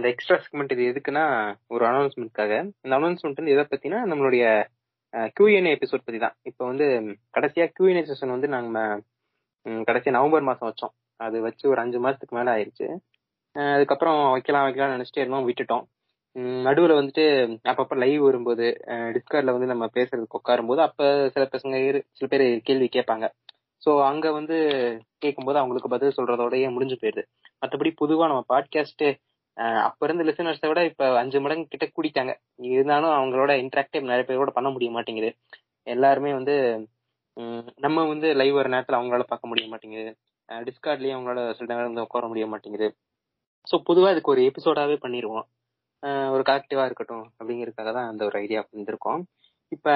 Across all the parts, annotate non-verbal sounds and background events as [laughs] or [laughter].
இந்த extra segment இது எதுக்குன்னா ஒரு அனௌன்ஸ்மெண்ட்காக இந்த அனௌன்ஸ்மெண்ட் வந்து எதை பத்தினா நம்மளுடைய கியூஎன்ஏ எபிசோட் பத்தி தான். இப்போ வந்து கடைசியா கியூஎன்ஏ செஷன் வந்து நாங்க கடைசியா நவம்பர் மாசம் வச்சோம். அது வச்சு ஒரு அஞ்சு மாசத்துக்கு மேல ஆயிடுச்சு அதுக்கப்புறம் வைக்கலாம் வைக்கலாம்னு நினைச்சிட்டே இருந்தோம் விட்டுட்டோம். நடுவில் நடுவுல வந்துட்டு அப்பப்ப லைவ் வரும்போது டிஸ்கார்ட்ல வந்து நம்ம பேசுறதுக்கு உட்காரும்போது அப்ப சில பசங்க சில பேர் கேள்வி கேட்பாங்க. ஸோ அங்க வந்து கேட்கும்போது அவங்களுக்கு பதில் சொல்றதோடய முடிஞ்சு போயிடுது மற்றபடி பொதுவா நம்ம பாட்காஸ்ட்டு அப்ப இருந்த லிசனர்ஸை விட இப்ப அஞ்சு மடங்கு கிட்ட கூடிட்டாங்க. இருந்தாலும் அவங்களோட இன்டராக்டிவ் நிறைய பேரோட பண்ண முடிய மாட்டேங்குது. எல்லாருமே வந்து நம்ம வந்து லைவ் வர நேரத்துல அவங்களால பார்க்க முடிய மாட்டேங்குது. டிஸ்கார்ட்லயும் அவங்களால சில நேரம் வந்து உட்கார முடிய மாட்டேங்குது. ஸோ பொதுவாக இதுக்கு ஒரு எபிசோடாவே பண்ணிடுவோம் ஒரு கலெக்டிவா இருக்கட்டும் அப்படிங்கிறதுக்காக தான் அந்த ஒரு ஐடியா வந்திருக்கோம். இப்ப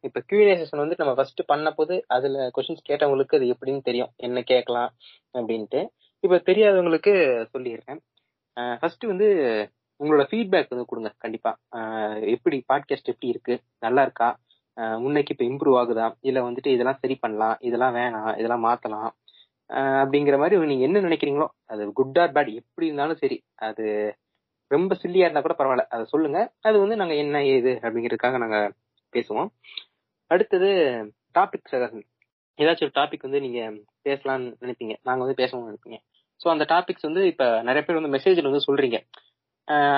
இப்ப கியூஏ செஷன் வந்து நம்ம ஃபர்ஸ்ட் பண்ண போது அதுல கொஸ்டின்ஸ் கேட்டவங்களுக்கு அது எப்படின்னு தெரியும். என்ன கேட்கலாம் அப்படின்ட்டு. இப்ப தெரியாதவங்களுக்கு சொல்லிடுறேன் ஃபர்ஸ்ட் வந்து உங்களோட ஃபீட்பேக் வந்து கொடுங்க கண்டிப்பா. எப்படி பாட்காஸ்ட் எப்படி இருக்கு? நல்லா இருக்கா? முன்னைக்கு இப்போ இம்ப்ரூவ் ஆகுதா? இல்லை வந்துட்டு இதெல்லாம் சரி பண்ணலாம் இதெல்லாம் வேணாம் இதெல்லாம் மாற்றலாம் அப்படிங்கிற மாதிரி நீங்கள் என்ன நினைக்கிறீங்களோ அது குட் ஆர் பேட் எப்படி இருந்தாலும் சரி அது ரொம்ப சில்லியாக இருந்தால் கூட பரவாயில்ல. அதை சொல்லுங்கள் அது வந்து நாங்கள் என்ன ஏது அப்படிங்கிறதுக்காக நாங்கள் பேசுவோம். அடுத்தது டாபிக் சகசன் ஏதாச்சும் ஒரு டாபிக் வந்து நீங்கள் பேசலாம்னு நினைப்பீங்க. நாங்கள் வந்து பேசணும்னு நினைப்பீங்க. ஸோ அந்த டாபிக்ஸ் வந்து இப்போ நிறைய பேர் வந்து மெசேஜில் வந்து சொல்கிறீங்க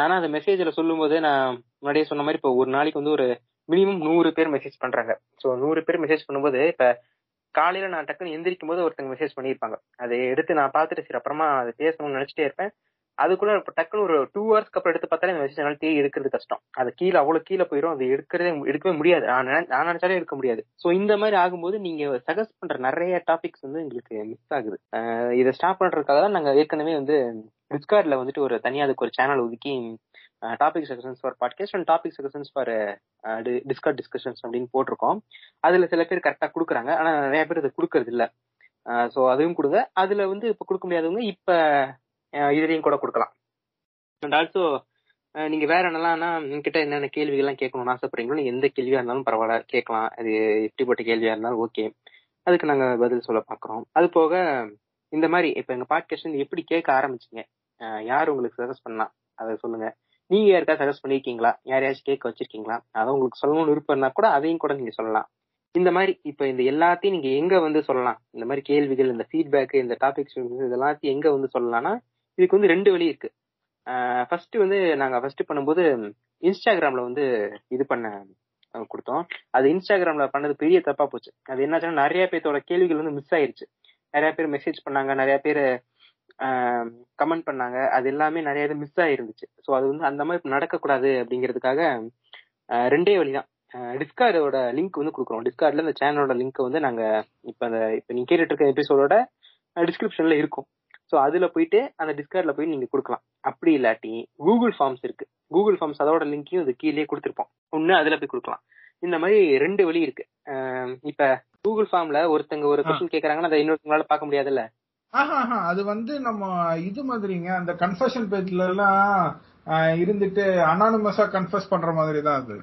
ஆனால் அந்த மெசேஜில் சொல்லும்போது நான் முன்னாடியே சொன்ன மாதிரி இப்போ ஒரு நாளைக்கு வந்து ஒரு மினிமம் நூறு பேர் மெசேஜ் பண்ணுறாங்க ஸோ நூறு பேர் மெசேஜ் பண்ணும்போது இப்போ காலையில் நான் டக்குன்னு எந்திரிக்கும் போது ஒருத்தங்க மெசேஜ் பண்ணியிருப்பாங்க. அதை எடுத்து நான் பார்த்துட்டு சரி அப்புறமா அதை பேசணும்னு நினச்சிட்டே இருப்பேன். அதுக்குள்ள இப்போ டக்குன்னு ஒரு டூ ஹவர்ஸ்க்கு அப்புறம் எடுத்து பார்த்தாலே இந்த மெசேஜ் என்னால தேடி எடுக்கிறது கஷ்டம். அது கீழே அவ்வளவு கீழே போயிடும் அது எடுக்கிறதே எடுக்கவே முடியாது. நான் நான் நினைச்சாலே எடுக்க முடியாது. ஸோ இந்த மாதிரி ஆகும்போது நீங்க சஜஸ்ட் பண்ற நிறைய டாபிக்ஸ் வந்து எங்களுக்கு மிஸ் ஆகுது. இதை ஸ்டாப் பண்றதுக்காக தான் நாங்கள் ஏற்கனவே வந்து டிஸ்கார்ட்ல வந்துட்டு ஒரு தனியாக அதுக்கு ஒரு சேனல் ஒதுக்கி topic sections for podcast and topic sections for Discord discussions அப்படின்னு போட்டிருக்கோம். அதுல சில பேர் கரெக்டாக கொடுக்குறாங்க. ஆனால் நிறைய பேர் அதை கொடுக்கறது இல்லை ஸோ அதுவும் கொடுங்க. அதுல வந்து இப்போ கொடுக்க முடியாதவங்க இப்போ இதுலையும் கூட கொடுக்கலாம். அண்ட் ஆல்சோ நீங்க வேற என்னெல்லாம்னா என்கிட்ட என்னென்ன கேள்விகள்லாம் கேட்கணும்னு ஆசைப்படுறீங்களோ நீங்க எந்த கேள்வியா இருந்தாலும் பரவாயில்ல கேட்கலாம். அது எப்படிப்பட்ட கேள்வியா இருந்தாலும் ஓகே அதுக்கு நாங்க பதில் சொல்ல பாக்குறோம் அது போக இந்த மாதிரி இப்ப எங்க பாட்காஸ்ட் எப்படி கேட்க ஆரம்பிச்சீங்க? யார் உங்களுக்கு சஜஸ்ட் பண்ணா? அதை சொல்லுங்க. நீங்க யாருக்கா சஜஸ்ட் பண்ணிருக்கீங்களா? யாரையாச்சும் கேட்க வச்சிருக்கீங்களா? அதை உங்களுக்கு சொல்லணும்னு விருப்பம் இருந்தா கூட அதையும் கூட நீங்க சொல்லலாம். இந்த மாதிரி இப்ப இந்த எல்லாத்தையும் நீங்க எங்க வந்து சொல்லலாம்? இந்த மாதிரி கேள்விகள் இந்த ஃபீட்பேக் இந்த டாபிக்ஸ் இதெல்லாத்தையும் எங்க வந்து சொல்லலாம்னா இதுக்கு வந்து ரெண்டு வழி இருக்கு. ஃபர்ஸ்ட் வந்து நாங்க ஃபர்ஸ்ட் பண்ணும்போது இன்ஸ்டாகிராம்ல வந்து இது பண்ண கொடுத்தோம். அது இன்ஸ்டாகிராம்ல பண்ணது பெரிய தப்பா போச்சு. அது என்னாச்சுன்னா நிறைய பேர்த்தோட கேள்விகள் வந்து மிஸ் ஆயிருச்சு. நிறைய பேர் மெசேஜ் பண்ணாங்க நிறைய பேர் கமெண்ட் பண்ணாங்க. அது எல்லாமே நிறைய இது மிஸ் ஆயிருந்துச்சு. ஸோ அது வந்து அந்த மாதிரி நடக்கக்கூடாது அப்படிங்கிறதுக்காக ரெண்டே வழிதான் டிஸ்கார்டோட லிங்க் வந்து கொடுக்குறோம். டிஸ்கார்ட்ல இந்த சேனலோட லிங்க் வந்து நாங்க இப்ப அந்த இப்ப நீங்க கேட்டுட்டு இருக்க எபிசோடோட டிஸ்கிரிப்ஷன்ல இருக்கும். ஸோ அதுல போயிட்டு அந்த டிஸ்கார்ட்ல போய் நீங்க கொடுக்கலாம். அப்படி இல்லாட்டி கூகுள் ஃபார்ம்ஸ் இருக்கு. கூகுள் ஃபார்ம்ஸ் அதோட லிங்கையும் இது கீழே கொடுத்துருப்போம். ஒண்ணு அதுல போய் கொடுக்கலாம். இந்த மாதிரி ரெண்டு வழி இருக்கு. இப்ப கூகுள் ஃபார்ம்ல ஒருத்தங்க ஒரு கொஸ்டின் கேக்குறாங்கன்னா அதை இன்னொருத்தவங்களால பார்க்க முடியாதுல்ல? அது வந்து நம்ம இது மாதிரிங்க. அந்த கன்ஃபஷன் பேஜ்ல எல்லாம் இருந்துட்டு அனானிமஸா கன்ஃபஸ் பண்ற மாதிரி தான் அது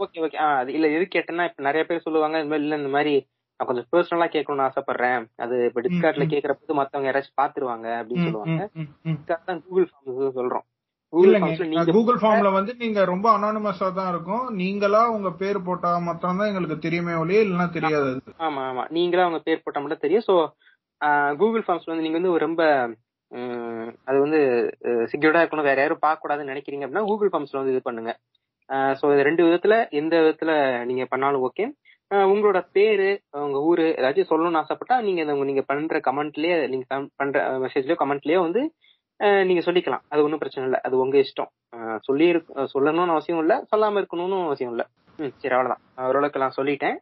ஓகே ஓகே அது இல்ல எது கேட்டேன்னா இப்ப நிறைய பேர் சொல்லுவாங்க இந்த மாதிரி இல்ல இந்த மாதிரி நான் கொஞ்சம் பர்சனலா கேட்கணும்னு ஆசைப்படுறேன். அது இப்ப டிஸ்கார்ட்ல. கேக்குறப்ப மத்தவங்க யாராச்சும் பாத்துருவாங்க அப்படின்னு சொல்லுவாங்க. கூகுள் ஃபார்ம்ஸ் சொல்றோம். கூகுள் ஃபார்ம்ல வந்து நீங்க ரொம்ப அனானிமஸா தான் இருக்கும். நீங்களா உங்க பேர் போட்டா மட்டும் தான் எங்களுக்கு தெரியுமே ஒழிய இல்லைன்னா தெரியாது. ஆமா ஆமா நீங்களா அவங்க பேர் போட்டா மட்டும் தெரியும். சோ கூகுள் ஃபார்ம்ஸ்ல வந்து நீங்க வந்து ரொம்ப அது வந்து செக்யூர்டா இருக்கணும். வேற யாரும் பார்க்க கூடாதுன்னு நினைக்கிறீங்க அப்படின்னா கூகுள் ஃபார்ம்ஸ்ல வந்து இது பண்ணுங்க. இது ரெண்டு விதத்துல எந்த விதத்துல நீங்க பண்ணாலும் ஓகே உங்களோட பேரு உங்க ஊரு ஏதாச்சும் சொல்லணும்னு ஆசைப்பட்டா நீங்க நீங்க பண்ற கமெண்ட்லயே நீங்க பண்ற மெசேஜ்லயோ கமெண்ட்லயோ வந்து நீங்க சொல்லிக்கலாம். அது ஒன்றும் பிரச்சனை இல்லை. அது உங்க இஷ்டம். சொல்லி சொல்லணும்னு அவசியம் இல்லை. சொல்லாம இருக்கணும்னு அவசியம் இல்லை. ம் சரி அவ்வளோதான் ஓரளவுக்கு நான் சொல்லிட்டேன்.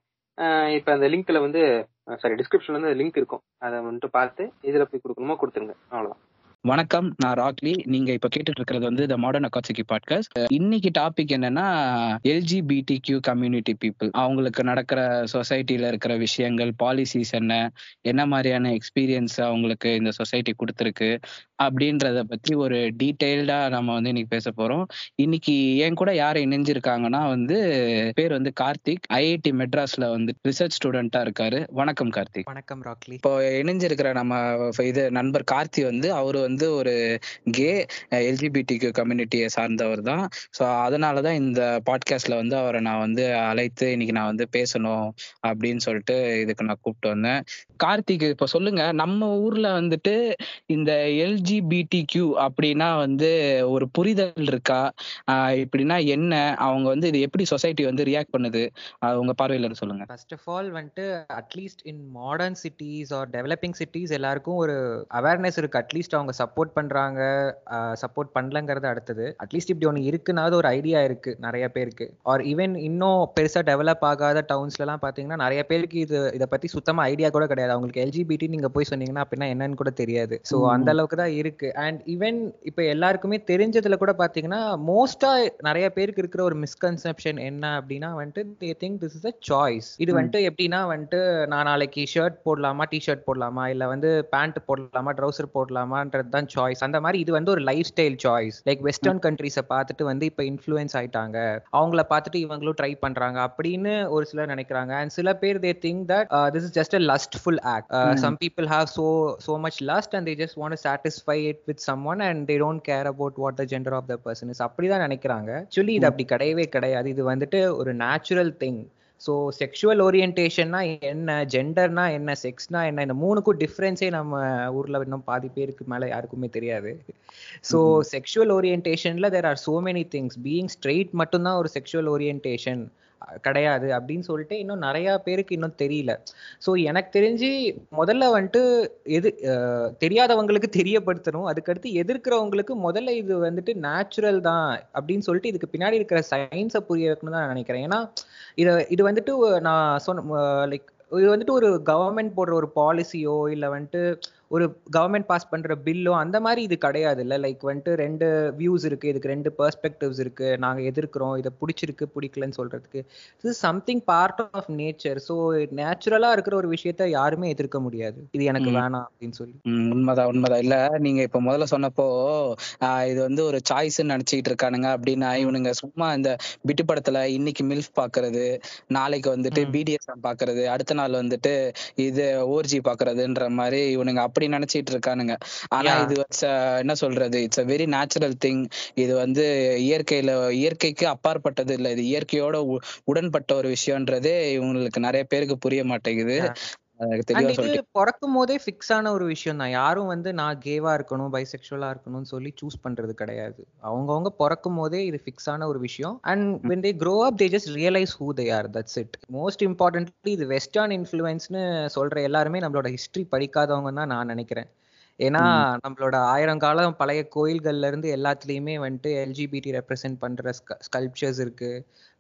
இப்போ அந்த லிங்க்ல வந்து சாரி டிஸ்கிரிப்ஷன்ல வந்து லிங்க் இருக்கும். அதை வந்துட்டு பார்த்து இதுல போய் கொடுக்கணுமோ கொடுத்துருங்க. அவ்வளோதான் வணக்கம் நான் ராக்லி. நீங்க இப்ப கேட்டுட்டு இருக்கிறது வந்து த மாடர்ன் அக்காட்சிக்கு பாட்காஸ்ட் இன்னைக்கு டாபிக் என்னன்னா எல்ஜிபிடி கியூ கம்யூனிட்டி பீப்புள் அவங்களுக்கு நடக்கிற சொசைட்டில இருக்கிற விஷயங்கள் பாலிசிஸ் என்ன என்ன மாதிரியான எக்ஸ்பீரியன்ஸ் அவங்களுக்கு இந்த சொசைட்டி கொடுத்துருக்கு அப்படின்றத பத்தி ஒரு டீட்டெயில்டா நம்ம வந்து இன்னைக்கு பேச போறோம். இன்னைக்கு என் கூட யார் இணைஞ்சிருக்காங்கன்னா வந்து பேர் வந்து கார்த்திக். ஐஐடி மெட்ராஸ்ல வந்து ரிசர்ச் ஸ்டூடெண்டா இருக்காரு. வணக்கம் கார்த்திக். வணக்கம் ராக்லி. இப்போ இணைஞ்சிருக்கிற நம்ம இது நண்பர் கார்த்தி வந்து அவர் வந்து ஒரு கே எல்ஜிபிடிக்கு கம்யூனிட்டியை சார்ந்தவர் தான். ஸோ அதனால தான் இந்த பாட்காஸ்ட்ல வந்து அவரை நான் வந்து அழைத்து இன்னைக்கு நான் வந்து பேசணும் அப்படின்னு சொல்லிட்டு இதுக்கு நான் கூப்பிட்டு வந்தேன். கார்த்திக் இப்போ சொல்லுங்க நம்ம ஊர்ல வந்துட்டு இந்த எல்ஜிபிடி கியூ அப்படின்னா வந்து ஒரு புரிதல் இருக்கா? இப்படின்னா என்ன? அவங்க வந்து இது எப்படி சொசைட்டி வந்து ரியாக்ட் பண்ணுது? உங்க பார்வையில சொல்லுங்க. ஃபர்ஸ்ட் ஆஃப் ஆல் வந்துட்டு at least in modern cities or developing cities எல்லாருக்கும் ஒரு அவேர்னஸ் இருக்கு. அட்லீஸ்ட் அவங்க சப்போர்ட் பண்றாங்க சப்போர்ட் பண்ணலங்கிறது அடுத்தது. அட்லீஸ்ட் இப்படி ஒன்று இருக்குனாவது ஒரு ஐடியா இருக்கு நிறைய பேருக்கு. ஆர் ஈவன் இன்னும் பெருசா டெவலப் ஆகாத டவுன்ஸ்லலாம் பாத்தீங்கன்னா நிறைய பேருக்கு இது இதை பத்தி சுத்தமா ஐடியா கூட கிடையாது. அவங்களுக்கு எல்ஜிபிடி நீங்க போய் சொன்னீங்கன்னா அப்படின்னா என்னன்னு கூட தெரியாது. ஸோ அந்த அளவுக்கு தான் இருக்கு. அண்ட் ஈவன் இப்போ எல்லாருக்குமே தெரிஞ்சதுல கூட பாத்தீங்கன்னா மோஸ்டா நிறைய பேருக்கு இருக்கிற ஒரு மிஸ்கன்செப்ஷன் என்ன அப்படின்னா வந்துட்டு they think this is a choice இது வந்துட்டு எப்படின்னா வந்துட்டு நான் நாளைக்கு ஷர்ட் போடலாமா டி ஷர்ட் போடலாமா இல்ல வந்து பேண்ட் போடலாமா ட்ரௌசர் போடலாமான்றது தான் சாய்ஸ் அந்த மாதிரி இது வந்து ஒரு lifestyle choice like western கண்ட்ரிஸை பார்த்துட்டு வந்து இப்போ இன்ஃப்ளூயன்ஸ் ஆயிட்டாங்க. அவங்கள பார்த்துட்டு இவங்களும் ட்ரை பண்றாங்க அப்படின்னு ஒரு சிலர் நினைக்கிறாங்க. அண்ட் சில பேர் they think that this is just a lustful act some people have so so much lust and they just want satisfy it with someone and they don't care about what the gender of the person is அப்படிதான் நினைக்கிறாங்க. Actually இது அப்படி கிடையவே கிடையாது. இது வந்துட்டு ஒரு natural thing so sexual ஓரியன்டேஷன்னா என்ன ஜெண்டர்னா என்ன செக்ஸ்னா என்ன இந்த மூணுக்கும் டிஃப்ரென்ஸே நம்ம ஊர்ல இன்னும் பாதி பேருக்கு மேல யாருக்குமே தெரியாது. So sexual ஓரியன்டேஷன்ல there are so many things being straight மட்டும்தான் ஒரு செக்ஷுவல் ஓரியன்டேஷன் கிடையாது அப்படின்னு சொல்லிட்டு இன்னும் நிறைய பேருக்கு இன்னும் தெரியல. ஸோ எனக்கு தெரிஞ்சு முதல்ல வந்துட்டு எது தெரியாதவங்களுக்கு தெரியப்படுத்தணும். அதுக்கடுத்து எதிர்க்கிறவங்களுக்கு முதல்ல இது வந்துட்டு நேச்சுரல் தான் அப்படின்னு சொல்லிட்டு இதுக்கு பின்னாடி இருக்கிற சயின்ஸை புரிய வைக்கணும் தான் நான் நினைக்கிறேன். ஏன்னா இதை இது வந்துட்டு நான் சொன்ன லைக் இது வந்துட்டு ஒரு கவர்மெண்ட் போடுற ஒரு பாலிசியோ இல்லை வந்துட்டு ஒரு கவர்மெண்ட் பாஸ் பண்ற பில்லோ அந்த மாதிரி இது கிடையாது இல்லை லைக் வந்துட்டு ரெண்டு வியூஸ் இருக்கு இதுக்கு ரெண்டு பெர்ஸ்பெக்டிவ்ஸ் இருக்கு நாங்க எதிர்க்கிறோம் இதை பிடிச்சிருக்கு பிடிக்கலன்னு சொல்றதுக்கு. இது something part of nature so நேச்சுரலா இருக்கிற ஒரு விஷயத்த யாருமே எதிர்க்க முடியாது. இது எனக்கு. வேணாம் அப்படின்னு சொல்லி. உண்மைதான் உண்மைதான். இல்ல நீங்க இப்ப முதல்ல சொன்னப்போ இது வந்து ஒரு சாய்ஸ் நினைச்சுக்கிட்டு இருக்கானுங்க அப்படின்னா இவனுங்க சும்மா இந்த பிட்டு படத்துல இன்னைக்கு மில்ஃப் பாக்குறது நாளைக்கு வந்துட்டு. பிடிஎஸ்எம் பாக்குறது அடுத்த நாள் வந்துட்டு இது ஓர்ஜி பாக்குறதுன்ற மாதிரி இவனுங்க அப்படி நினைச்சிட்டு இருக்கானுங்க. ஆனா. இது என்ன சொல்றது it's a very natural thing இது வந்து இயற்கையில இயற்கைக்கு அப்பாற்பட்டது இல்ல. இது இயற்கையோட உடன்பட்ட ஒரு விஷயம்ன்றதே இவங்களுக்கு நிறைய பேருக்கு புரிய மாட்டேங்குது. பிறக்கும் போதே ஃபிக்ஸ் ஆன ஒரு விஷயம் தான். யாரும் வந்து நான் கேவா இருக்கணும் பைசெக்சுவலா இருக்கணும்னு சொல்லி சூஸ் பண்றது கிடையாது. அவங்கவங்க பிறக்கும் போதே இது ஃபிக்ஸ் ஆன ஒரு விஷயம். And when they grow up they just realize who they are. That's it. Most importantly இது வெஸ்டர்ன் இன்ஃப்ளூயன்ஸ்னு சொல்ற எல்லாருமே நம்மளோட ஹிஸ்டரி படிக்காதவங்க தான் நான் நினைக்கிறேன். ஏன்னா நம்மளோட ஆயிரம் காலம் பழைய கோயில்கள்ல இருந்து எல்லாத்துலயுமே வந்துட்டு எல்ஜிபிடி ரெப்ரசென்ட் பண்ற ஸ்கல்ப்சர்ஸ் இருக்கு.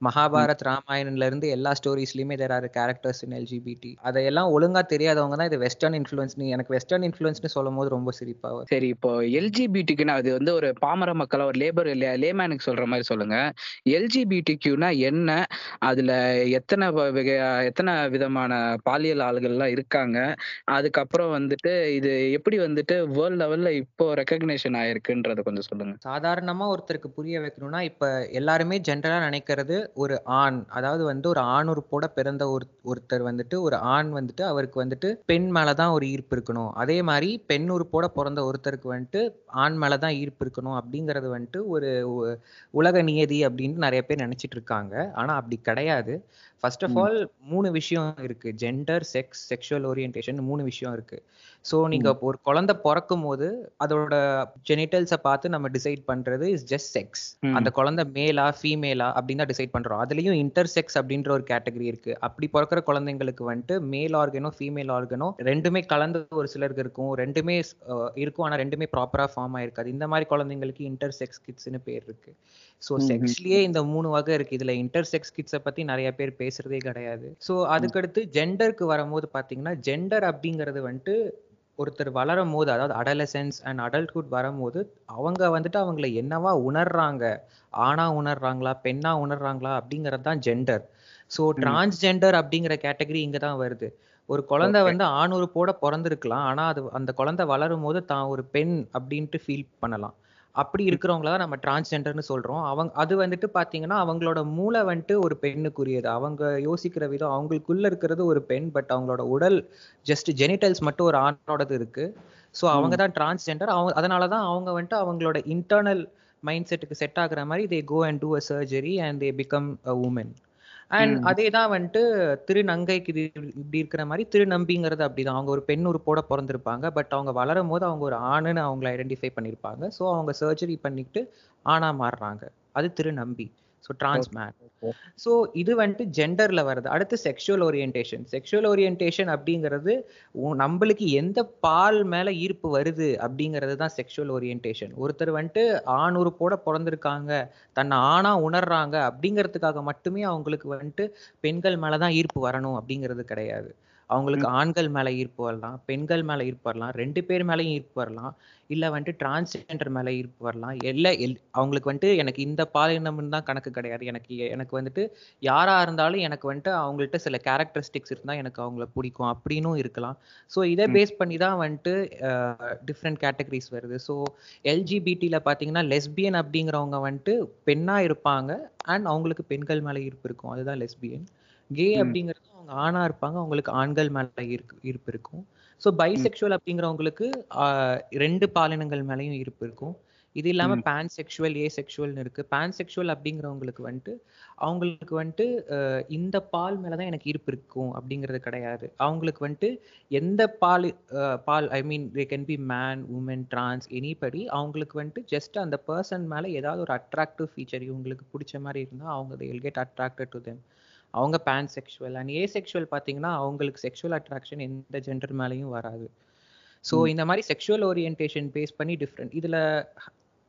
மகாபாரத் ராமாயணன்ல இருந்து எல்லா ஸ்டோரிஸ்லயுமே there are characters in LGBT அதையெல்லாம் ஒழுங்கா தெரியாதவங்க தான் இது வெஸ்டர்ன் இன்ஃப்ளூயன்ஸ் எனக்கு வெஸ்டர்ன் இன்ஃப்ளூயன்ஸ்னு சொல்லும் போது ரொம்ப சிரிப்பா சரி இப்போ எல்ஜிபிடிக்குன்னா அது வந்து ஒரு பாமர மக்களா ஒரு லேபர் லேமேனுக்கு சொல்ற மாதிரி சொல்லுங்க. எல்ஜிபிடிக்யூனா என்ன? அதுல எத்தனை எத்தனை விதமான பாலியல் ஆளுகள்லாம் இருக்காங்க? அதுக்கப்புறம் வந்துட்டு இது எப்படி வந்துட்டு வேர்ல்ட் லெவல்ல இப்போ ரெக்கக்னேஷன் ஆயிருக்குன்றத கொஞ்சம் சொல்லுங்க. சாதாரணமா ஒருத்தருக்கு புரிய வைக்கணும்னா இப்ப எல்லாருமே ஜென்ரலா நினைக்கிறது ஒரு ஆண். அதாவது வந்து ஒரு ஆண் உறுப்போட பிறந்த ஒரு ஒருத்தர் வந்துட்டு ஒரு ஆண் வந்துட்டு அவருக்கு வந்துட்டு பெண் மேலதான் ஒரு ஈர்ப்பு இருக்கணும். அதே மாதிரி பெண் உறுப்போட பிறந்த ஒருத்தருக்கு வந்துட்டு ஆண் மேலதான் ஈர்ப்பு இருக்கணும் அப்படிங்கறது வந்துட்டு ஒரு உலக நியதி அப்படின்னு நிறைய பேர் நினைச்சிட்டு இருக்காங்க. ஆனா அப்படி கிடையாது. ஃபர்ஸ்ட் ஆஃப் ஆல் மூணு விஷயம் இருக்கு. ஜெண்டர் செக்ஸ் செக்ஷுவல் ஓரியன்டேஷன் மூணு விஷயம் இருக்கு. ஸோ நீங்க ஒரு குழந்தை பிறக்கும் போது அதோட ஜெனிட்டல்ஸை பார்த்து நம்ம டிசைட் பண்றது இஸ் ஜஸ்ட் செக்ஸ். அந்த குழந்தை மேலா ஃபீமேலா அப்படின்னு தான் டிசைட் பண்றோம். அதுலயும் இன்டர் செக்ஸ் அப்படின்ற ஒரு கேட்டகரி இருக்கு. அப்படி பிறக்கிற குழந்தைங்களுக்கு வந்துட்டு மேல் ஆர்கனோ ஃபீமேல் ஆர்கனோ ரெண்டுமே கலந்து ஒரு சிலருக்கு இருக்கும். ரெண்டுமே இருக்கும். ஆனா ரெண்டுமே ப்ராப்பரா ஃபார்ம் ஆயிருக்காது. இந்த மாதிரி குழந்தைங்களுக்கு இன்டர் செக்ஸ் கிட்ஸ்னு பேர் இருக்கு. ஸோ செக்ஸ்லயே இந்த மூணு வகை இருக்கு. இதுல இன்டர் செக்ஸ் கிட்ஸை பத்தி நிறைய பேர் பேசுறதே கிடையாது. ஸோ அதுக்கடுத்து ஜெண்டருக்கு வரும்போது பாத்தீங்கன்னா ஜெண்டர் அப்படிங்கிறது வந்துட்டு ஒருத்தர் வளரும் போது அதாவது அடலசென்ஸ் அண்ட் அடல்ட்ஹுட் வரும்போது அவங்க வந்துட்டு அவங்கள என்னவா உணர்றாங்க? ஆணா உணர்றாங்களா? பெண்ணா உணர்றாங்களா? அப்படிங்கிறது தான் ஜெண்டர் ஸோ டிரான்ஸ்ஜெண்டர் அப்படிங்கிற கேட்டகரி இங்க தான் வருது. ஒரு குழந்தை வந்து ஆண் உறுப்போட பிறந்திருக்கலாம். ஆனா அது அந்த குழந்தை வளரும் போது தான் ஒரு பெண் அப்படின்ட்டு ஃபீல் பண்ணலாம். அப்படி இருக்கிறவங்கள தான் நம்ம டிரான்ஸ்ஜெண்டர்னு சொல்றோம். அவங்க அது வந்துட்டு பாத்தீங்கன்னா அவங்களோட மூளை வந்துட்டு ஒரு பெண்ணுக்குரியது. அவங்க யோசிக்கிற விதம் அவங்களுக்குள்ள இருக்கிறது ஒரு பெண் பட் அவங்களோட உடல் ஜஸ்ட் ஜெனிட்டல்ஸ் மட்டும் ஒரு ஆணோடது இருக்கு. ஸோ அவங்க தான் டிரான்ஸ்ஜெண்டர் அவங்க அதனால தான் அவங்க வந்துட்டு அவங்களோட இன்டர்னல் மைண்ட் செட்டுக்கு செட் ஆகுற மாதிரி they go and do a surgery and they become a woman and அதே தான் வந்துட்டு திருநங்கைக்கு இது இப்படி இருக்கிற மாதிரி திருநம்பிங்கிறது அப்படிதான். அவங்க ஒரு பெண் உறுப்போட பிறந்திருப்பாங்க. பட் அவங்க வளரும் போது அவங்க ஒரு ஆணுன்னு அவங்கள ஐடென்டிஃபை பண்ணியிருப்பாங்க ஸோ அவங்க சர்ஜரி பண்ணிட்டு ஆணா மாறுறாங்க. அது திருநம்பி. ஸோ டிரான்ஸ் மேன் ஸோ இது வந்துட்டு ஜெண்டர்ல வருது. அடுத்து செக்ஷுவல் ஓரியன்டேஷன் செக்ஷுவல் ஓரியன்டேஷன் அப்படிங்கிறது நம்மளுக்கு எந்த பால் மேல ஈர்ப்பு வருது அப்படிங்கிறது தான் செக்ஷுவல் ஓரியன்டேஷன் ஒருத்தர் வந்துட்டு ஆண் உறுப்போட பிறந்திருக்காங்க தன்னை ஆணா உணர்றாங்க அப்படிங்கிறதுக்காக மட்டுமே அவங்களுக்கு வந்துட்டு பெண்கள் மேலதான் ஈர்ப்பு வரணும் அப்படிங்கிறது கிடையாது. அவங்களுக்கு ஆண்கள் மேல ஈர்ப்பு வரலாம் பெண்கள் மேல ஈர்ப்பு வரலாம் ரெண்டு பேர் மேலயும் ஈர்ப்பு வரலாம் இல்ல வந்துட்டு டிரான்ஸ்ஜெண்டர் மேல ஈர்ப்பு வரலாம். எல்லா எல் அவங்களுக்கு வந்துட்டு எனக்கு இந்த பாலினம்னு தான் கணக்கு கிடையாது. எனக்கு எனக்கு வந்துட்டு யாரா இருந்தாலும் எனக்கு வந்துட்டு அவங்கள்ட்ட சில கேரக்டரிஸ்டிக்ஸ் இருந்தா எனக்கு அவங்கள பிடிக்கும் அப்படின்னும் இருக்கலாம். ஸோ இதை பேஸ் பண்ணி தான் வந்துட்டு டிஃப்ரெண்ட் கேட்டகரிஸ் வருது. ஸோ எல்ஜிபிடியில் பார்த்தீங்கன்னா லெஸ்பியன் அப்படிங்கிறவங்க வந்துட்டு பெண்ணா இருப்பாங்க அண்ட் அவங்களுக்கு பெண்கள் மேல ஈர்ப்பு இருக்கும். அதுதான் லெஸ்பியன் கே அப்படிங்கிறது அவங்க ஆணா இருப்பாங்க. அவங்களுக்கு ஆண்கள் மேல ஈர்ப்பு இருக்கும். ஸோ பைசெக்சுவல் அப்படிங்கிறவங்களுக்கு ரெண்டு பாலினங்கள் மேலயும் ஈர்ப்பு இருக்கும். இது இல்லாம பேன் செக்ஷுவல் ஏ செக்ஷுவல்னு இருக்கு. பேன் செக்ஷுவல் அப்படிங்கிறவங்களுக்கு வந்துட்டு அவங்களுக்கு வந்துட்டு இந்த பால் மேலதான் எனக்கு ஈர்ப்பு இருக்கும் அப்படிங்கிறது கிடையாது. அவங்களுக்கு வந்துட்டு எந்த பால் பால் I mean they can be man woman trans anybody அவங்களுக்கு வந்துட்டு ஜஸ்ட் அந்த பர்சன் மேல ஏதாவது ஒரு அட்ராக்டிவ் ஃபீச்சர் இவங்களுக்கு பிடிச்ச மாதிரி இருந்தா அவங்க they will get attracted to them. அவங்க pansexual and asexual பார்த்தீங்கன்னா அவங்களுக்கு செக்ஷுவல் அட்ராக்ஷன் எந்த ஜெண்டர் மேலேயும் வராது. ஸோ இந்த மாதிரி செக்ஷுவல் ஓரியன்டேஷன் பேஸ் பண்ணி டிஃப்ரெண்ட் இதில்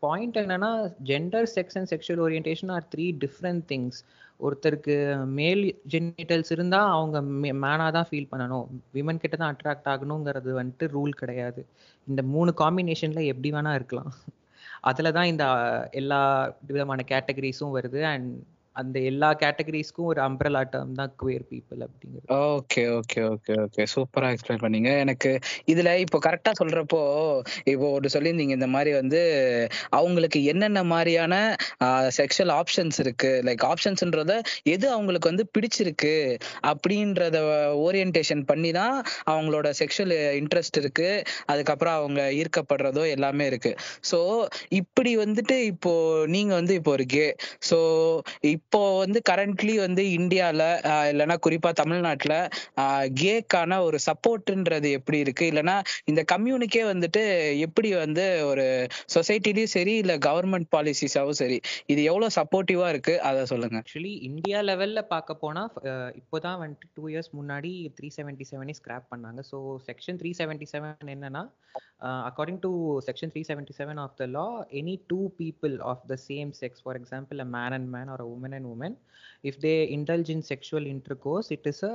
பாயிண்ட் என்னன்னா gender sex and sexual orientation are three different things ஒருத்தருக்கு மேல் ஜெனிட்டல்ஸ் இருந்தா அவங்க மேனாக தான் ஃபீல் பண்ணணும். விமன் கிட்ட தான் அட்ராக்ட் ஆகணுங்கிறது வந்துட்டு ரூல் கிடையாது. இந்த மூணு காம்பினேஷன்ல எப்படி வேணா இருக்கலாம். அதில் தான் இந்த எல்லா விதமான கேட்டகரிஸும் வருது. அண்ட் அந்த எல்லா கேட்டகரிஸ்க்கும் ஒரு அம்ப்ரலா டேர்ம் தான் குவேர் பீப்புள் அப்படிங்கிறது. ஓகே ஓகே ஓகே ஓகே சூப்பரா எக்ஸ்பிளைன் பண்ணீங்க. எனக்கு இதுல இப்போ கரெக்டா சொல்றப்போ இப்போ ஒரு சொல்லியிருந்தீங்க. இந்த மாதிரி வந்து அவங்களுக்கு என்னென்ன மாதிரியான செக்ஷுவல் ஆப்ஷன்ஸ் இருக்கு? லைக் ஆப்ஷன்ஸ்ன்றத எது அவங்களுக்கு வந்து பிடிச்சிருக்கு? அப்படின்றத ஓரியன்டேஷன் பண்ணி தான் அவங்களோட செக்ஷுவல் இன்ட்ரெஸ்ட் இருக்கு. அதுக்கப்புறம் அவங்க ஈர்க்கப்படுறதோ எல்லாமே இருக்கு. ஸோ இப்படி வந்துட்டு இப்போ நீங்க வந்து இப்போ ஒரு கே ஸோ இப்போ வந்து கரண்ட்லி வந்து இந்தியால இல்லைன்னா குறிப்பா தமிழ்நாட்டுல கேக்கான ஒரு சப்போர்ட்ன்றது எப்படி இருக்கு? இல்லைன்னா இந்த கம்யூனிக்கே வந்துட்டு எப்படி வந்து ஒரு சொசைட்டிலயும் சரி இல்ல கவர்மெண்ட் பாலிசிஸாவும் சரி இது எவ்வளவு சப்போர்ட்டிவா இருக்கு? அதை சொல்லுங்க. ஆக்சுவலி இந்தியா லெவல்ல பார்க்க போனா இப்போதான் வந்துட்டு டூ இயர்ஸ் முன்னாடி த்ரீ செவன்டி செவனே ஸ்கிராப் பண்ணாங்க. So section three seventy seven என்னன்னா uh, according to section 377 of the law any two people of the same sex for example a man and man or a woman and woman if they indulge in sexual intercourse it is a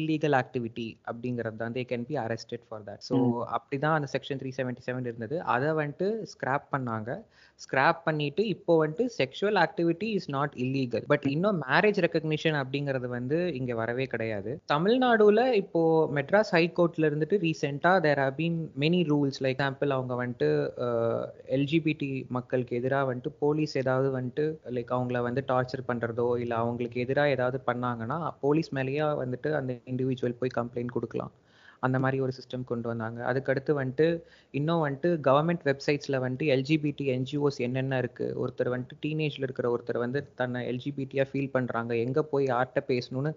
illegal activity அப்படிங்கிறது தான் they can be arrested for that so அப்படிதான் அந்த section three seventy seven இருந்தது. அதை வந்துட்டு scrap பண்ணாங்க. Scrap பண்ணிட்டு இப்போ வந்துட்டு sexual activity is not illegal but இன்னும் மேரேஜ் ரெக்கக்னிஷன் அப்படிங்கிறது வந்து இங்க வரவே கிடையாது. தமிழ்நாடுல இப்போ மெட்ராஸ் ஹைகோர்ட்ல இருந்துட்டு ரீசெண்டா there have been many rules like example அவங்க வந்துட்டு எல்ஜிபிடி மக்களுக்கு எதிராக வந்துட்டு போலீஸ் ஏதாவது வந்துட்டு லைக் அவங்கள வந்து டார்ச்சர் பண்றதோ இல்ல அவங்களுக்கு எதிராக ஏதாவது பண்ணாங்கன்னா போலீஸ் மேலேயே வந்துட்டு அந்த இண்டிவிஜுவல் போய் கம்ப்ளைண்ட் கொடுக்கலாம். அந்த மாதிரி ஒரு சிஸ்டம் கொண்டு வந்தாங்க. அதுக்கடுத்து வந்துட்டு இன்னும் வந்துட்டு கவர்மெண்ட் வெப்சைட்ஸில் வந்துட்டு எல்ஜிபிடி என்ஜிஓஸ் என்னென்ன இருக்குது ஒருத்தர் வந்துட்டு டீனேஜில் இருக்கிற ஒருத்தர் வந்து தன்னை எல்ஜிபிடியாக ஃபீல் பண்ணுறாங்க எங்கே போய் யார்கிட்ட பேசணும்னு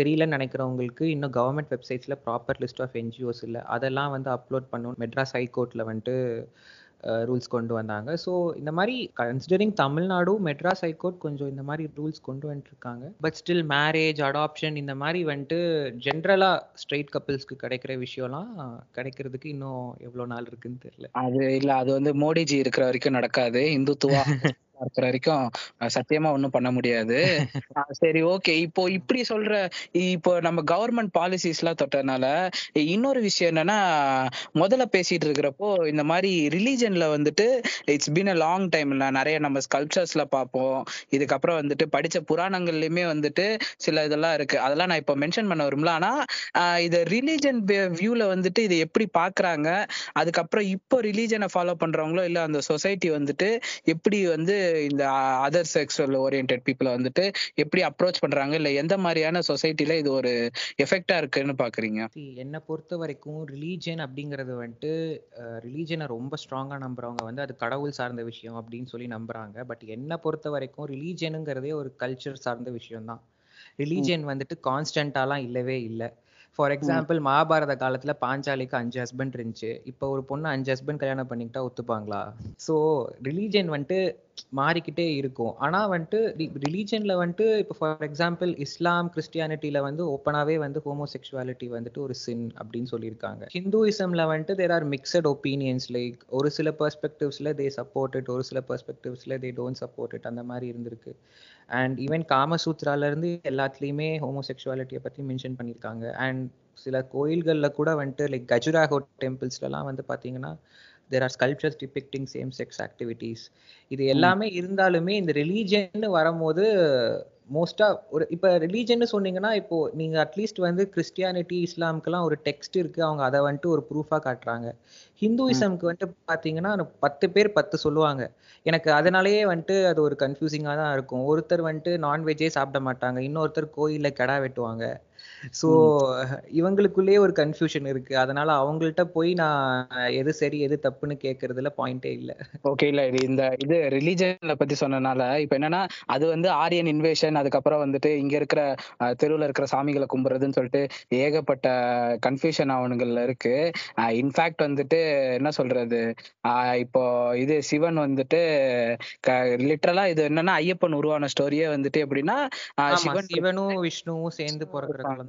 தெரியலன்னு நினைக்கிறவங்களுக்கு இன்னும் கவர்மெண்ட் வெப்சைட்ஸில் ப்ராப்பர் லிஸ்ட் ஆஃப் என்ஜிஓஸ் இல்லை. அதெல்லாம் வந்து அப்லோட் பண்ணணும். மெட்ராஸ் ஹைகோர்ட்டில் வந்துட்டு ரூல்ஸ் கொண்டு வந்தாங்க. ஸோ இந்த மாதிரி கன்சிடரிங் தமிழ்நாடு மெட்ராஸ் ஹைகோர்ட் கொஞ்சம் இந்த மாதிரி ரூல்ஸ் கொண்டு வந்துட்டுருக்காங்க பட் ஸ்டில் மேரேஜ் அடாப்ஷன் இந்த மாதிரி வந்துட்டு ஜென்ரலாக ஸ்ட்ரெயிட் கப்பிள்ஸ்க்கு கிடைக்கிற விஷயம்லாம் கிடைக்கிறதுக்கு இன்னும் எவ்வளோ நாள் இருக்குன்னு தெரியல. அது இல்லை அது வந்து மோடிஜி இருக்கிற வரைக்கும் நடக்காது. இந்துத்துவா இருக்கிற வரைக்கும் சத்தியமா ஒண்ணும் பண்ண முடியாது. [laughs] சரி ஓகே இப்போ இப்படி சொல்ற இப்போ நம்ம கவர்மெண்ட் பாலிசிஸ் எல்லாம் தொட்டனால இன்னொரு விஷயம் என்னன்னா முதல்ல பேசிட்டு இருக்கிறப்போ இந்த மாதிரி ரிலீஜன்ல வந்துட்டு இட்ஸ் பீன் அ லாங் டைம்ல நிறைய நம்ம ஸ்கல்ப்சர்ஸ்ல பார்ப்போம். இதுக்கப்புறம் வந்துட்டு படிச்ச புராணங்கள்லயுமே வந்துட்டு சில இதெல்லாம் இருக்கு. அதெல்லாம் நான் இப்போ மென்ஷன் பண்ண வரும்ல ஆனா இது ரிலீஜன் வியூல வந்துட்டு இதை எப்படி பாக்குறாங்க அதுக்கப்புறம் இப்போ ரிலீஜனை ஃபாலோ பண்றவங்களோ இல்ல அந்த சொசைட்டி வந்துட்டு எப்படி வந்து இந்த அதர் செக்ஷுவல் ஓரியன்ட் பீப்புளை வந்துட்டு எப்படி அப்ரோச் பண்றாங்க? இல்ல எந்த மாதிரியான சொசைட்டில இது ஒரு எஃபெக்டா இருக்குன்னு பாக்குறீங்க? என்னை பொறுத்த வரைக்கும் ரிலீஜன் அப்படிங்கிறது வந்துட்டு ரிலீஜனை ரொம்ப ஸ்ட்ராங்காக நம்புறவங்க வந்து அது கடவுள் சார்ந்த விஷயம் அப்படின்னு சொல்லி நம்புறாங்க. பட் என்னை பொறுத்த வரைக்கும் ரிலீஜனுங்கிறதே ஒரு கல்ச்சர் சார்ந்த விஷயம் தான் ரிலீஜன் வந்துட்டு கான்ஸ்டன்டாலாம் இல்லவே இல்லை. ஃபார் எக்ஸாம்பிள் மகாபாரத காலத்துல பாஞ்சாலிக்கு அஞ்சு ஹஸ்பண்ட் இருந்துச்சு. இப்போ ஒரு பொண்ணு அஞ்சு ஹஸ்பண்ட் கல்யாணம் பண்ணிக்கிட்டா ஒத்துப்பாங்களா? ஸோ ரிலீஜன் வந்துட்டு மாறிக்கிட்டே இருக்கும். ஆனா வந்துட்டு ரிலீஜனில் வந்துட்டு இப்போ ஃபார் எக்ஸாம்பிள் இஸ்லாம் கிறிஸ்டியானிட்டியில் வந்து ஓப்பனாவே வந்து ஹோமோசெக்ஷுவாலிட்டி வந்துட்டு ஒரு சின் அப்படின்னு சொல்லியிருக்காங்க. ஹிந்துவிசமில் வந்துட்டு there are mixed opinions like ஒரு சில பெர்ஸ்பெக்டிவ்ஸ்ல தே சப்போர்ட் இட் ஒரு சில பெர்ஸ்பெக்டிவ்ஸ்ல தே டோன்ட் சப்போர்ட் இட் அந்த மாதிரி இருந்திருக்கு. அண்ட் ஈவன் காமசூத்ரால இருந்து எல்லாத்துலேயுமே ஹோமோசெக்ஷுவாலிட்டியை பற்றி மென்ஷன் பண்ணியிருக்காங்க. அண்ட் சில கோயில்களில் கூட வந்துட்டு லைக் கஜுராஹோ டெம்பிள்ஸ்லலாம் வந்து பார்த்தீங்கன்னா there are sculptures depicting same sex activities இது எல்லாமே இருந்தாலுமே இந்த ரிலீஜன் வரும்போது மோஸ்டா ஒரு இப்போ ரிலீஜன் சொன்னீங்கன்னா இப்போ நீங்க அட்லீஸ்ட் வந்து கிறிஸ்டியானிட்டி இஸ்லாமுக்கெல்லாம் ஒரு டெக்ஸ்ட் இருக்கு. அவங்க அதை வந்துட்டு ஒரு ப்ரூஃபா காட்டுறாங்க. ஹிந்துவிசம்க்கு வந்துட்டு பாத்தீங்கன்னா பத்து பேர் பத்து சொல்லுவாங்க. எனக்கு அதனாலேயே வந்துட்டு அது ஒரு கன்ஃபியூசிங்கா தான் இருக்கும். ஒருத்தர் வந்துட்டு நான்வெஜ்ஜே சாப்பிட மாட்டாங்க. இன்னொருத்தர் கோயில்ல கெடா வெட்டுவாங்க. ஸோ இவங்களுக்குள்ளேயே ஒரு கன்ஃபியூஷன் இருக்கு. அதனால அவங்கள்ட்ட போய் நான் எது சரி எது தப்புன்னு கேட்கறதுல பாயிண்டே இல்லை. ஓகே இல்ல இது இந்த இது ரிலீஜன்ல பத்தி சொன்னனால இப்ப என்னன்னா அது வந்து ஆரியன் இன்வேஷன் அதுக்கப்புறம் வந்துட்டு இங்க இருக்கிற தெருவுல இருக்கிற சாமிகளை கும்பிடுறதுன்னு சொல்லிட்டு ஏகப்பட்ட கன்ஃபியூஷன் அவனுங்கள்ல இருக்கு. இன்ஃபேக்ட் வந்துட்டு என்ன சொல்றது? ஆஹ் இப்போ இது சிவன் வந்துட்டு லிட்டரலா இது என்னன்னா ஐயப்பன் உருவான ஸ்டோரியே வந்துட்டு எப்படின்னா சிவன் சிவனும் விஷ்ணுவும் சேர்ந்து பிறக்கிற குழந்தை தான் ஐயப்பன்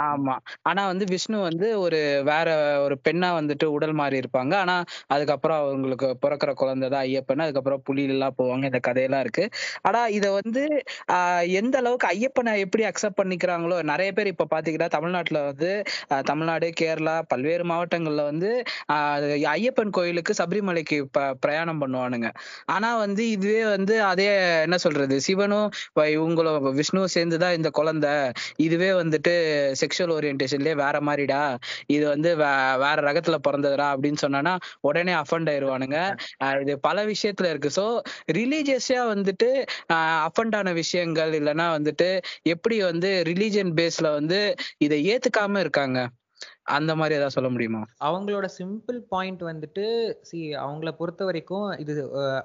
ஆமா. ஆனா வந்து விஷ்ணு வந்து ஒரு வேற ஒரு பெண்ணா வந்துட்டு உடல் மாறி இருப்பாங்க. ஆனா அதுக்கப்புறம் அவங்களுக்கு பிறக்கிற குழந்தை தான் ஐயப்பன். அதுக்கப்புறம் புலியில எல்லாம் போவாங்க. இந்த கதையெல்லாம் இருக்கு. ஆனா இத வந்து ஆஹ் எந்த அளவுக்கு ஐயப்பனை எப்படி அக்செப்ட் பண்ணிக்கிறாங்களோ நிறைய பேர் இப்ப பாத்தீங்கன்னா தமிழ்நாட்டுல வந்து தமிழ்நாடு கேரளா பல்வேறு மாவட்டங்கள்ல வந்து ஆஹ் ஐயப்பன் கோயிலுக்கு சபரிமலைக்கு ப- பிரயாணம் பண்ணுவானுங்க. ஆனா வந்து இதுவே வந்து அதே என்ன சொல்றது சிவனும் இவங்களும் விஷ்ணுவும் சேர்ந்துதான் இந்த குழந்தை. இதுவே வந்து வந்துட்டு செக்ஷுவல் ஓரியன்டேஷன்லயே வேற மாதிரிடா. இது வந்து வேற ரகத்துல பிறந்ததுடா அப்படின்னு சொன்னானா உடனே அஃபண்ட் ஆயிருவானுங்க. ஆஹ் இது பல விஷயத்துல இருக்கு. சோ ரிலீஜியஸா வந்துட்டு அஃபண்ட் ஆன விஷயங்கள் இல்லைன்னா வந்துட்டு எப்படி வந்து ரிலீஜியன் பேஸ்ல வந்து இதை ஏத்துக்காம இருக்காங்க? அந்த மாதிரி ஏதாவது சொல்ல முடியுமா? அவங்களோட சிம்பிள் பாயிண்ட் வந்துட்டு சி அவங்கள பொறுத்த வரைக்கும் இது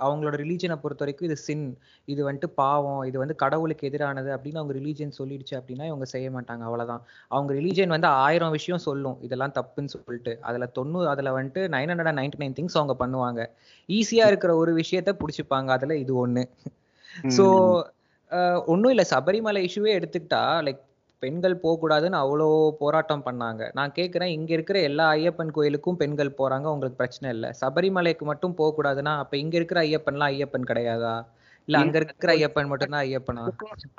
அவங்களோட ரிலீஜனை பொறுத்த வரைக்கும் இது சின் இது வந்துட்டு பாவம். இது வந்து கடவுளுக்கு எதிரானது அப்படின்னு அவங்க ரிலீஜன் சொல்லிடுச்சு அப்படின்னா இவங்க செய்ய மாட்டாங்க. அவ்வளவுதான். அவங்க ரிலீஜன் வந்து ஆயிரம் விஷயம் சொல்லும். இதெல்லாம் தப்புன்னு சொல்லிட்டு. அதுல தொண்ணூறு அதுல வந்துட்டு nine hundred ninety nine things அவங்க பண்ணுவாங்க. ஈஸியா இருக்கிற ஒரு விஷயத்த புடிச்சுப்பாங்க. அதுல இது ஒண்ணு. ஸோ ஒன்றும் இல்லை. சபரிமலை இஷ்யூவே எடுத்துக்கிட்டா லைக் பெண்கள் போகக்கூடாதுன்னு அவ்வளோ போராட்டம் பண்ணாங்க. நான் கேட்குறேன் இங்க இருக்கிற எல்லா ஐயப்பன் கோயிலுக்கும் பெண்கள் போறாங்க உங்களுக்கு பிரச்சனை இல்லை. சபரிமலைக்கு மட்டும் போகக்கூடாதுன்னா அப்ப இங்க இருக்கிற ஐயப்பன்லாம் ஐயப்பன் கிடையாதா? இல்ல அங்க இருக்கிற ஐயப்பன் மட்டும்தான் ஐயப்பனா?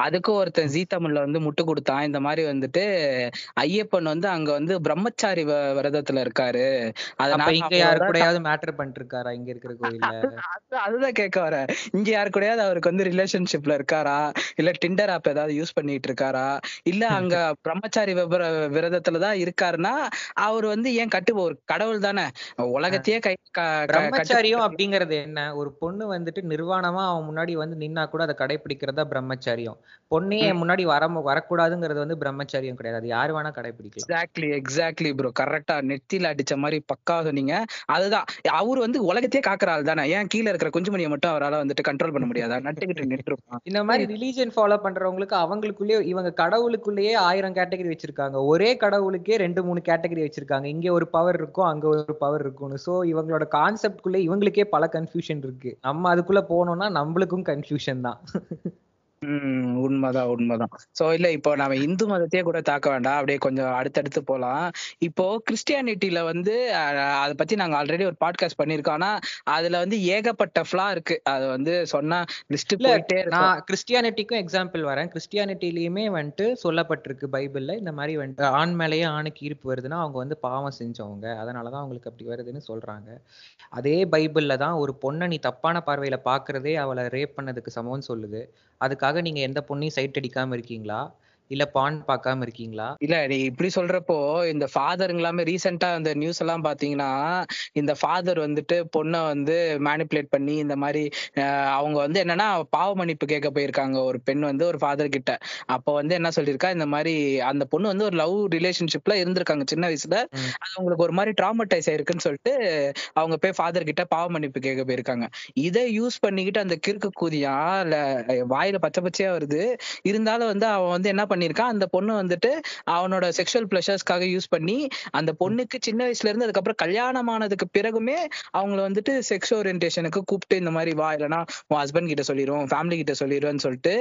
அதுக்கும் ஒருத்தன் ஜீ தமிழ்ல வந்து முட்டு கொடுத்தான். இந்த மாதிரி வந்துட்டு ஐயப்பன் வந்து அங்க வந்து பிரம்மச்சாரி விரதத்துல இருக்காரு. அதனால இங்க யாரு கூடயாவது மேட்டர் பண்ணிட்டு இருக்காரா இங்க இருக்கிற கோயில்ல அது- அதுதான் கேட்க வரேன் இங்க யாரு கூடயாவது அவருக்கு வந்து ரிலேஷன்ஷிப்ல இருக்காரா? இல்ல டிண்டர் ஆப் ஏதாவது யூஸ் பண்ணிட்டு இருக்காரா? இல்ல அங்க [laughs] பிரம்மச்சாரி விபர விரதத்துலதான் இருக்காருன்னா அவர் வந்து ஏன் கட்டு ஒரு கடவுள் தானே. உலகத்தையே கை பிரம்மச்சாரியம் அப்படிங்கறது என்ன? ஒரு பொண்ணு வந்துட்டு நிர்வாணமா அவன் முன்னாடி முன்னாடி வந்து நின்னா கூட அதை கடைபிடிக்கிறதா பிரம்மச்சரியம். பொண்ணே என் முன்னாடி வர வரக்கூடாதுங்கிறது வந்து பிரம்மச்சரியம் கிடையாது. அது யாரு வேணா கடைபிடிக்கலாம் எக்ஸாக்ட்லி எக்ஸாக்ட்லி ப்ரோ கரெக்டா நெத்தில அடிச்ச மாதிரி பக்கா சொன்னீங்க. அதுதான். அவர் வந்து உலகத்தையே காக்குற ஆள் தானே. ஏன் கீழ இருக்கிற குஞ்சுமணியை மட்டும் அவரால வந்துட்டு கண்ட்ரோல் பண்ண முடியாதா? நட்டுக்கிட்டு நின்றுப்பான் இந்த மாதிரி ரிலீஜன் ஃபாலோ பண்றவங்களுக்கு அவங்களுக்குள்ளேயே இவங்க கடவுளுக்குள்ளேயே ஆயிரம் கேட்டகரி வச்சிருக்காங்க. ஒரே கடவுளுக்கே ரெண்டு மூணு கேட்டகரி வச்சிருக்காங்க. இங்க ஒரு பவர் இருக்கும் அங்க ஒரு பவர் இருக்கும்னு. சோ இவங்களோட கான்செப்ட்குள்ளே இவங்களுக்கே பல கன்ஃபியூஷன் இருக்கு. நம்ம அதுக்குள்ள போனோம்னா நம்மளுக்கும் கன்ஃபியூஷன் தான். உம் [laughs] உண்மைதான் உண்மைதான். சோ இல்ல இப்போ நம்ம இந்து மதத்தையே கூட தாக்க வேண்டாம். அப்படியே கொஞ்சம் அடுத்தடுத்து போலாம். இப்போ கிறிஸ்டியானிட்டில வந்து அதை பத்தி நாங்க ஆல்ரெடி ஒரு பாட்காஸ்ட் பண்ணிருக்கோம் ஆனா அதுல வந்து ஏகப்பட்ட ஃபிளா இருக்கு. அது வந்து சொன்னா லிஸ்ட் போயிட்டே நான் கிறிஸ்டியானிட்டிக்கும் எக்ஸாம்பிள் வரேன். கிறிஸ்டியானிட்டிலயுமே வந்துட்டு சொல்லப்பட்டிருக்கு பைபிள்ல. இந்த மாதிரி வந்துட்டு ஆண் மேலேயே ஆணுக்கு ஈர்ப்பு வருதுன்னா அவங்க வந்து பாவம் செஞ்சவங்க. அதனாலதான் அவங்களுக்கு அப்படி வருதுன்னு சொல்றாங்க. அதே பைபிள்ல தான் ஒரு பொண்ணை நீ தப்பான பார்வையில பாக்குறதே அவளை ரேப் பண்ணதுக்கு சமம்னு சொல்லுது. அதுக்காக நீங்கள் எந்த பொண்ணையும் சைட் அடிக்காம இருக்கீங்களா? இல்ல பான் பார்க்காம இருக்கீங்களா? இல்ல நீ இப்படி சொல்றப்போ இந்த ஃபாதருங்களாமே ரீசெண்டா அந்த நியூஸ் எல்லாம் பாத்தீங்கன்னா இந்த ஃபாதர் வந்துட்டு பொண்ணை வந்து மேனிப்புலேட் பண்ணி இந்த மாதிரி அவங்க வந்து என்னன்னா பாவ மன்னிப்பு கேட்க போயிருக்காங்க. ஒரு பெண் வந்து ஒரு ஃபாதர் கிட்ட. அப்போ வந்து என்ன சொல்லியிருக்கா இந்த மாதிரி அந்த பொண்ணு வந்து ஒரு லவ் ரிலேஷன்ஷிப்ல இருந்திருக்காங்க சின்ன வயசுல. அது அவங்களுக்கு ஒரு மாதிரி ட்ராமடைஸ் ஆயிருக்குன்னு சொல்லிட்டு அவங்க போய் ஃபாதர் கிட்ட பாவ மன்னிப்பு கேட்க போயிருக்காங்க. இதை யூஸ் பண்ணிக்கிட்டு அந்த கிறுக்கு கூதியா இல்ல வாயில பச்சை பச்சையா வருது. இருந்தாலும் வந்து அவன் வந்து என்ன பண்ணிருக்கான் அந்த பொண்ணு வந்துட்டு அவனோட செக்ஷுவல் பிளஷர்ஸ்க்காக யூஸ் பண்ணி அந்த பொண்ணுக்கு சின்ன வயசுல இருந்து அதுக்கப்புறம் கல்யாணம் ஆனதுக்கு பிறகுமே அவங்கள வந்துட்டு செக்ஸ் ஓரியன்டேஷனுக்கு கூப்பிட்டு இந்த மாதிரி வா இல்லைன்னா உன் ஹஸ்பண்ட் கிட்ட சொல்லிடுவோம் ஃபேமிலி கிட்ட சொல்லிடுவேன்னு சொல்லிட்டு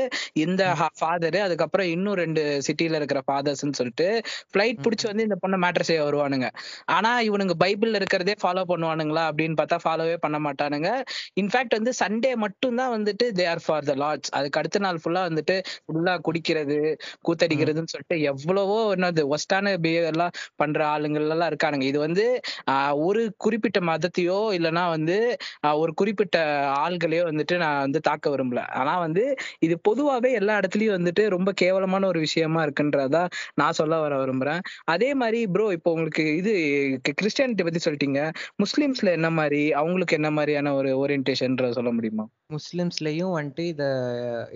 இந்த ஃபாதர் அதுக்கப்புறம் இன்னும் ரெண்டு சிட்டில இருக்கிற ஃபாதர்ஸ்ன்னு சொல்லிட்டு ஃபிளைட் பிடிச்சி வந்து இந்த பொண்ணை மேட்டர் செய்ய வருவானுங்க. ஆனா இவனுங்க பைபிள்ல இருக்கிறதே ஃபாலோ பண்ணுவானுங்களா அப்படின்னு பார்த்தா ஃபாலோவே பண்ண மாட்டானுங்க. இன்ஃபேக்ட் வந்து சண்டே மட்டும் தான் வந்துட்டு they are for the lords அதுக்கு அடுத்த நாள் ஃபுல்லா வந்துட்டு ஃபுல்லா குடிக்கிறது கூத்தடிக்கிறதுன்னு சொல்லிட்டு எவ்வளவோ என்னது ஒஸ்டான பிஹேவியர்லாம் பண்ற ஆளுங்கள் எல்லாம் இருக்கானுங்க. இது வந்து ஆஹ், ஒரு குறிப்பிட்ட மதத்தையோ இல்லைன்னா வந்து ஒரு குறிப்பிட்ட ஆள்களையோ வந்துட்டு நான் வந்து தாக்க விரும்பல. ஆனா வந்து இது பொதுவாவே எல்லா இடத்துலயும் வந்துட்டு ரொம்ப கேவலமான ஒரு விஷயமா இருக்குன்றதா நான் சொல்ல வர விரும்புறேன். அதே மாதிரி ப்ரோ இப்போ உங்களுக்கு இது கிறிஸ்டியானிட்டி பத்தி சொல்லிட்டீங்க. முஸ்லிம்ஸ்ல என்ன மாதிரி அவங்களுக்கு என்ன மாதிரியான ஒரு ஓரியன்டேஷன் சொல்ல முடியுமா? முஸ்லிம்ஸ்லேயும் வந்துட்டு இதை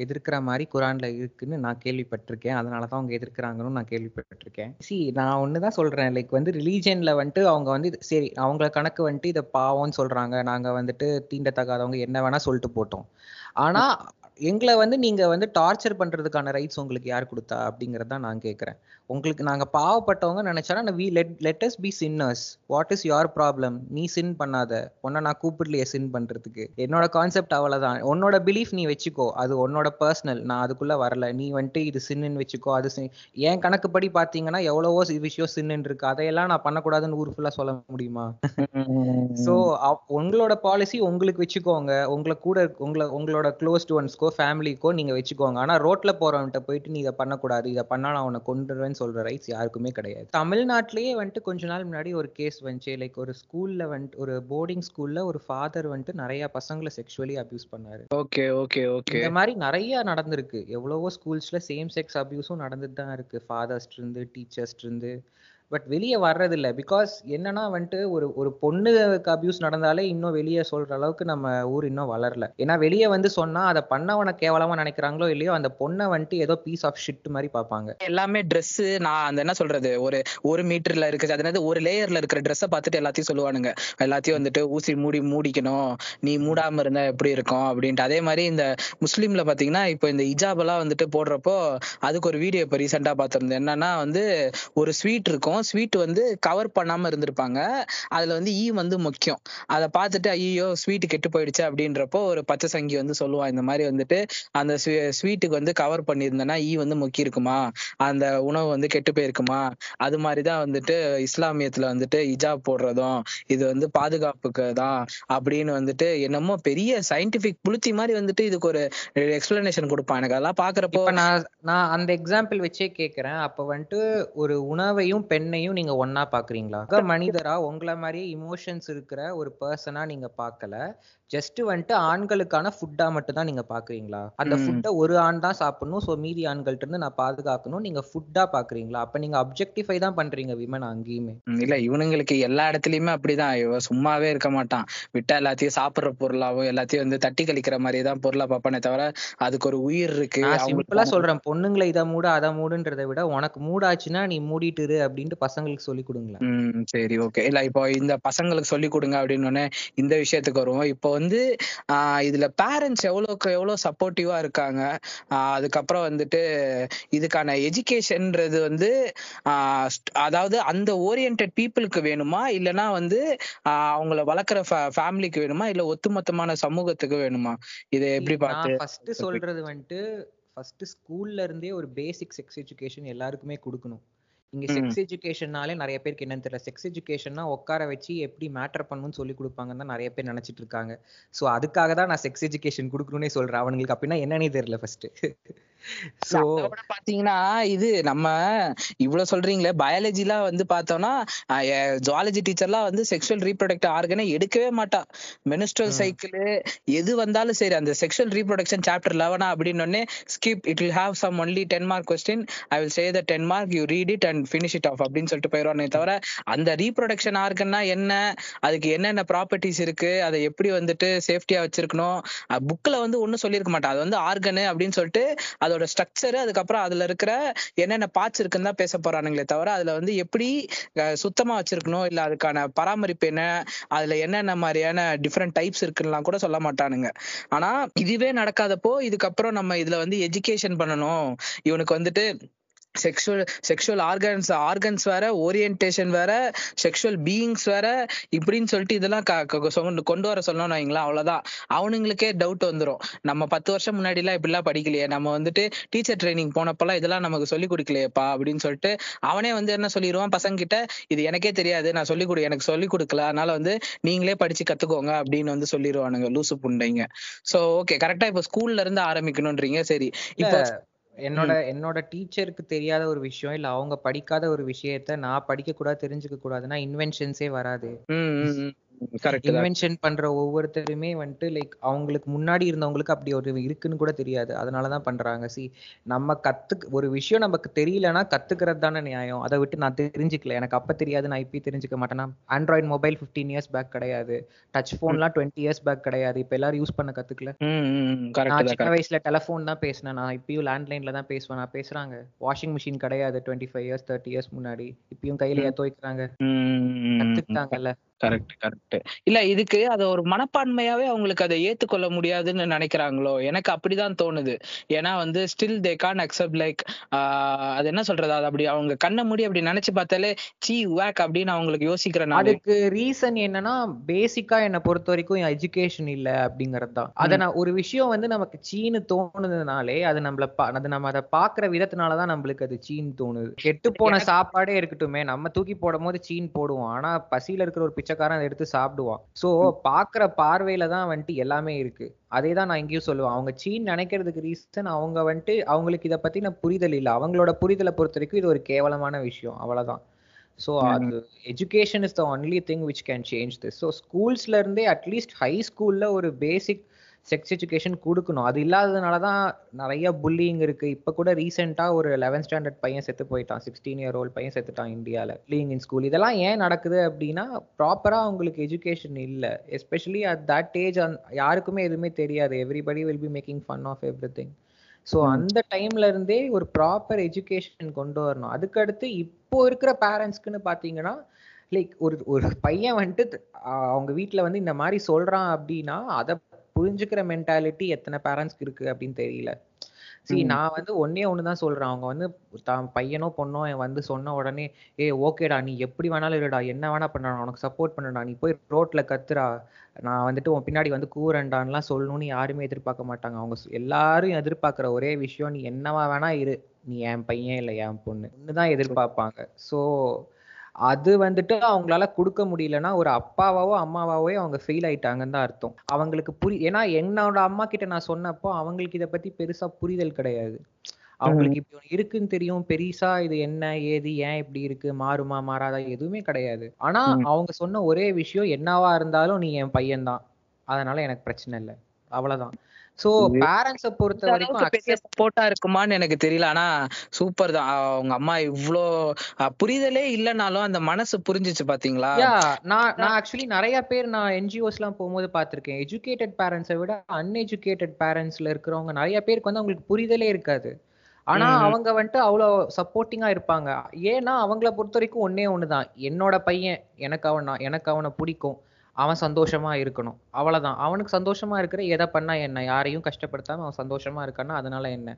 எதிர்க்கிற மாதிரி குரானில் இருக்குன்னு நான் கேள்விப்பட்டிருக்கேன். அதனால தான் அவங்க எதிர்க்கிறாங்கன்னு நான் கேள்விப்பட்டிருக்கேன். சி நான் ஒன்று தான் சொல்கிறேன் லைக் வந்து ரிலீஜனில் வந்துட்டு அவங்க வந்து இது- சரி அவங்கள கணக்கு வந்துட்டு இதை பாவம்னு சொல்றாங்க. நாங்கள் வந்துட்டு தீண்டத்தகாதவங்க என்ன வேணால் சொல்லிட்டு போட்டோம். ஆனால் எங்களை வந்து நீங்கள் வந்து டார்ச்சர் பண்ணுறதுக்கான ரைட்ஸ் உங்களுக்கு யார் கொடுத்தா? அப்படிங்கிறத தான் நான் கேட்குறேன் உங்களுக்கு நாங்க பாவப்பட்டவங்க நினைச்சாலும் we let let us be sinners what is your problem நீ சின் பண்ணாத. உன்னை நான் கூப்பிடலையே சின் பண்றதுக்கு. என்னோட கான்செப்ட் அவ்வளவுதான். உன்னோட பிலீஃப் நீ வச்சுக்கோ. அது உன்னோட பர்சனல் நான் அதுக்குள்ள வரல. நீ வந்துட்டு இது சின்னு வச்சுக்கோ. அது என் கணக்குப்படி பாத்தீங்கன்னா எவ்வளவோ விஷயம் சின்னு இருக்கு. அதையெல்லாம் நான் பண்ணக்கூடாதுன்னு ஊர் ஃபுல்லா சொல்ல முடியுமா? [laughs] சோ உங்களோட பாலிசி உங்களுக்கு வச்சுக்கோங்க. உங்களை கூட உங்களை உங்களோட க்ளோஸ் ஒன்ஸ்க்கோ ஃபேமிலிக்கோ நீங்க வச்சுக்கோங்க. ஆனா ரோட்ல போறவன்ட்ட போயிட்டு நீ இதை பண்ணக்கூடாது. இதை பண்ணா நான் உன்னை கொண்டுருவேன்னு சொல்ற ரைட்ஸ் யாருக்குமே கிடையாது. தமிழ்நாட்டிலேயே வந்துட்டு கொஞ்ச நாள் முன்னாடி ஒரு கேஸ் வந்துச்சு. லைக் ஒரு ஸ்கூல்ல வந்துட்டு ஒரு போர்டிங் ஸ்கூல்ல ஒரு ஃபாதர் வந்துட்டு நிறைய பசங்களை செக்ஷுவலி அபியூஸ் பண்ணாரு. Okay okay okay. இந்த மாதிரி நிறைய நடந்திருக்கு. எவ்வளவோ ஸ்கூல்ஸ்ல சேம் செக்ஸ் அபியூஸும் நடந்துட்டு தான் இருக்கு. ஃபாதர்ஸ்ட் இருந்து டீச்சர்ஸ்ட் இருந்து. பட் வெளியே வர்றதில்ல. பிகாஸ் என்னன்னா வந்துட்டு ஒரு ஒரு பொண்ணுக்கு அபியூஸ் நடந்தாலே இன்னும் வெளியே சொல்ற அளவுக்கு நம்ம ஊர் இன்னும் வளரல. ஏன்னா வெளியே வந்து சொன்னா அதை பண்ணவனை கேவலமா நினைக்கிறாங்களோ இல்லையோ அந்த பொண்ணை வந்துட்டு ஏதோ பீஸ் ஆஃப் ஷிட் மாதிரி பார்ப்பாங்க. எல்லாமே ட்ரெஸ் நான் அந்த என்ன சொல்றது? ஒரு ஒரு மீட்டர்ல இருக்குது அதனால ஒரு லேயர்ல இருக்கிற ட்ரெஸ்ஸை பார்த்துட்டு எல்லாத்தையும் சொல்லுவானுங்க. எல்லாத்தையும் வந்துட்டு ஊசி மூடி மூடிக்கணும். நீ மூடாம இருந்தா எப்படி இருக்கும்? அப்படின்ட்டு. அதே மாதிரி இந்த முஸ்லீம்ல பாத்தீங்கன்னா இப்போ இந்த இஜாப் எல்லாம் வந்துட்டு போடுறப்போ அதுக்கு ஒரு வீடியோ இப்போ ரீசெண்டா பார்த்திருந்தேன். என்னன்னா வந்து ஒரு ஸ்வீட் இருக்கும். ஸ்வீட் வந்து கவர் பண்ணாம இருந்திருப்பாங்க. அதுல வந்து ஈ வந்து முக்கியம். அதை பார்த்துட்டு ஐயோ ஸ்வீட் கெட்டு போயிடுச்சு அப்படின்றப்போ ஒரு பச்சை சங்கி வந்து சொல்லுவான். இந்த மாதிரி வந்துட்டு அந்த ஸ்வீட்டுக்கு வந்து கவர் பண்ணியிருந்தேன்னா ஈ வந்து முக்கி இருக்குமா? அந்த உணவு வந்து கெட்டு போயிருக்குமா? அது மாதிரிதான் வந்துட்டு இஸ்லாமியத்துல வந்துட்டு இஜாப் போடுறதும் இது வந்து பாதுகாப்புக்கு தான் அப்படின்னு வந்துட்டு என்னமோ பெரிய சயின்டிபிக் புளுத்தி மாதிரி வந்துட்டு இதுக்கு ஒரு எக்ஸ்பிளனேஷன் கொடுப்பான். எனக்கு அதெல்லாம் பாக்குறப்போ நான் நான் அந்த எக்ஸாம்பிள் வச்சே கேக்குறேன். அப்ப வந்துட்டு ஒரு உணவையும் பெண் பெண்ணையும் நீங்க ஒண்ணா பாக்குறீங்களா? மனிதரா உங்களை மாதிரியே இமோஷன்ஸ் இருக்கிற ஒரு பர்சனா நீங்க பார்க்கல ஜஸ்ட் வந்துட்டு ஆண்களுக்கான ஃபுட்டா மட்டும் தான் நீங்க பாக்குறீங்களா? அந்த. ஃபுட்டை ஒரு ஆண் தான் சாப்பிடணும். சோ மீதி ஆண்கள்ட்ட இருந்து நான் பாதுகாக்கணும். நீங்க ஃபுட்டா பாக்குறீங்களா? அப்ப நீங்க அப்ஜெக்டிஃபை தான் பண்றீங்க விமன் அங்கேயுமே. இல்ல இவனுங்களுக்கு எல்லா இடத்துலயுமே அப்படிதான். சும்மாவே இருக்க மாட்டான். விட்டா எல்லாத்தையும் சாப்பிடுற பொருளாவும் எல்லாத்தையும் வந்து தட்டி கழிக்கிற மாதிரி தான் பொருளா பார்ப்பானே தவிர அதுக்கு ஒரு உயிர் இருக்கு. சிம்பிளா சொல்றேன். பொண்ணுங்களை இதை மூட அதை மூடுன்றதை விட உனக்கு மூடாச்சுன்னா நீ மூடிட்டு இரு அப்படின்ட்டு பசங்களுக்கு சொல்லி கொடுங்களேன். சரி ஓகே இல்ல இப்போ இந்த பசங்களுக்கு சொல்லி கொடுங்க அப்படின்னு உடனே இந்த விஷயத்துக்கு வருவோம். இப்போ வந்து இதுல பேரண்ட்ஸ் எவ்வளவுக்கு எவ்வளவு சப்போர்ட்டிவா இருக்காங்க அதுக்கப்புறம் வந்துட்டு இதுக்கான எஜுகேஷன்ன்றது வந்து அதாவது அந்த ஓரியன்ட் பீப்புளுக்கு வேணுமா? இல்லைன்னா வந்து அவங்கள வளர்க்குற ஃபேமிலிக்கு வேணுமா? இல்ல ஒட்டுமொத்தமான சமூகத்துக்கு வேணுமா? இதை எப்படி பார்த்து ஃபர்ஸ்ட் சொல்றது வந்துட்டு ஃபர்ஸ்ட் ஸ்கூல்ல இருந்தே ஒரு பேசிக் செக்ஸ் எஜுகேஷன் எல்லாருக்குமே கொடுக்கணும். இங்க. செக்ஸ் எஜுகேஷன்னாலே நிறைய பேருக்கு என்னன்னு தெரியல. செக்ஸ் எஜுகேஷன்னா உட்கார வச்சு எப்படி மேட்டர் பண்ணணும்னு சொல்லி கொடுப்பாங்கன்னு தான் நிறைய பேர் நினைச்சிட்டு இருக்காங்க. சோ அதுக்காக தான் நான் செக்ஸ் எஜுகேஷன் கொடுக்கணும்னே சொல்றேன். அவனுங்களுக்கு அப்படின்னா என்னன்னே தெரியல ஃபர்ஸ்ட் சோ பாத்தீங்கன்னா இது நம்ம இவ்வளவு சொல்றீங்களே பயாலஜிலாம் வந்து பார்த்தோம்னா ஜுவாலஜி டீச்சர்லாம் வந்து செக்ஷுவல் ரீப்ரொடக்ட் ஆர்கனை எடுக்கவே மாட்டா. மெனிஸ்ட்ரல். சைக்கிள் எது வந்தாலும் சரி அந்த செக்ஷுவல் ரீப்ரொடக்ஷன் சாப்டர் லெவனா அப்படின்னு skip it will have some only ten mark question I will say the ten mark you read it and finish it off அப்படின்னு சொல்லிட்டு போயிடுவானே தவிர அந்த ரீப்ரொடக்ஷன் ஆர்கன்னா என்ன அதுக்கு என்னென்ன ப்ராப்பர்ட்டிஸ் இருக்கு அதை எப்படி வந்துட்டு சேஃப்டியா வச்சிருக்கணும் புக்ல வந்து ஒன்றும் சொல்லியிருக்க மாட்டா. அது வந்து ஆர்கனு அப்படின்னு சொல்லிட்டு அதோட ஸ்ட்ரக்சர் அதுக்கப்புறம் அதுல இருக்கிற என்னென்ன பார்ட்ஸ் இருக்குன்னு தான் பேச போறானுங்களே தவிர அதுல வந்து எப்படி அஹ், சுத்தமா வச்சிருக்கணும் இல்ல அதுக்கான பராமரிப்பு என்ன அதுல என்னென்ன மாதிரியான டிஃப்ரெண்ட் டைப்ஸ் இருக்குன்னுலாம் கூட சொல்ல மாட்டானுங்க. ஆனா இதுவே நடக்காதப்போ இதுக்கப்புறம் நம்ம இதுல வந்து எஜுகேஷன் பண்ணணும். இவனுக்கு வந்துட்டு செக்ஷுவல் செக்ஷுவல் ஆர்கன்ஸ் ஆர்கன்ஸ் வேற ஓரியன்டேஷன் வேற செக்ஷுவல் பீயிங்ஸ் வேற இப்படின்னு சொல்லிட்டு இதெல்லாம் கொண்டு வர சொல்லணும் வைங்களா அவ்வளவுதான். அவனுங்களுக்கே டவுட் வந்துரும். நம்ம பத்து வருஷம் முன்னாடி எல்லாம் இப்படிலாம் படிக்கலையே. நம்ம வந்துட்டு டீச்சர் ட்ரைனிங் போனப்பெல்லாம் இதெல்லாம் நமக்கு சொல்லி கொடுக்கலையேப்பா அப்படின்னு சொல்லிட்டு அவனே வந்து என்ன சொல்லிடுவான்? பசங்க கிட்ட இது எனக்கே தெரியாது. நான் சொல்லி கொடு எனக்கு சொல்லி கொடுக்கல. அதனால வந்து நீங்களே படிச்சு கத்துக்கோங்க அப்படின்னு வந்து சொல்லிடுவானுங்க லூசு புண்டைங்க. சோ ஓகே கரெக்டா இப்போ ஸ்கூல்ல இருந்து ஆரம்பிக்கணும்ன்றீங்க. சரி இப்போ என்னோட என்னோட டீச்சருக்கு தெரியாத ஒரு விஷயம் இல்ல அவங்க படிக்காத ஒரு விஷயத்த நான் படிக்க கூடாது தெரிஞ்சுக்க கூடாதுன்னா இன்வென்ஷன்ஸே வராது இன்வென்ஷன் பண்ற ஒவ்வொருத்தருமே வந்துட்டு லைக் அவங்களுக்கு முன்னாடி இருந்தவங்களுக்கு அப்படி ஒரு இருக்குன்னு கூட தெரியாது. அதனாலதான் பண்றாங்க. சி நம்ம கத்துக்க ஒரு விஷயம் நமக்கு தெரியலன்னா கத்துக்கிறது தானே நியாயம். அதை விட்டு நான் தெரிஞ்சுக்கல. எனக்கு அப்ப தெரியாது நான் இப்பயும் தெரிஞ்சுக்க மாட்டேன்னா ஆண்ட்ராய்டு மொபைல் 15 இயர்ஸ் பேக் கிடையாது. டச் போன்லாம் டுவெண்ட்டி இயர்ஸ் பேக் கிடையாது. இப்ப எல்லாரும் யூஸ் பண்ண கத்துக்கல. நான் சின்ன வயசுல டெலிஃபோன் தான் பேசினேன். நான் இப்பயும் லேண்ட்லைன்ல தான் பேசுவேன். நான் பேசுறாங்க. வாஷிங் மிஷின் கிடையாது twenty five years thirty years முன்னாடி. இப்பயும் கையில துவைக்கிறாங்க. கத்துக்கிட்டாங்கல்ல. Correct correct. இல்ல இதுக்கு அத ஒரு மனப்பான்மையாவே அவங்களுக்கு அதை ஏத்துக்கொள்ள முடியாதுன்னு நினைக்கிறாங்களோ? எனக்கு அப்படிதான் தோணுது. ஏன்னா வந்து still they can't accept like அது என்ன சொல்றது? அது அப்படி அவங்க கண்ணை மூடி அப்படி நினைச்சு பார்த்தாலே சீ வேக் அப்படின்னு அவங்களுக்கு யோசிக்கிறனால அதுக்கு ரீசன் என்னன்னா பேசிக்கா என்ன பொறுத்த வரைக்கும் எஜுகேஷன் இல்ல அப்படிங்கறது தான். அத நான் ஒரு விஷயம் வந்து நமக்கு சீனு தோணுதுனாலே அது நம்மள அது நம்ம அதை பாக்குற விதத்தினாலதான் நம்மளுக்கு அது சீன் தோணுது. கெட்டு போன சாப்பாடே இருக்கட்டுமே. நம்ம தூக்கி போடும் போது சீன் போடுவோம். ஆனா பசியில இருக்கிற ஒரு பிச்சைக்காரன் அதை எடுத்து சாப்பிடுவான். சோ பாக்குற பார்வையில தான் வந்துட்டு எல்லாமே இருக்கு. அதே தான் நான் இங்கேயும் சொல்லுவேன். அவங்க சீன் நினைக்கிறதுக்கு ரீசன் அவங்க வந்துட்டு அவங்களுக்கு இதை பத்தின புரிதல் இல்ல. அவங்களோட புரிதலை பொறுத்த வரைக்கும் இது ஒரு கேவலமான விஷயம். அவ்வளவுதான். ஸோ அது education is the only thing which can change this so ஸ்கூல்ஸ்ல இருந்தே அட்லீஸ்ட் ஹை ஸ்கூல்ல ஒரு பேசிக் செக்ஸ் எஜுகேஷன் கொடுக்கணும். அது இல்லாததுனால தான் நிறைய புல்லிங் இருக்கு. இப்போ கூட ரீசெண்டாக ஒரு லெவன்த் ஸ்டாண்டர்ட் பையன் செத்து போயிட்டான். சிக்ஸ்டீன் இயர் ஓல்ட் பையன் செத்துட்டான் இந்தியாவில் புல்லிங் இன் ஸ்கூல் இதெல்லாம் ஏன் நடக்குது அப்படின்னா ப்ராப்பராக அவங்களுக்கு எஜுகேஷன் இல்லை. எஸ்பெஷலி அட் தட் ஏஜ் யாருக்குமே எதுவுமே தெரியாது. Everybody will be making fun of everything so அந்த டைம்ல இருந்தே ஒரு ப்ராப்பர் எஜுகேஷன் கொண்டு வரணும். அதுக்கடுத்து இப்போ இருக்கிற பேரண்ட்ஸ்க்குன்னு பார்த்தீங்கன்னா லைக் ஒரு ஒரு பையன் வந்துட்டு அவங்க வீட்டில் வந்து இந்த மாதிரி சொல்றான் அப்படின்னா அதை புரிஞ்சுக்கிற மென்டாலிட்டி எத்தனை பேரண்ட்ஸ்க்கு இருக்கு அப்படின்னு தெரியல. சரி. நான் வந்து ஒன்னே ஒன்று தான் சொல்றேன். அவங்க வந்து தான் பையனோ பொண்ணோ வந்து சொன்ன உடனே ஏ ஓகேடா நீ எப்படி வேணாலும் இருடா என்ன வேணா பண்ணடா உனக்கு சப்போர்ட் பண்ணடா நீ போய் ரோட்ல கத்துறா நான் வந்துட்டு உன் பின்னாடி வந்து கூறண்டான்லாம் சொல்லணும்னு யாருமே எதிர்பார்க்க மாட்டாங்க. அவங்க சொ- எல்லாரும் எதிர்பார்க்குற ஒரே விஷயம் நீ என்னவா வேணா இரு. நீ என் பையன் இல்லை என் பொண்ணு. தான் எதிர்பார்ப்பாங்க. ஸோ அது வந்துட்டு அவங்களால கொடுக்க முடியலன்னா ஒரு அப்பாவாவோ அம்மாவாவோ அவங்க ஃபெயில் ஆயிட்டாங்கன்னு தான் அர்த்தம். அவங்களுக்கு புரி ஏன்னா என்னோட அம்மா கிட்ட நான் சொன்னப்போ அவங்களுக்கு இதை பத்தி பெருசா புரிதல் கிடையாது. அவங்களுக்கு இப்படி ஒண்ணு இருக்குன்னு தெரியும். பெரிசா இது என்ன ஏது ஏன் இப்படி இருக்கு மாறுமா மாறாதா எதுவுமே கிடையாது. ஆனா அவங்க சொன்ன ஒரே விஷயம் என்னவா இருந்தாலும் நீ என் பையன்தான். அதனால எனக்கு பிரச்சனை இல்லை. அவ்வளவுதான். சோ பேரண்ட்ஸ பொறுத்த வரைக்கும் சப்போர்ட்டா இருக்குமான்னு எனக்கு தெரியல. ஆனா சூப்பர் தான். அவங்க அம்மா இவ்ளோ புரிதலே இல்லைனாலும் அந்த மனசு புரிஞ்சுச்சு பாத்தீங்களா? நான் நான் ஆக்சுவலி நிறைய பேர் நான் என்ஜிஓஸ் எல்லாம் போகும்போது பார்த்திருக்கேன் எஜுகேட்டட் பேரண்ட்ஸை விட அன்எஜுகேட்டட் பேரண்ட்ஸ்ல இருக்கிறவங்க நிறைய பேருக்கு வந்து அவங்களுக்கு புரிதலே இருக்காது. ஆனா. அவங்க வந்துட்டு அவ்வளோ சப்போர்ட்டிங்கா இருப்பாங்க. ஏன்னா அவங்கள பொறுத்த வரைக்கும் ஒன்னே ஒண்ணுதான். என்னோட பையன் எனக்கு அவன் எனக்கு அவனை பிடிக்கும். அவன் சந்தோஷமா இருக்கணும். அவ்வளவுதான். அவனுக்கு சந்தோஷமா இருக்கிற எதை பண்ணா என்ன? யாரையும் கஷ்டப்படுத்தாம அவன் சந்தோஷமா இருக்கான்னா அதனால என்ன?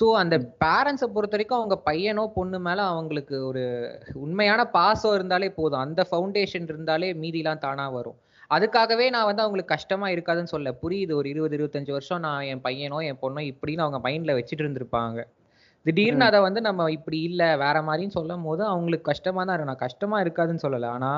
சோ அந்த பேரண்ட்ஸை பொறுத்த வரைக்கும் அவங்க பையனோ பொண்ணு மேல அவங்களுக்கு ஒரு உண்மையான பாசம் இருந்தாலே போதும். அந்த ஃபவுண்டேஷன் இருந்தாலே மீதிலாம் தானா வரும். அதுக்காகவே நான் வந்து அவங்களுக்கு கஷ்டமா இருக்காதுன்னு சொல்ல புரியுது ஒரு இருபது இருபத்தஞ்சு வருஷம் நான் என் பையனோ என் பொண்ணோ இப்படின்னு அவங்க மைண்ட்ல வச்சுட்டு இருந்திருப்பாங்க. திடீர்னு அதை வந்து நம்ம இப்படி இல்ல வேற மாதிரின்னு சொல்லும் போது அவங்களுக்கு கஷ்டமா தான் இருக்கு நான் கஷ்டமா இருக்காதுன்னு சொல்லல. ஆனா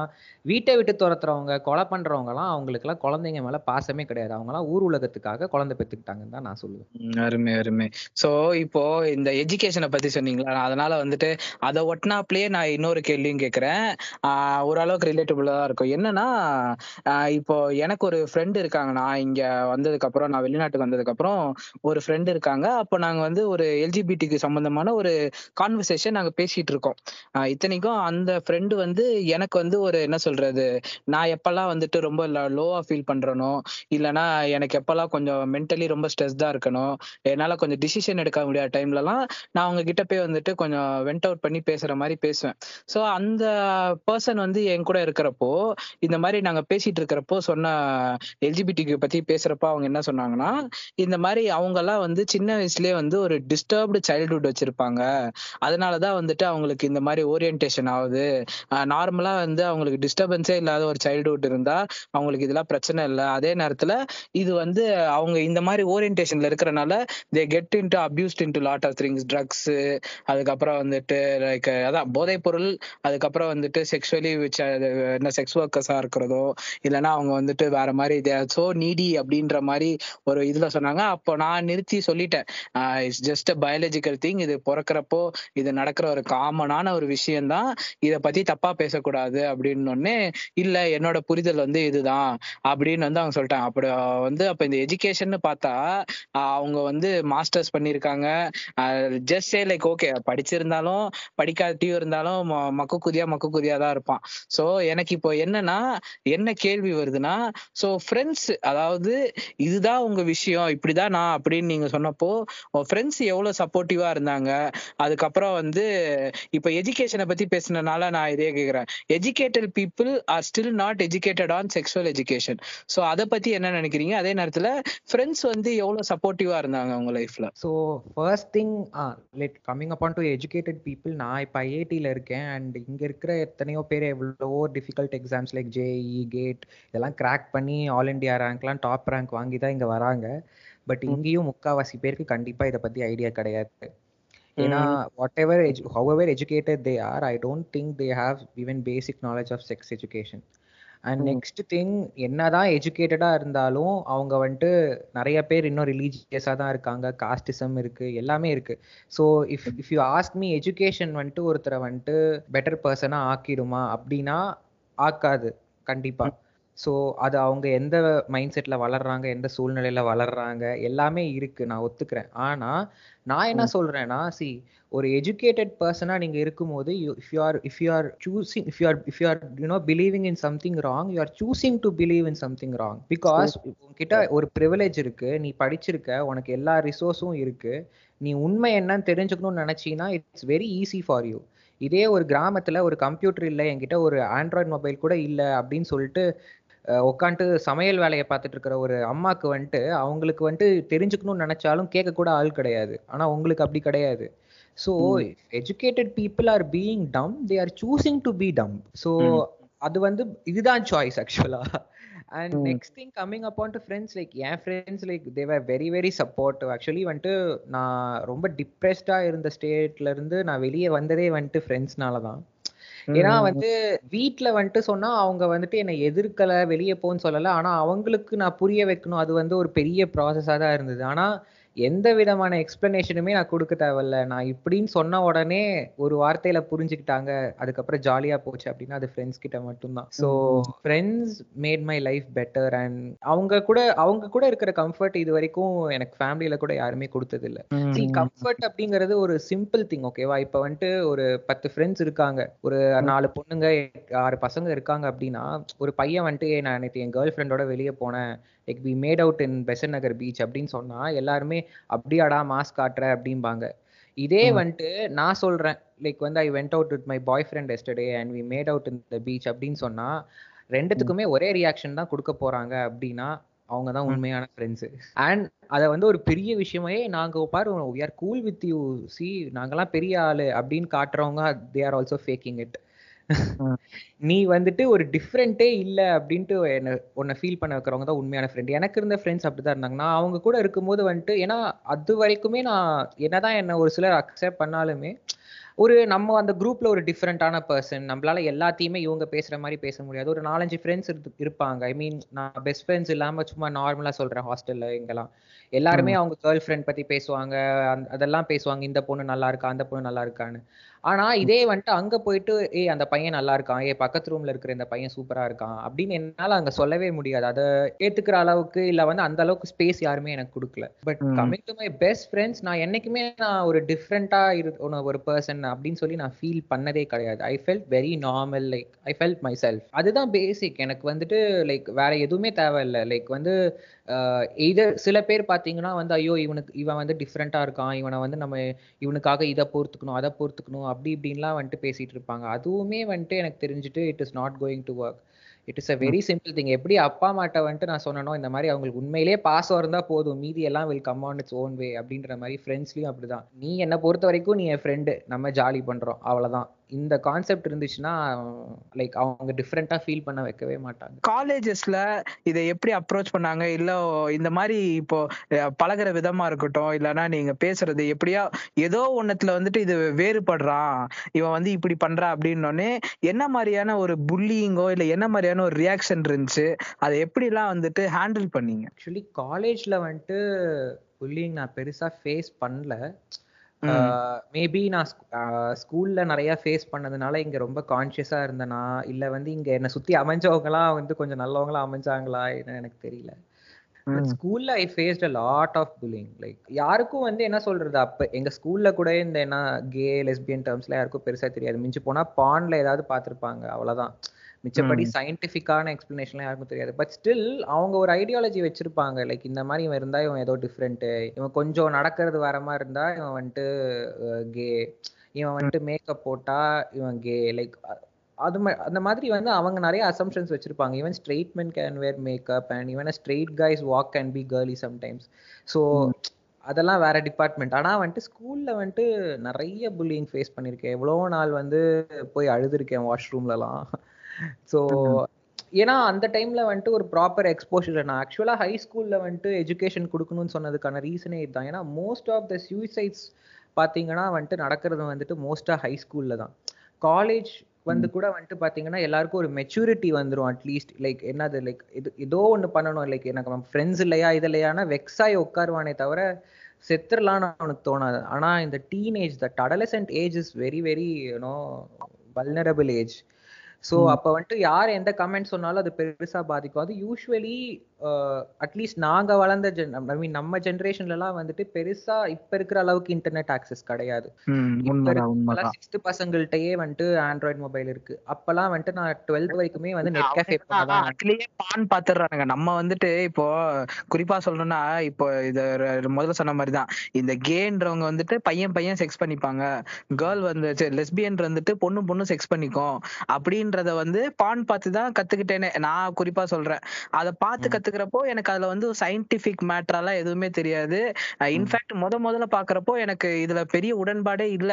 வீட்டை விட்டு துரத்துறவங்க கொலை பண்றவங்க எல்லாம் அவங்களுக்கு எல்லாம் குழந்தைங்க மேல பாசமே கிடையாது. அவங்க எல்லாம் ஊர் உலகத்துக்காக குழந்தை பெத்துக்கிட்டாங்கன்னு தான் நான் சொல்லுவேன். அருமை அருமை. சோ இப்போ இந்த எஜுகேஷனை பத்தி சொன்னீங்களா? அதனால வந்துட்டு அதை ஒட்டினாப்லயே நான் இன்னொரு கேள்வியும் கேட்கறேன். ஓரளவுக்கு ரிலேட்டபிளா தான் இருக்கும். என்னன்னா இப்போ எனக்கு ஒரு ஃப்ரெண்டு இருக்காங்க. நான் இங்க வந்ததுக்கு அப்புறம் நான் வெளிநாட்டுக்கு வந்ததுக்கு அப்புறம் ஒரு ஃப்ரெண்டு இருக்காங்க. அப்போ நாங்க வந்து ஒரு எல்ஜிபிடிக்கு சம்பந்தமான ஒரு கான்வர்சேஷன் நாங்க பேசிட்டு இருக்கோம் இத்தனைக்கும் அந்த ஃப்ரெண்டு வந்து எனக்கு வந்து ஒரு என்ன சொல்றது நான் எப்பெல்லாம் வந்துட்டு ரொம்ப லோவா ஃபீல் பண்றனோ இல்லைன்னா எனக்கு எப்பெல்லாம் கொஞ்சம் மென்டலி ரொம்ப ஸ்ட்ரெஸ்டா இருக்கணும் என்னால கொஞ்சம் டிசிஷன் எடுக்க முடியாத டைம்லலாம் நான் அவங்க கிட்ட போய் வந்துட்டு கொஞ்சம் வெண்ட் அவுட் பண்ணி பேசுற மாதிரி பேசுவேன். ஸோ அந்த பர்சன் வந்து என் கூட இருக்கிறப்போ இந்த மாதிரி நாங்க பேசிட்டு இருக்கிறப்போ சொன்ன எல்ஜிபிடிக்கு பத்தி பேசுறப்போ அவங்க என்ன சொன்னாங்கன்னா இந்த மாதிரி அவங்க எல்லாம் வந்து சின்ன வயசுலயே வந்து ஒரு டிஸ்டர்ப்டு சைல்ட்ஹுட் வச்சிருப்பாங்க. அதனாலதான் வந்துட்டு அவங்களுக்கு இந்த மாதிரி ஓரியன்டேஷன் ஆகுது. நார்மலா வந்து அவங்களுக்கு டிஸ்டர்பன்ஸே இல்லாத ஒரு சைல்டுஹுட் இருந்தா அவங்களுக்கு இதெல்லாம் பிரச்சனை இல்லை. அதே நேரத்துல இது வந்து அவங்க இந்த மாதிரி ஓரியன்டேஷன்ல இருக்கிறனால they get into abused into lot of things drugs அதுக்கப்புறம் வந்துட்டு லைக் அதான் போதைப் பொருள் அதுக்கப்புறம் வந்துட்டு செக்ஷுவலி என்ன செக்ஸ் ஒர்க்கர்ஸா இருக்கிறதோ இல்லைன்னா அவங்க வந்துட்டு வேற மாதிரி சோ நீடி அப்படின்ற மாதிரி ஒரு இதுல சொன்னாங்க. அப்போ நான் நிறுத்தி சொல்லிட்டேன். இட்ஸ் ஜஸ்ட் பயாலஜிக்கல் திங் இது பிறக்கிறப்போ இது நடக்கிற ஒரு காமனான ஒரு விஷயம்தான். இதை பத்தி தப்பா பேசக்கூடாது அப்படின்னு ஒன்னே இல்ல என்னோட புரிதல் வந்து இதுதான். அப்படின்னு வந்து அவங்க சொல்லிட்டாங்க. அப்படி வந்து அப்ப இந்த எஜுகேஷன் பார்த்தா அவங்க வந்து மாஸ்டர்ஸ் பண்ணியிருக்காங்க. ஜஸ்ட் சே லைக் ஓகே படிச்சிருந்தாலும் படிக்காட்டியும் இருந்தாலும் மக்கு குதியா மக்கு குதியா தான் இருப்பான். சோ எனக்கு இப்போ என்னன்னா என்ன கேள்வி வருதுன்னா சோ ஃப்ரெண்ட்ஸ் அதாவது இதுதான் உங்க விஷயம் இப்படிதான் நான் அப்படின்னு நீங்க சொன்னப்போ ஃப்ரெண்ட்ஸ் எவ்வளவு சப்போர்ட்டிவா இருந்தாங்க. அதுக்கப்புறம் வந்து இப்ப எஜுகேஷனை பத்தி பேசுனதுனால நான் இதே கேக்குறேன். Educated people are still not educated on sexual education so அதை பத்தி என்ன நினைக்கிறீங்க? அதே நேரத்துல ஃப்ரெண்ட்ஸ் வந்து எவ்வளவு சப்போர்ட்டிவா இருந்தாங்க உங்க லைஃப்ல so first thing like coming upon to educated people நான் இப்போ ஐஐடியில் இருக்கேன். அண்ட் இங்கே இருக்கிற எத்தனையோ பேர் எவ்வளவோ difficult exams like JEE GATE இதெல்லாம் கிராக் பண்ணி ஆல் இண்டியா ரேங்க்லாம் டாப் ரேங்க் வாங்கி தான் இங்கே வராங்க. பட் இங்கேயும் முக்காவாசி பேருக்கு கண்டிப்பாக இதை பற்றி ஐடியா கிடையாது. ஏன்னா whatever however educated they are I don't think they have even basic knowledge of sex education and next thing என்னதான் எஜுகேட்டடா இருந்தாலும் அவங்க வந்துட்டு நிறைய பேர் இன்னும் ரிலீஜியஸா தான் இருக்காங்க. காஸ்டிசம் இருக்கு எல்லாமே இருக்கு. So if if you ask me education வந்துட்டு ஒருத்தரை வந்துட்டு பெட்டர் பர்சனா ஆக்கிடுமா? அப்படின்னா ஆக்காது. கண்டிப்பா. ஸோ அது அவங்க எந்த மைண்ட் செட்ல வளர்றாங்க எந்த சூழ்நிலையில வளர்றாங்க எல்லாமே இருக்கு. நான் ஒத்துக்கிறேன். ஆனா நான் என்ன சொல்றேன்னா சி ஒரு எஜுகேட்டட் பர்சனா நீங்க இருக்கும்போது if you are if you are choosing if you are if you are you know believing in something wrong you are choosing to believe in something wrong because உன்கிட்ட ஒரு ப்ரிவிலேஜ் இருக்கு நீ படிச்சிருக்க உனக்கு எல்லா ரிசோர்ஸும் இருக்கு நீ உண்மை என்னன்னு தெரிஞ்சுக்கணும்னு நினைச்சீங்கன்னா it's very easy for you இதே ஒரு கிராமத்துல ஒரு கம்ப்யூட்டர் இல்லை என்கிட்ட ஒரு ஆண்ட்ராய்ட் மொபைல் கூட இல்லை அப்படின்னு சொல்லிட்டு உட்காந்துட்டு சமையல் வேலையை பார்த்துட்டு இருக்கிற ஒரு அம்மாக்கு வந்துட்டு அவங்களுக்கு வந்துட்டு தெரிஞ்சுக்கணும்னு நினைச்சாலும் கேட்க கூட ஆள் கிடையாது. ஆனா உங்களுக்கு அப்படி கிடையாது. So educated people are being dumb they are choosing to be dumb so அது வந்து இதுதான் சாய்ஸ் ஆக்சுவலா and next thing coming upon to friends like N friends like they were very very supportive actually வந்துட்டு நான் ரொம்ப டிப்ரெஸ்டா இருந்த ஸ்டேட்ல இருந்து நான் வெளியே வந்ததே வந்துட்டு ஃப்ரெண்ட்ஸ்னால தான். ஏன்னா வந்து வீட்டுல வந்துட்டு சொன்னா அவங்க வந்துட்டு என்னை எதிர்க்கல வெளியே போன்னு சொல்லல. ஆனா அவங்களுக்கு நான் புரிய வைக்கணும். அது வந்து ஒரு பெரிய ப்ராசஸா தான் இருந்தது. ஆனா எந்த விதமான எக்ஸ்பிளனேஷனுமே நான் கொடுக்க தேவையில்ல. நான் இப்படின்னு சொன்ன உடனே ஒரு வார்த்தையில புரிஞ்சுக்கிட்டாங்க. அதுக்கப்புறம் ஜாலியா போச்சு அப்படின்னா அது ஃப்ரெண்ட்ஸ் கிட்ட மட்டும்தான். So friends made my life better and அவங்க கூட அவங்க கூட இருக்கிற கம்ஃபர்ட் இது வரைக்கும் எனக்கு ஃபேமிலியில கூட யாருமே கொடுத்தது இல்ல கம்ஃபர்ட் அப்படிங்கிறது ஒரு சிம்பிள் திங் ஓகேவா இப்ப வந்துட்டு ஒரு பத்து ஃப்ரெண்ட்ஸ் இருக்காங்க. ஒரு நாலு பொண்ணுங்க ஆறு பசங்க இருக்காங்க அப்படின்னா ஒரு பையன் வந்துட்டு "ஏய், நான் நேற்று என் கேர்ள் ஃப்ரெண்டோட வெளியே போனேன். Like we made out in Besant Nagar beach அப்படின்னு சொன்னா எல்லாருமே அப்படியாடா மாஸ்க் காட்டுற? அப்படிம்பாங்க. இதே வந்துட்டு நான் சொல்றேன். லைக் வந்து I went out with my boyfriend yesterday and we made out in the beach அப்படின்னு சொன்னா ரெண்டுத்துக்குமே ஒரே ரியாக்ஷன் தான் கொடுக்க போறாங்க அப்படின்னா அவங்க தான் உண்மையான ஃப்ரெண்ட்ஸ் அண்ட் அதை வந்து ஒரு பெரிய விஷயமே நாங்க பாரு we are cool with you see நாங்கெல்லாம் பெரிய ஆளு அப்படின்னு காட்டுறவங்க they are also faking it நீ வந்துட்டு ஒரு டிஃப்ரெண்ட்டே இல்ல அப்படின்ட்டு என்ன உன்னை ஃபீல் பண்ண வைக்கிறவங்க தான் உண்மையான ஃப்ரெண்ட் எனக்கு இருந்த ஃப்ரெண்ட்ஸ் அப்படிதான் இருந்தாங்க. நான் அவங்க கூட இருக்கும்போது வந்துட்டு ஏன்னா அது வரைக்குமே நான் என்னதான் என்ன ஒரு சிலர் அக்செப்ட் பண்ணாலுமே ஒரு நம்ம அந்த குரூப்ல ஒரு டிஃப்ரெண்டான பர்சன் நம்மளால எல்லாத்தையுமே இவங்க பேசுற மாதிரி பேச முடியாது. ஒரு நாலஞ்சு ஃப்ரெண்ட்ஸ் இருப்பாங்க. ஐ மீன் நான் பெஸ்ட் ஃப்ரெண்ட்ஸ் இல்லாம சும்மா நார்மலா சொல்றேன் ஹாஸ்டல்ல இங்கெல்லாம். எல்லாருமே அவங்க கேர்ள் ஃப்ரெண்ட் பத்தி பேசுவாங்க. அதெல்லாம் பேசுவாங்க. இந்த பொண்ணு நல்லா இருக்கா அந்த பொண்ணு நல்லா இருக்கான்னு. ஆனா இதே வந்துட்டு அங்க போயிட்டு ஏய் அந்த பையன் நல்லா இருக்கான். ஏ பக்கத்து ரூம்ல இருக்கிற இந்த பையன் சூப்பரா இருக்கான். அப்படின்னு என்னால அங்க சொல்லவே முடியாது. அதை ஏத்துக்கிற அளவுக்கு இல்ல வந்து அந்த அளவுக்கு ஸ்பேஸ் யாருமே எனக்கு கொடுக்கல. But. Coming to my best friends நான் என்னைக்குமே நான் ஒரு டிஃப்ரெண்டா இரு ஒரு- பர்சன் அப்படின்னு சொல்லி நான் ஃபீல் பண்ணதே கிடையாது. I felt very normal like I felt myself அதுதான் பேசிக் எனக்கு வந்துட்டு லைக் வேற எதுவுமே தேவையில்லை. லைக் வந்து இது சில பேர் பாத்தீங்கன்னா வந்து ஐயோ இவனுக்கு இவன் வந்து டிஃப்ரெண்டா இருக்கான். இவனை வந்து நம்ம இவனுக்காக இதை பொறுத்துக்கணும் அதை பொறுத்துக்கணும் அப்படி இப்படின்லாம் வந்துட்டு பேசிட்டு இருப்பாங்க. அதுவுமே வந்துட்டு எனக்கு தெரிஞ்சுட்டு it is not going to work it is a very simple thing எப்படி அப்பா அம்மாட்ட வந்துட்டு நான் சொன்னனோ இந்த மாதிரி அவங்களுக்கு உண்மையிலேயே பாசம் இருந்தா போதும். மீதி எல்லாம் will come on its own way அப்படின்ற மாதிரி ஃப்ரெண்ட்ஸ்லயும் அப்படிதான். நீ என்னை பொறுத்த வரைக்கும் நீ என் ஃப்ரெண்டு நம்ம ஜாலி பண்றோம். அவ்வளவுதான். இந்த கான்செப்ட் இருந்துச்சுன்னா லைக் அவங்க டிஃப்ரெண்டா ஃபீல் பண்ண வைக்கவே மாட்டாங்க. காலேஜஸ்ல இதை எப்படி அப்ரோச் பண்ணாங்க? இல்ல இந்த மாதிரி இப்போ பழகுற விதமா இருக்கட்டும் இல்லைன்னா நீங்க பேசுறது எப்படியா ஏதோ ஒன்னத்துல வந்துட்டு இது வேறுபடுறான். இவன் வந்து இப்படி பண்றான் அப்படின்னோடனே என்ன மாதிரியான ஒரு புல்லிங்கோ இல்ல என்ன மாதிரியான ஒரு ரியாக்ஷன் இருந்துச்சு? அதை எப்படிலாம் வந்துட்டு ஹேண்டில் பண்ணீங்க? ஆக்சுவலி காலேஜ்ல வந்துட்டு புல்லிங் நான் பெருசா ஃபேஸ் பண்ணல. மேபி நான் ஸ்கூல்ல நிறைய ஃபேஸ் பண்ணதுனால இங்க ரொம்ப கான்சியஸா இருந்தேனா இல்ல வந்து இங்க என்னை சுத்தி அமைஞ்சவங்கலாம் வந்து கொஞ்சம் நல்லவங்களா அமைஞ்சாங்களா என்ன எனக்கு தெரியல. ஸ்கூல்ல I faced a lot of bullying like யாருக்கும் வந்து என்ன சொல்றது அப்ப எங்க ஸ்கூல்ல கூட இந்த என்ன கே லெஸ்பியன் டேர்ம்ஸ்ல யாருக்கும் பெருசா தெரியாது. மிஞ்சி போனா பான்ல ஏதாவது பார்த்திருப்பாங்க அவ்வளவுதான். மிச்சப்படி சயின்டிஃபிக்கான எக்ஸ்பிளனேஷன்லாம் யாருக்கும் தெரியாது. பட் ஸ்டில் அவங்க ஒரு ஐடியாலஜி வச்சிருப்பாங்க. லைக் இந்த மாதிரி இவன் இருந்தா இவன் ஏதோ டிஃப்ரெண்ட் இவன் கொஞ்சம் நடக்கிறது வர மாதிரி இருந்தா இவன் வந்துட்டு கே இவன் வந்துட்டு மேக்கப் போட்டா இவன் கே லைக் அது அந்த மாதிரி வந்து அவங்க நிறைய அசம்ஷன்ஸ் வச்சிருப்பாங்க. Even straight men can wear makeup and even straight guys walk can be girly sometimes so அதெல்லாம் வேற டிபார்ட்மெண்ட் ஆனா வந்துட்டு ஸ்கூல்ல வந்துட்டு நிறைய புல்லிங் ஃபேஸ் பண்ணியிருக்கேன் எவ்வளோ நாள் வந்து போய் அழுதுருக்கேன் வாஷ்ரூம்லலாம் ஸோ ஏன்னா அந்த டைம்ல வந்துட்டு ஒரு ப்ராப்பர் எக்ஸ்போஷர் நான் ஆக்சுவலா ஹை ஸ்கூல்ல வந்துட்டு எஜுகேஷன் கொடுக்கணும்னு சொன்னதுக்கான ரீசனே இதுதான். ஏன்னா மோஸ்ட் ஆஃப் த சூசைட்ஸ் பாத்தீங்கன்னா வந்துட்டு நடக்கிறது வந்துட்டு மோஸ்டா ஹை ஸ்கூல்ல தான். காலேஜ் வந்து கூட வந்துட்டு பாத்தீங்கன்னா எல்லாருக்கும் ஒரு மெச்சூரிட்டி வந்துரும் அட்லீஸ்ட் லைக் என்னது லைக் இது ஏதோ ஒண்ணு பண்ணணும். லைக் எனக்கு நம்ம ஃப்ரெண்ட்ஸ் இல்லையா இது இல்லையானா வெக்ஸாய் உட்காருவானே தவிர செத்துடலாம்னு அவனுக்கு தோணாது. ஆனா இந்த teenage that adolescent age is very very you know vulnerable age so அப்போ வந்துட்டு யார் எந்த கமெண்ட் சொன்னாலும் அது பெருசா பாதிக்கும். அது யூஸ்வலி அட்லீஸ்ட் நாங்க வளர்ந்த ஜென் ஐ மீன் நம்ம ஜென்ரேஷன்லலாம் வந்துட்டு பெருசா இப்ப இருக்கிற அளவுக்கு இன்டர்நெட் ஆக்சஸ் கிடையாது. ம், உண்மைதான் உண்மைதான். சிக்ஸ்த் பசங்கள்ட்டயே வந்துட்டு ஆண்ட்ராய்டு மொபைல் இருக்கு. அப்பெல்லாம் வந்துட்டு நான் டுவெல்த் வரைக்குமே வந்து நெட் கேஃபே அதுலயே பான் பாத்துறானுங்க நம்ம வந்துட்டு இப்போ குறிப்பா சொல்லணும்னா இப்போ இது முதல்ல சொன்ன மாதிரி தான் இந்த கேன்றவங்க வந்துட்டு பையன் பையன் செக்ஸ் பண்ணிப்பாங்க. கேர்ள் வந்து லெஸ்பியன் வந்துட்டு பொண்ணு பொண்ணு செக்ஸ் பண்ணிக்கும். அப்படின்றத வந்து பான் பார்த்து தான் கத்துக்கிட்டேனே. நான் குறிப்பா சொல்றேன். அதை பார்த்து கத்துக்கிறப்போ எனக்கு அதுல வந்து சயின்டிபிக் மேட்டரெல்லாம் எதுவுமே தெரியாது. இன்ஃபேக்ட் முத முதல்ல பாக்குறப்போ எனக்கு இதுல பெரிய உடன்பாடே இல்ல.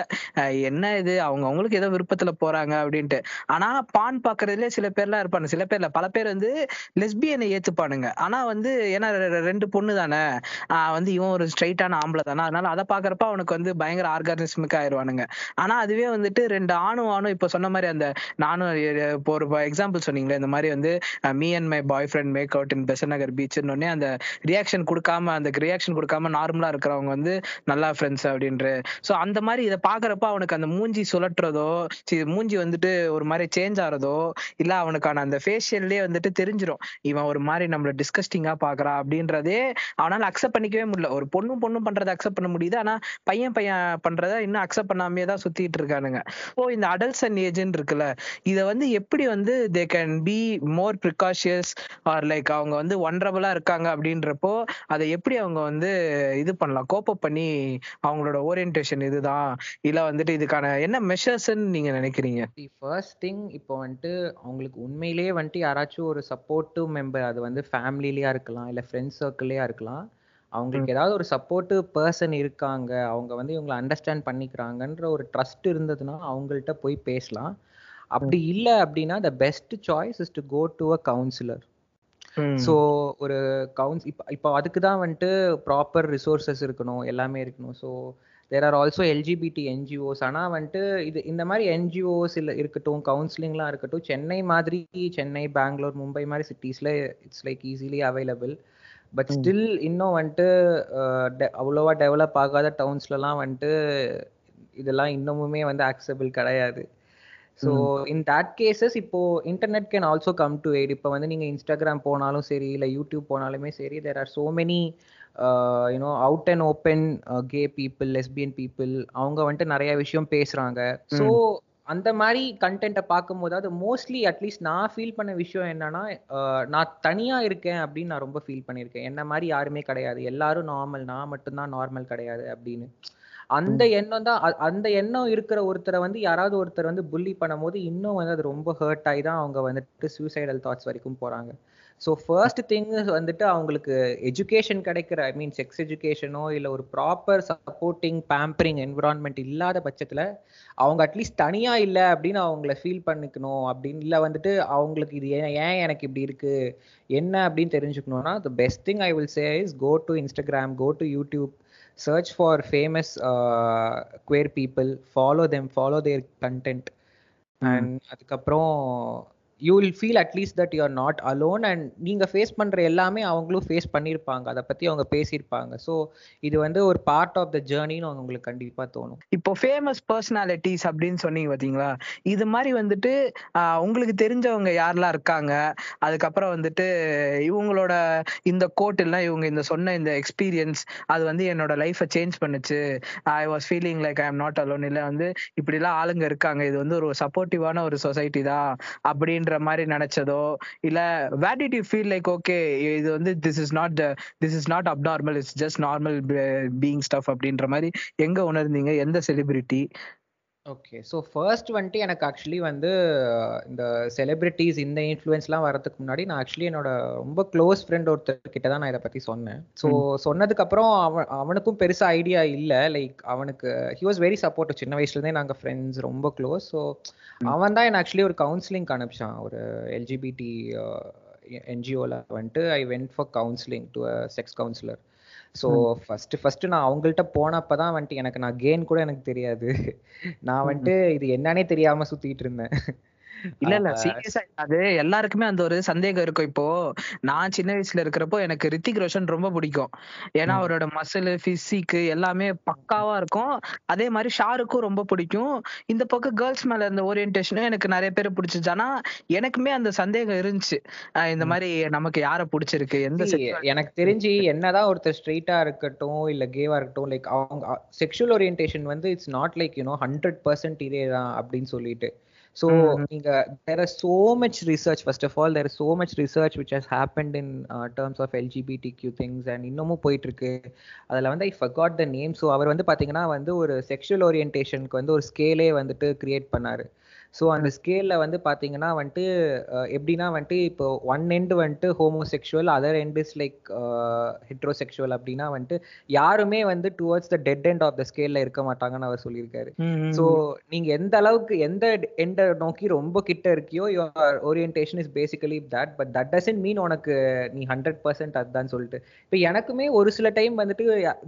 என்ன இது? அவங்க அவங்களுக்கு ஏதோ விருப்பத்துல போறாங்க அப்படின்ட்டு. ஆனா பான் பாக்குறதுல சில பேர்லாம் இருப்பாங்க. சில பேர்ல பல பேர் வந்து லெஸ்பியனை ஏத்துப்பானுங்க. ஆனா வந்து ஏன்னா ரெண்டு பொண்ணு தானே. வந்து இவன் ஒரு ஸ்ட்ரைட்டான ஆம்பளை தானே. அதனால அதை பாக்குறப்ப அவனுக்கு வந்து பயங்கர ஆர்கானிஸ்மிக் ஆயிருவானுங்க. ஆனா அதுவே வந்துட்டு ரெண்டு ஆணும் ஆணும் இப்ப சொன்ன மாதிரி அந்த நானும் இப்போ ஒரு எக்ஸாம்பிள் சொன்னீங்களே இந்த மாதிரி வந்து me and my boyfriend make out in Nagar பீச்னு உடனே அந்த ரியாக்ஷன் கொடுக்காம அந்த ரியாக்ஷன் கொடுக்காம நார்மலா இருக்கிறவங்க வந்து நல்லா ஃப்ரெண்ட்ஸ் அப்படின்ற. ஸோ அந்த மாதிரி இதை பாக்குறப்ப அவனுக்கு அந்த மூஞ்சி சுழற்றுறதோ மூஞ்சி வந்துட்டு ஒரு மாதிரி சேஞ்ச் ஆறதோ இல்ல அவனுக்கான அந்த ஃபேஷியல்லே வந்துட்டு தெரிஞ்சிரும். இவன் ஒரு மாதிரி நம்மள டிஸ்கஸ்டிங்கா பாக்குறான் அப்படின்றதே அவனால அக்செப்ட் பண்ணிக்கவே முடியல. ஒரு பொண்ணும் பொண்ணும் பண்றதை அக்செப்ட் பண்ண முடியுது. ஆனா பையன் பையன் பண்றத இன்னும் அக்செப்ட் பண்ணாமே தான் சுத்திட்டு இருக்கானுங்க. ஸோ இந்த அடல்சன் அண்ட் இருக்குல்ல இதை வந்து எப்படி வந்து they can be more precautious or like அவங்க வந்து ஒன்றபுளா இருக்காங்க அப்படின்றப்போ அதை எப்படி அவங்க வந்து இது பண்ணலாம்? கோப்பப் பண்ணி அவங்களோட ஓரியன்டேஷன் இதுதான்? இல்ல வந்துட்டு இதுக்கான என்ன மெஷர்ஸ்ன்னு நீங்க நினைக்கிறீங்க? தி ஃபர்ஸ்ட் திங் இப்போ வந்துட்டு அவங்களுக்கு உண்மையிலேயே வந்துட்டு யாராச்சும் ஒரு சப்போர்ட்டிவ் மெம்பர் அது வந்து ஃபேமிலிலேயா இருக்கலாம் இல்லை ஃப்ரெண்ட்ஸ் சர்க்கிள்லேயா இருக்கலாம். அவங்களுக்கு ஏதாவது ஒரு சப்போர்ட்டிவ் பர்சன் இருக்காங்க அவங்க வந்து இவங்களை அண்டர்ஸ்டாண்ட் பண்ணிக்கிறாங்கன்ற ஒரு ட்ரஸ்ட் இருந்ததுன்னா அவங்கள்ட்ட போய் பேசலாம். அப்படி இல்லை அப்படின்னா the best choice is to go to a counsellor so ஒரு கவுன்ஸ் இப்போ இப்போ அதுக்கு தான் வந்துட்டு ப்ராப்பர் ரிசோர்சஸ் இருக்கணும் எல்லாமே இருக்கணும். So there are also LGBT NGOs ஆனால் வந்துட்டு இது இந்த மாதிரி என்ஜிஓஸ் இல்லை இருக்கட்டும் கவுன்சிலிங்லாம் இருக்கட்டும் சென்னை மாதிரி சென்னை பெங்களூர் மும்பை மாதிரி சிட்டிஸில் it's like easily available but still இன்னும் வந்துட்டு அவ்வளோவா டெவலப் ஆகாத டவுன்ஸ்லலாம் வந்துட்டு இதெல்லாம் இன்னமுமே வந்து ஆக்சபிள் கிடையாது. ஸோ இன் தட் கேசஸ் இப்போ internet can also come to aid இப்போ வந்து நீங்கள் இன்ஸ்டாகிராம் போனாலும் சரி இல்லை யூடியூப் போனாலுமே சரி there are so many you know out and open gay people lesbian people அவங்க வந்துட்டு நிறைய விஷயம் பேசுறாங்க. ஸோ அந்த மாதிரி கண்டென்ட்டை பார்க்கும்போது அது மோஸ்ட்லி அட்லீஸ்ட் நான் ஃபீல் பண்ண விஷயம் என்னன்னா அஹ், நான் தனியா இருக்கேன் அப்படின்னு நான் ரொம்ப ஃபீல் பண்ணியிருக்கேன். என்ன மாதிரி யாருமே கிடையாது. எல்லாரும் நார்மல் நான் மட்டும்தான் நார்மல் கிடையாது அப்படின்னு. அந்த எண்ணம் தான் அந்த எண்ணம் இருக்கிற ஒருத்தரை வந்து யாராவது ஒருத்தர் வந்து புள்ளி பண்ணும்போது இன்னும் வந்து அது ரொம்ப ஹர்ட் ஆகி தான் அவங்க வந்துட்டு சூசைடல் தாட்ஸ் வரைக்கும் போறாங்க. ஸோ ஃபர்ஸ்ட் திங் வந்துட்டு அவங்களுக்கு எஜுகேஷன் கிடைக்கிற ஐ மீன் செக்ஸ் எஜுகேஷனோ இல்லை ஒரு ப்ராப்பர் சப்போர்ட்டிங் பேம்பரிங் என்விரான்மெண்ட் இல்லாத பட்சத்தில் அவங்க அட்லீஸ்ட் தனியா இல்லை அப்படின்னு அவங்கள ஃபீல் பண்ணிக்கணும். அப்படின்னு இல்லை வந்துட்டு அவங்களுக்கு இது ஏன் ஏன் எனக்கு இப்படி இருக்கு? என்ன அப்படின்னு தெரிஞ்சுக்கணும்னா the best thing I will say is go to Instagram go to YouTube search for famous uh, queer people follow them follow their content and அதுக்கப்புறம் you will feel at least that you're not alone and நீங்கள் face பண்ணுற எல்லாமே அவங்களும் face பண்ணியிருப்பாங்க. அதை பற்றி அவங்க பேசியிருப்பாங்க. ஸோ இது வந்து ஒரு பார்ட் ஆஃப் த ஜேர்னின்னு உங்களுக்கு கண்டிப்பாக தோணும். இப்போ ஃபேமஸ் பர்சனாலிட்டிஸ் அப்படின்னு சொன்னீங்க பார்த்தீங்களா இது மாதிரி வந்துட்டு உங்களுக்கு தெரிஞ்சவங்க யாரெல்லாம் இருக்காங்க? அதுக்கப்புறம் வந்துட்டு இவங்களோட இந்த கோட்டெல்லாம் இவங்க இந்த சொன்ன இந்த எக்ஸ்பீரியன்ஸ் அது வந்து என்னோட லைஃப்பை சேஞ்ச் பண்ணுச்சு. I was feeling like I am not alone இல்லை வந்து இப்படிலாம் ஆளுங்க இருக்காங்க. இது வந்து ஒரு சப்போர்ட்டிவான ஒரு சொசைட்டி தான். அப்படின்னு அப்படின்ற மாதிரி நினைச்சதோ? இல்ல where did you feel like okay இது வந்து this is not this is not abnormal it's just normal being stuff அப்படின்ற மாதிரி எங்க உணர்ந்தீங்க? எந்த செலிபிரிட்டி ஓகே ஸோ ஃபர்ஸ்ட் வந்துட்டு எனக்கு ஆக்சுவலி வந்து இந்த செலிபிரிட்டிஸ் இந்த இன்ஃப்ளூயன்ஸ்லாம் வரதுக்கு முன்னாடி நான் ஆக்சுவலி என்னோட ரொம்ப க்ளோஸ் ஃப்ரெண்ட் ஒருத்தர் கிட்ட தான் நான் இதை பற்றி சொன்னேன். ஸோ சொன்னதுக்கப்புறம் அவன் அவனுக்கும் பெருசாக ஐடியா இல்லை. லைக் அவனுக்கு ஹி வாஸ் வெரி சப்போர்ட் சின்ன வயசுலேருந்தே நாங்கள் ஃப்ரெண்ட்ஸ் ரொம்ப க்ளோஸ் ஸோ அவன் தான் என்ன ஆக்சுவலி ஒரு கவுன்சிலிங் அனுப்பிச்சான். ஒரு எல்ஜிபிடி என்ஜிஓவில் வந்துட்டு I went for counselling to a sex counsellor so first first நான் அவங்கள்ட்ட போனப்ப தான் வந்துட்டு எனக்கு நான் கேன் கூட எனக்கு தெரியாது. நான் வந்துட்டு இது என்னன்னே தெரியாம சுத்திட்டு இருந்தேன். இல்ல இல்ல. சீரியஸா அது எல்லாருக்குமே அந்த ஒரு சந்தேகம் இருக்கும். இப்போ நான் சின்ன வயசுல இருக்கிறப்போ எனக்கு ரித்திக் ரோஷன் ரொம்ப பிடிக்கும். ஏன்னா அவரோட மசில் பிசிக் எல்லாமே பக்காவா இருக்கும். அதே மாதிரி ஷாருக்கும் ரொம்ப பிடிக்கும். இந்த பக்கம் கேர்ள்ஸ் மேல இருந்த ஓரியன்டேஷனும் எனக்கு நிறைய பேர் பிடிச்சிச்சு. ஆனா எனக்குமே அந்த சந்தேகம் இருந்துச்சு. இந்த மாதிரி நமக்கு யார பிடிச்சிருக்கு? எந்த எனக்கு தெரிஞ்சு என்னதான் ஒருத்தர் ஸ்ட்ரெயிட்டா இருக்கட்டும் இல்ல கேவா இருக்கட்டும் லைக் அவங்க செக்ஷுவல் ஓரியன்டேஷன் வந்து it's not like you know hundred percent இதே தான் அப்படின்னு சொல்லிட்டு. ஸோ நீங்க there are so much research first of all there so much research which has happened in terms of LGBT Q things and இன்னமும் போயிட்டு இருக்கு அதுல வந்து I forgot the name so அவர் வந்து பாத்தீங்கன்னா வந்து ஒரு செக்ஷுவல் ஓரியன்டேஷனுக்கு வந்து ஒரு ஸ்கேலே வந்துட்டு கிரியேட் பண்ணாரு. ஸோ அந்த ஸ்கேலில் வந்து பார்த்தீங்கன்னா வந்துட்டு எப்படின்னா வந்துட்டு இப்போ ஒன் எண்டு வந்துட்டு homosexual other end is like heterosexual அப்படின்னா வந்துட்டு யாருமே வந்து towards the dead end of the ஸ்கேலில் இருக்க மாட்டாங்கன்னு அவர் சொல்லியிருக்காரு. ஸோ நீங்க எந்த அளவுக்கு எந்த எண்டை நோக்கி ரொம்ப கிட்ட இருக்கியோ your orientation is basically that but that doesn't mean உனக்கு நீ ஹண்ட்ரட் பர்சன்ட் அதுதான் சொல்லிட்டு. இப்போ எனக்குமே ஒரு சில டைம் வந்துட்டு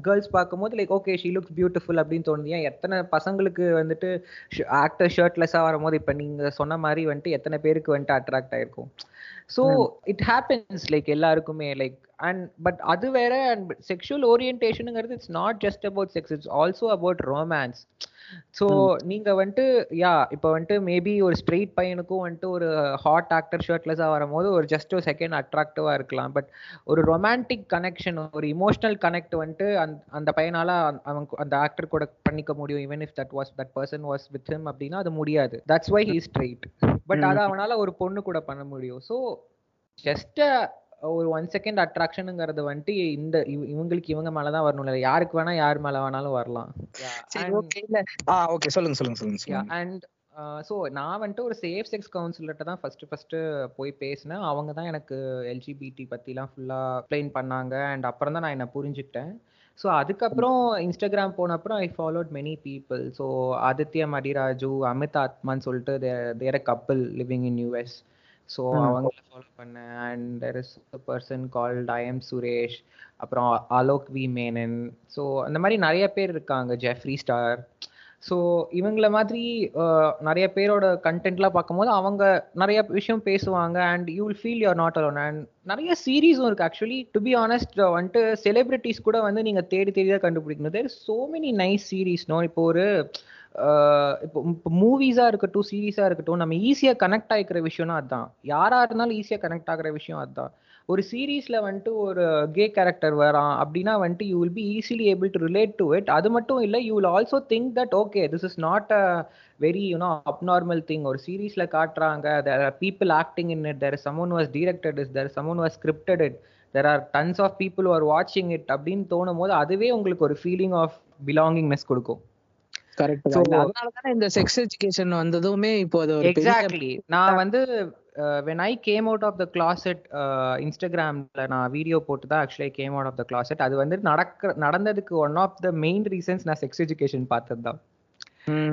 கேர்ள்ஸ் பார்க்கும்போது like okay she looks beautiful அப்படின்னு தோணுது. ஏன் எத்தனை பசங்களுக்கு வந்துட்டு ஆக்டர் ஷர்ட்லெஸ்ஸாக வரும்போது இப்ப நீங்க சொன்ன மாதிரி வந்துட்டு எத்தனை பேருக்கு வந்துட்டு அட்ராக்ட் ஆயிருக்கும்? ஸோ இட் ஹேப்பன்ஸ் லைக் எல்லாருக்குமே லைக் அண்ட் பட் அது வேற and sexual ஓரியன்டேஷனுங்கிறது it's not just about sex it's also about romance so நீங்க வந்துட்டு யா இப்போ வந்துட்டு மேபி ஒரு ஸ்ட்ரெயிட் பையனுக்கும் வந்துட்டு ஒரு ஹாட் ஆக்டர் ஷர்ட்லெஸ்ஸாக வரும்போது ஒரு ஜஸ்ட் ஒரு செகண்ட் அட்ராக்டிவா இருக்கலாம். பட் ஒரு ரொமான்டிக் கனெக்ஷன் ஒரு இமோஷனல் கனெக்ட் வந்துட்டு அந்த அந்த பையனால அவன் அந்த ஆக்டர் கூட பண்ணிக்க முடியும். Even if that was that person was with him அப்படின்னா அது முடியாது. That's why he straight but அதை அவனால ஒரு பொண்ணு கூட பண்ண முடியும். ஸோ ஜஸ்ட் ஒரு ஒன் செகண்ட் அட்ராக்ஷனுங்கிறது வந்துட்டு இந்த இவங்களுக்கு இவங்க மேலதான் வரணும் இல்ல யாருக்கு வேணா யார் மேல வேணாலும் வரலாம். ஓகே சொல்லுங்க சொல்லுங்க சொல்லுங்க அண்ட் ஸோ நான் வந்துட்டு ஒரு சேஃப் செக்ஸ் கவுன்சிலர்கிட்ட தான் ஃபர்ஸ்ட் ஃபர்ஸ்ட் போய் பேசினேன். அவங்க தான் எனக்கு எல்ஜிபிடி பத்திலாம் ஃபுல்லா எக்ஸ்பிளைன் பண்ணாங்க. அண்ட் அப்புறம் தான் நான் என்ன புரிஞ்சுக்கிட்டேன். ஸோ அதுக்கப்புறம் இன்ஸ்டாகிராம் போன அப்புறம் I followed many people so Aditya Madiraju Amit ஆத்மான்னு சொல்லிட்டு their couple living in US so அவங்கள ஃபாலோ பண்ணேன். And there is person called I am Suresh அப்புறம் அலோக் வி மேனன் ஸோ அந்த மாதிரி நிறைய பேர் இருக்காங்க. ஜெஃப்ரி ஸ்டார் ஸோ இவங்கள மாதிரி நிறைய பேரோட கண்டென்ட்லாம் பார்க்கும்போது அவங்க நிறைய விஷயம் பேசுவாங்க and you will feel you're not alone and நிறைய சீரீஸும் இருக்குது ஆக்சுவலி டு பி ஆனஸ்ட் வந்துட்டு செலிபிரிட்டிஸ் கூட வந்து நீங்கள் தேடி தேடி தான் கண்டுபிடிக்கணும். There so many nice series no இப்போ ஒரு இப்போ இப்போ மூவிஸாக இருக்கட்டும் சீரீஸாக இருக்கட்டும் நம்ம ஈஸியாக கனெக்ட் ஆகிக்கிற விஷயம்னா அதுதான் யாராக இருந்தாலும் ஈஸியாக கனெக்ட் ஆகிற விஷயம் அதுதான் ஒரு சீரீஸ்ல வந்துட்டு ஒரு கே கேரக்டர் வரான் அப்படின்னா வந்துட்டு you will be easily able to relate to it அது மட்டும் இல்லை you will also think that okay this is not a very you know abnormal thing ஒரு சீரீஸ்ல காட்டுறாங்க there are people acting in it there someone was directed is there someone was scripted it there are tons of people are வாட்சிங் it அப்படின்னு தோணும் போது அதுவே உங்களுக்கு ஒரு ஃபீலிங் ஆஃப் பிலாங்கிங்னஸ் கொடுக்கும். கரெக்ட் அதனால தானே இந்த செக்ஸ் எஜுகேஷன் வந்ததுமே இப்போ அது எக்ஸாக்ட்லி நான் வந்து when I came out of the closet இன்ஸ்டாகிராம்ல நான் வீடியோ போட்டு தான் actually came out of the closet அது வந்து நடக்க நடந்ததுக்கு one of the main reasons நான் செக்ஸ் எஜுகேஷன் பார்த்தது தான்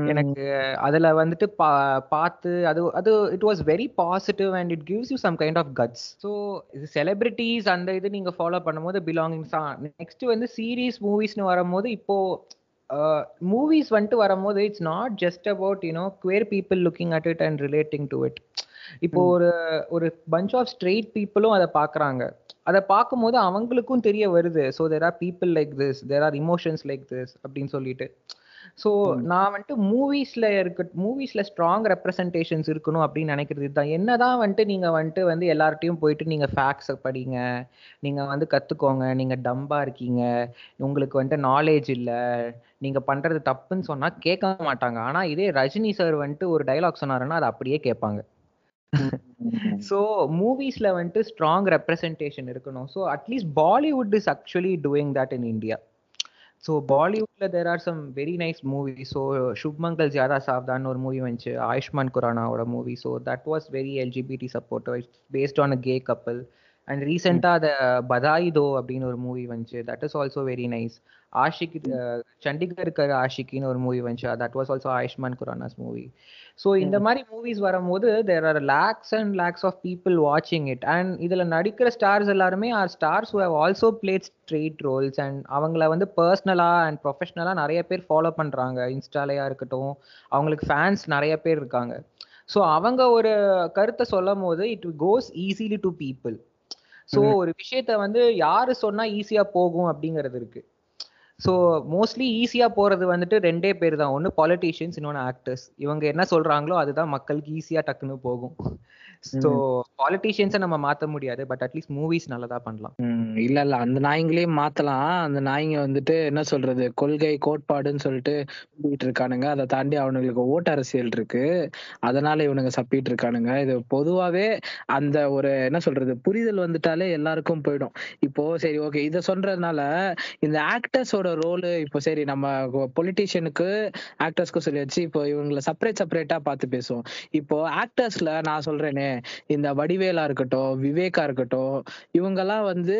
எனக்கு அதுல வந்துட்டு பா பார்த்து அது அது it was very positive and it gives you some kind of guts so இது செலிபிரிட்டிஸ் அந்த இது நீங்க ஃபாலோ பண்ணும்போது பிலாங்கிங்ஸ் நெக்ஸ்ட் வந்து சீரீஸ் மூவிஸ்னு வரும்போது இப்போ மூவிஸ் வந்துட்டு வரும்போது it's not just about you know queer people looking at it and relating to it இப்போ ஒரு ஒரு பஞ்ச் ஆஃப் ஸ்ட்ரெயிட் பீப்புளும் அதை பாக்குறாங்க. அதை பார்க்கும்போது அவங்களுக்கும் தெரிய வருது. So there are people like this there are emotions like this அப்படின்னு சொல்லிட்டு. ஸோ நான் வந்துட்டு மூவிஸ்ல இருக்க மூவிஸ்ல ஸ்ட்ராங் ரெப்ரசன்டேஷன்ஸ் இருக்கணும் அப்படின்னு நினைக்கிறது தான் என்னதான் வந்துட்டு நீங்க வந்துட்டு வந்து எல்லார்ட்டையும் போயிட்டு நீங்க ஃபேக்ட்ஸ் படிங்க நீங்க வந்து கத்துக்கோங்க நீங்க டம்பா இருக்கீங்க உங்களுக்கு வந்துட்டு நாலேஜ் இல்லை நீங்க பண்றது தப்புன்னு சொன்னா கேட்க மாட்டாங்க. ஆனா இதே ரஜினி சார் வந்துட்டு ஒரு டைலாக் சொன்னாருன்னா அதை அப்படியே கேட்பாங்க. ஸோ மூவிஸ்ல வந்துட்டு ஸ்ட்ராங் ரெப்ரசன்டேஷன் இருக்கணும். So at least Bollywood is actually doing that in India so பாலிவுட்ல there are some very nice movie so Shubh Mangal Zyada Saavdhan ஒரு மூவி வந்துச்சு. Ayushmann குரானாவோட movie so that was very LGBT support based on a gay couple and ரீசெண்டாக அதை பதாய் தோ அப்படின்னு ஒரு movie வந்துச்சு. That is also very nice Aashiqui Chandigarh ஆஷிக்கின்னு ஒரு movie வந்துச்சு. That was also Ayushmann Khurrana's movie so இந்த மாதிரி மூவிஸ் வரும்போது there are lakhs and lakhs of people வாட்சிங் இட் அண்ட் இதில் நடிக்கிற ஸ்டார்ஸ் எல்லாருமே are stars who have also played straight roles and அவங்கள வந்து பர்சனலாக அண்ட் ப்ரொஃபஷனலாக நிறைய பேர் ஃபாலோ பண்ணுறாங்க இன்ஸ்டாலையாக இருக்கட்டும் அவங்களுக்கு ஃபேன்ஸ் நிறைய பேர் இருக்காங்க. ஸோ அவங்க ஒரு கருத்தை சொல்லும் போது it goes easily to people so ஒரு விஷயத்த வந்து யாரு சொன்னா ஈஸியா போகும் அப்படிங்கிறது இருக்கு. ஸோ மோஸ்ட்லி ஈஸியா போறது வந்துட்டு ரெண்டே பேர் தான். ஒன்று பாலிட்டிஷியன்ஸ் இன்னொன்று ஆக்டர்ஸ் இவங்க என்ன சொல்றாங்களோ அதுதான் மக்களுக்கு ஈஸியா டக்குன்னு போகும். ஸோ பாலிட்டிஷியன்ஸை நம்ம மாத்த முடியாது பட் அட்லீஸ்ட் மூவிஸ் நல்லதா பண்ணலாம். இல்ல இல்ல. அந்த நாய்ங்களையும் மாத்தலாம். அந்த நாய்ங்க வந்துட்டு என்ன சொல்றது? கொள்கை கோட்பாடுன்னு சொல்லிட்டு சொல்லிட்டு இருக்கானுங்க. அதை தாண்டி அவனுங்களுக்கு ஓட்டு அரசியல் இருக்கு. அதனால இவனுங்க சப்பிட்டு இருக்கானுங்க. இது பொதுவாவே அந்த ஒரு என்ன சொல்றது? புரிதல் வந்துட்டாலே எல்லாருக்கும் போயிடும். இப்போ சரி ஓகே இத சொல்றதுனால இந்த ஆக்டர்ஸோட ரோலு இப்போ சரி நம்ம பொலிட்டீஷியனுக்கு ஆக்டர்ஸ்க்கு சொல்லியாச்சு இப்போ இவங்களை செப்பரேட் செப்பரேட்டா பார்த்து பேசுவோம். இப்போ ஆக்டர்ஸ்ல நான் சொல்றேனே இந்த வடிவேலா இருக்கட்டும் விவேகா இருக்கட்டும் இவங்கெல்லாம் வந்து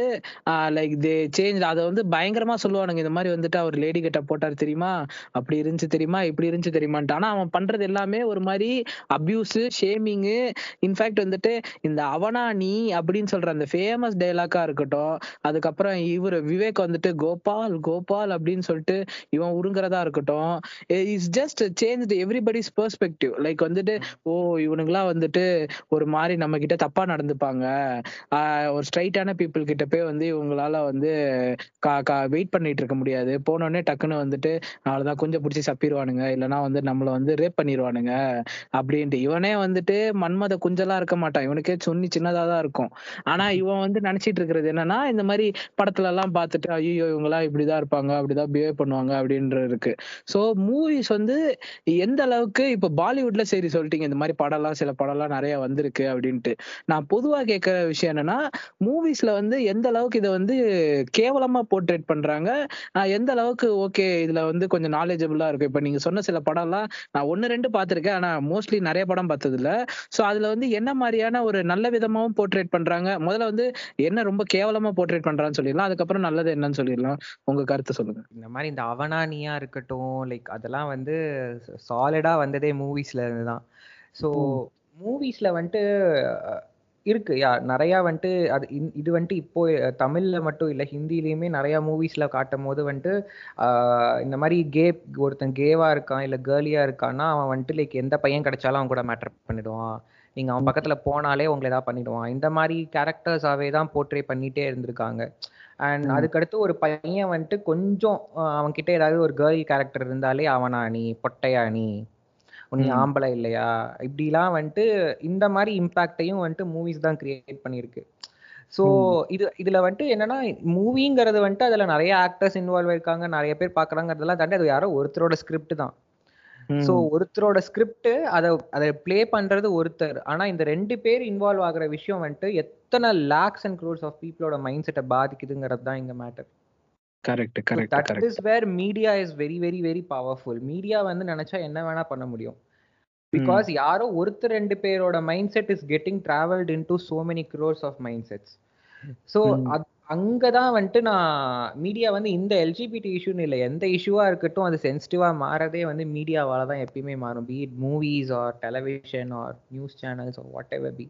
லைக் தே சேஞ்ச் அதை வந்து பயங்கரமா சொல்லுவானுங்க. இந்த மாதிரி வந்துட்டு அவர் லேடி கிட்ட போட்டார் தெரியுமா? அப்படி இருந்துச்சு தெரியுமா? இப்படி இருந்துச்சு தெரியுமான்ட்டு. ஆனா அவன் பண்றது எல்லாமே ஒரு மாதிரி அபியூஸ் ஷேமிங்கு இன்ஃபேக்ட் வந்துட்டு இந்த அவனா நீ அப்படின்னு சொல்ற அந்த ஃபேமஸ் டைலாக்கா இருக்கட்டும் அதுக்கப்புறம் இவரு விவேக் வந்துட்டு கோபால் கோபால் பால் அப்படின்னு சொல்லிட்டு இவன் உருங்குறதா இருக்கட்டும். Is just change everybody's perspective like வந்துட்டு ஓ இவனுங்களாம் வந்துட்டு ஒரு மாதிரி நம்ம கிட்ட தப்பா நடந்துப்பாங்க. ஆஹ் ஒரு ஸ்ட்ரைட்டான பீப்புள் கிட்ட போய் வந்து இவங்களால வந்து கா கா வெயிட் பண்ணிட்டு இருக்க முடியாது. போனோடனே டக்குன்னு வந்துட்டு அவ்வளவுதான் கொஞ்சம் பிடிச்சி சப்பிடுவானுங்க. இல்லைன்னா வந்து நம்மள வந்து ரேப் பண்ணிடுவானுங்க அப்படின்ட்டு. இவனே வந்துட்டு மன்மத குஞ்சலா இருக்க மாட்டான். இவனுக்கே சொன்னி சின்னதா தான் இருக்கும். ஆனா இவன் வந்து நினைச்சிட்டு இருக்கிறது என்னன்னா இந்த மாதிரி படத்துல எல்லாம் பார்த்துட்டு ஐயோ இவங்க எல்லாம் இப்படிதான் இருப்பாங்க. அப்படிதான் பிஹேவ் பண்ணுவாங்க அப்படின்றது இருக்கு. சோ மூவிஸ் வந்து எந்த அளவுக்கு இப்ப பாலிவுட்ல சரி சொல்லிட்டீங்க இந்த மாதிரி படம்லாம் சில படம்லாம் நிறைய வந்திருக்கு அப்படின்ட்டு. நான் பொதுவா கேட்கிற விஷயம் என்னன்னா மூவிஸ்ல வந்து எந்த அளவுக்கு இதை வந்து கேவலமா போர்ட்ரேட் பண்றாங்க எந்த அளவுக்கு ஓகே இதுல வந்து கொஞ்சம் நாலேஜபிளா இருக்கு. இப்ப நீங்க சொன்ன சில படம்லாம் நான் ஒன்னு ரெண்டு பார்த்திருக்கேன் ஆனா மோஸ்ட்லி நிறைய படம் பார்த்தது இல்ல சோ அதுல வந்து என்ன மாதிரியான ஒரு நல்ல விதமாவும் போர்ட்ரேட் பண்றாங்க? முதல்ல வந்து என்ன ரொம்ப கேவலமா போர்ட்ரேட் பண்றான்னு சொல்லிடலாம். அதுக்கப்புறம் நல்லது என்னன்னு சொல்லிடலாம். உங்க கருத்து சொல்லுங்க. இந்த மாதிரி இந்த அவனானியா இருக்கட்டும் லைக் அதெல்லாம் வந்து சாலிடா வந்ததே மூவிஸ்ல இருந்து தான் ஸோ மூவிஸ்ல வந்துட்டு இருக்கு. யா நிறையா வந்துட்டு அது இது வந்துட்டு இப்போ தமிழ்ல மட்டும் இல்லை ஹிந்திலையுமே நிறையா மூவிஸ்ல காட்டும் போது வந்துட்டு ஆஹ், இந்த மாதிரி கே ஒருத்தன் கேவா இருக்கான் இல்லை கேர்லியா இருக்கான்னா அவன் வந்துட்டு லைக் எந்த பையன் கிடைச்சாலும் அவன் கூட மேட்டர் பண்ணிடுவான். நீங்க அவன் பக்கத்துல போனாலே உங்களை ஏதாவது பண்ணிடுவான். இந்த மாதிரி கேரக்டர்ஸாவே தான் போர்ட்ரே பண்ணிட்டே இருந்திருக்காங்க. அண்ட் அதுக்கடுத்து ஒரு பையன் வந்துட்டு கொஞ்சம் அவன்கிட்ட ஏதாவது ஒரு கேர்ள் கேரக்டர் இருந்தாலே அவனா நீ பொட்டையா நீ நீ. ஆம்பளை இல்லையா? இப்படிலாம் வந்துட்டு இந்த மாதிரி இம்பாக்டையும் வந்துட்டு மூவிஸ் தான் கிரியேட் பண்ணியிருக்கு. ஸோ இது இதுல வந்துட்டு என்னன்னா மூவிங்கிறது வந்துட்டு அதுல நிறைய ஆக்டர்ஸ் இன்வால்வ் இருக்காங்க நிறைய பேர் பாக்குறாங்கிறதெல்லாம் தாண்டி அது யாரோ ஒருத்தரோட ஸ்கிரிப்ட் தான். ஸோ ஒருத்தரோட ஸ்கிரிப்ட் அதை அதை ப்ளே பண்றது ஒருத்தர். ஆனா இந்த ரெண்டு பேர் இன்வால்வ் ஆகுற விஷயம் வந்துட்டு எத்தனை லேக்ஸ் அண்ட் க்ரோர்ஸ் ஆஃப் பீப்புளோட மைண்ட் செட்டை பாதிக்குதுங்கிறது தான் இங்க matter correct correct that is where media is very very very powerful media வந்து நினைச்சா என்ன வேணா பண்ண முடியும். பிகாஸ் யாரோ ஒருத்தர் ரெண்டு பேரோட mind set is getting travelled into so many crores of mind sets so அங்கதான் வந்துட்டு நான் மீடியா வந்து இந்த எல்ஜிபிடி இஷ்யூன்னு இல்லை எந்த இஷ்யூவா இருக்கட்டும் அது சென்சிட்டிவா மாறதே வந்து மீடியாவால தான் எப்பயுமே மாறும். Be it movies or television or news channels or whatever be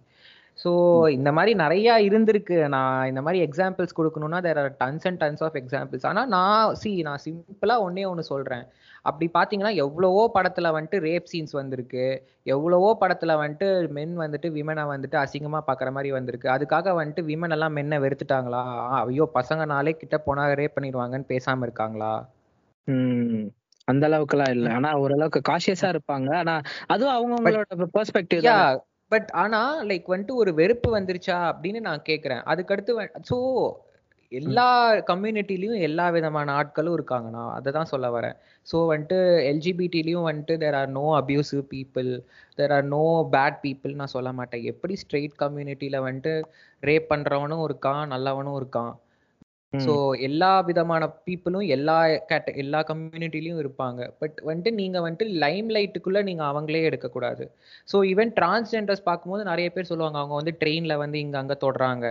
so இந்த மாதிரி நிறைய இருந்திருக்கு. நான் இந்த மாதிரி எக்ஸாம்பிள்ஸ் கொடுக்கணும்னா there are tons and tons of examples ஆனால் நான் சி நான் சிம்பிளா ஒன்னே ஒன்று சொல்றேன். அப்படி பார்த்தீங்கன்னா எவ்வளவோ படத்துல வந்துட்டு ரேப் சீன்ஸ் வந்திருக்கு. எவ்வளவோ படத்துல வந்துட்டு மென் வந்துட்டு விமனை வந்துட்டு அசிங்கமா பார்க்குற மாதிரி வந்திருக்கு. அதுக்காக வந்துட்டு விமன் எல்லாம் மென்னை வெறுத்துட்டாங்களா? ஐயோ பசங்கனாலே கிட்ட போனா ரேப் பண்ணிடுவாங்கன்னு பேசாம இருக்காங்களா? அந்த அளவுக்குலாம் இல்ல. ஆனா ஓரளவுக்கு காஷியஸா இருப்பாங்க. ஆனா அதுவும் அவங்கவங்களோட பெர்ஸ்பெக்டிவ் பட் ஆனா லைக் வந்துட்டு ஒரு வெறுப்பு வந்துருச்சா அப்படின்னு நான் கேக்குறேன். அதுக்கடுத்து ஸோ எல்லா கம்யூனிட்டிலையும் எல்லா விதமான ஆட்களும் இருக்காங்க நான் அதை தான் சொல்ல வரேன். ஸோ வந்துட்டு எல்ஜிபிடிலையும் வந்துட்டு there are no abusive people there are no bad people நான் சொல்ல மாட்டேன். எப்படி ஸ்ட்ரெயிட் கம்யூனிட்டியில் வந்துட்டு ரேப் பண்ணுறவனும் இருக்கான் நல்லவனும் இருக்கான். ஸோ எல்லா விதமான பீப்புளும் எல்லா கேட்ட எல்லா கம்யூனிட்டிலையும் இருப்பாங்க. பட் வந்துட்டு நீங்க வந்துட்டு லைம் லைட்டுக்குள்ள நீங்க அவங்களே எடுக்கக்கூடாது. ஸோ ஈவன் டிரான்ஸ்ஜெண்டர்ஸ் பார்க்கும்போது நிறைய பேர் சொல்லுவாங்க அவங்க வந்து ட்ரெயின்ல வந்து இங்க அங்க தொடுறாங்க.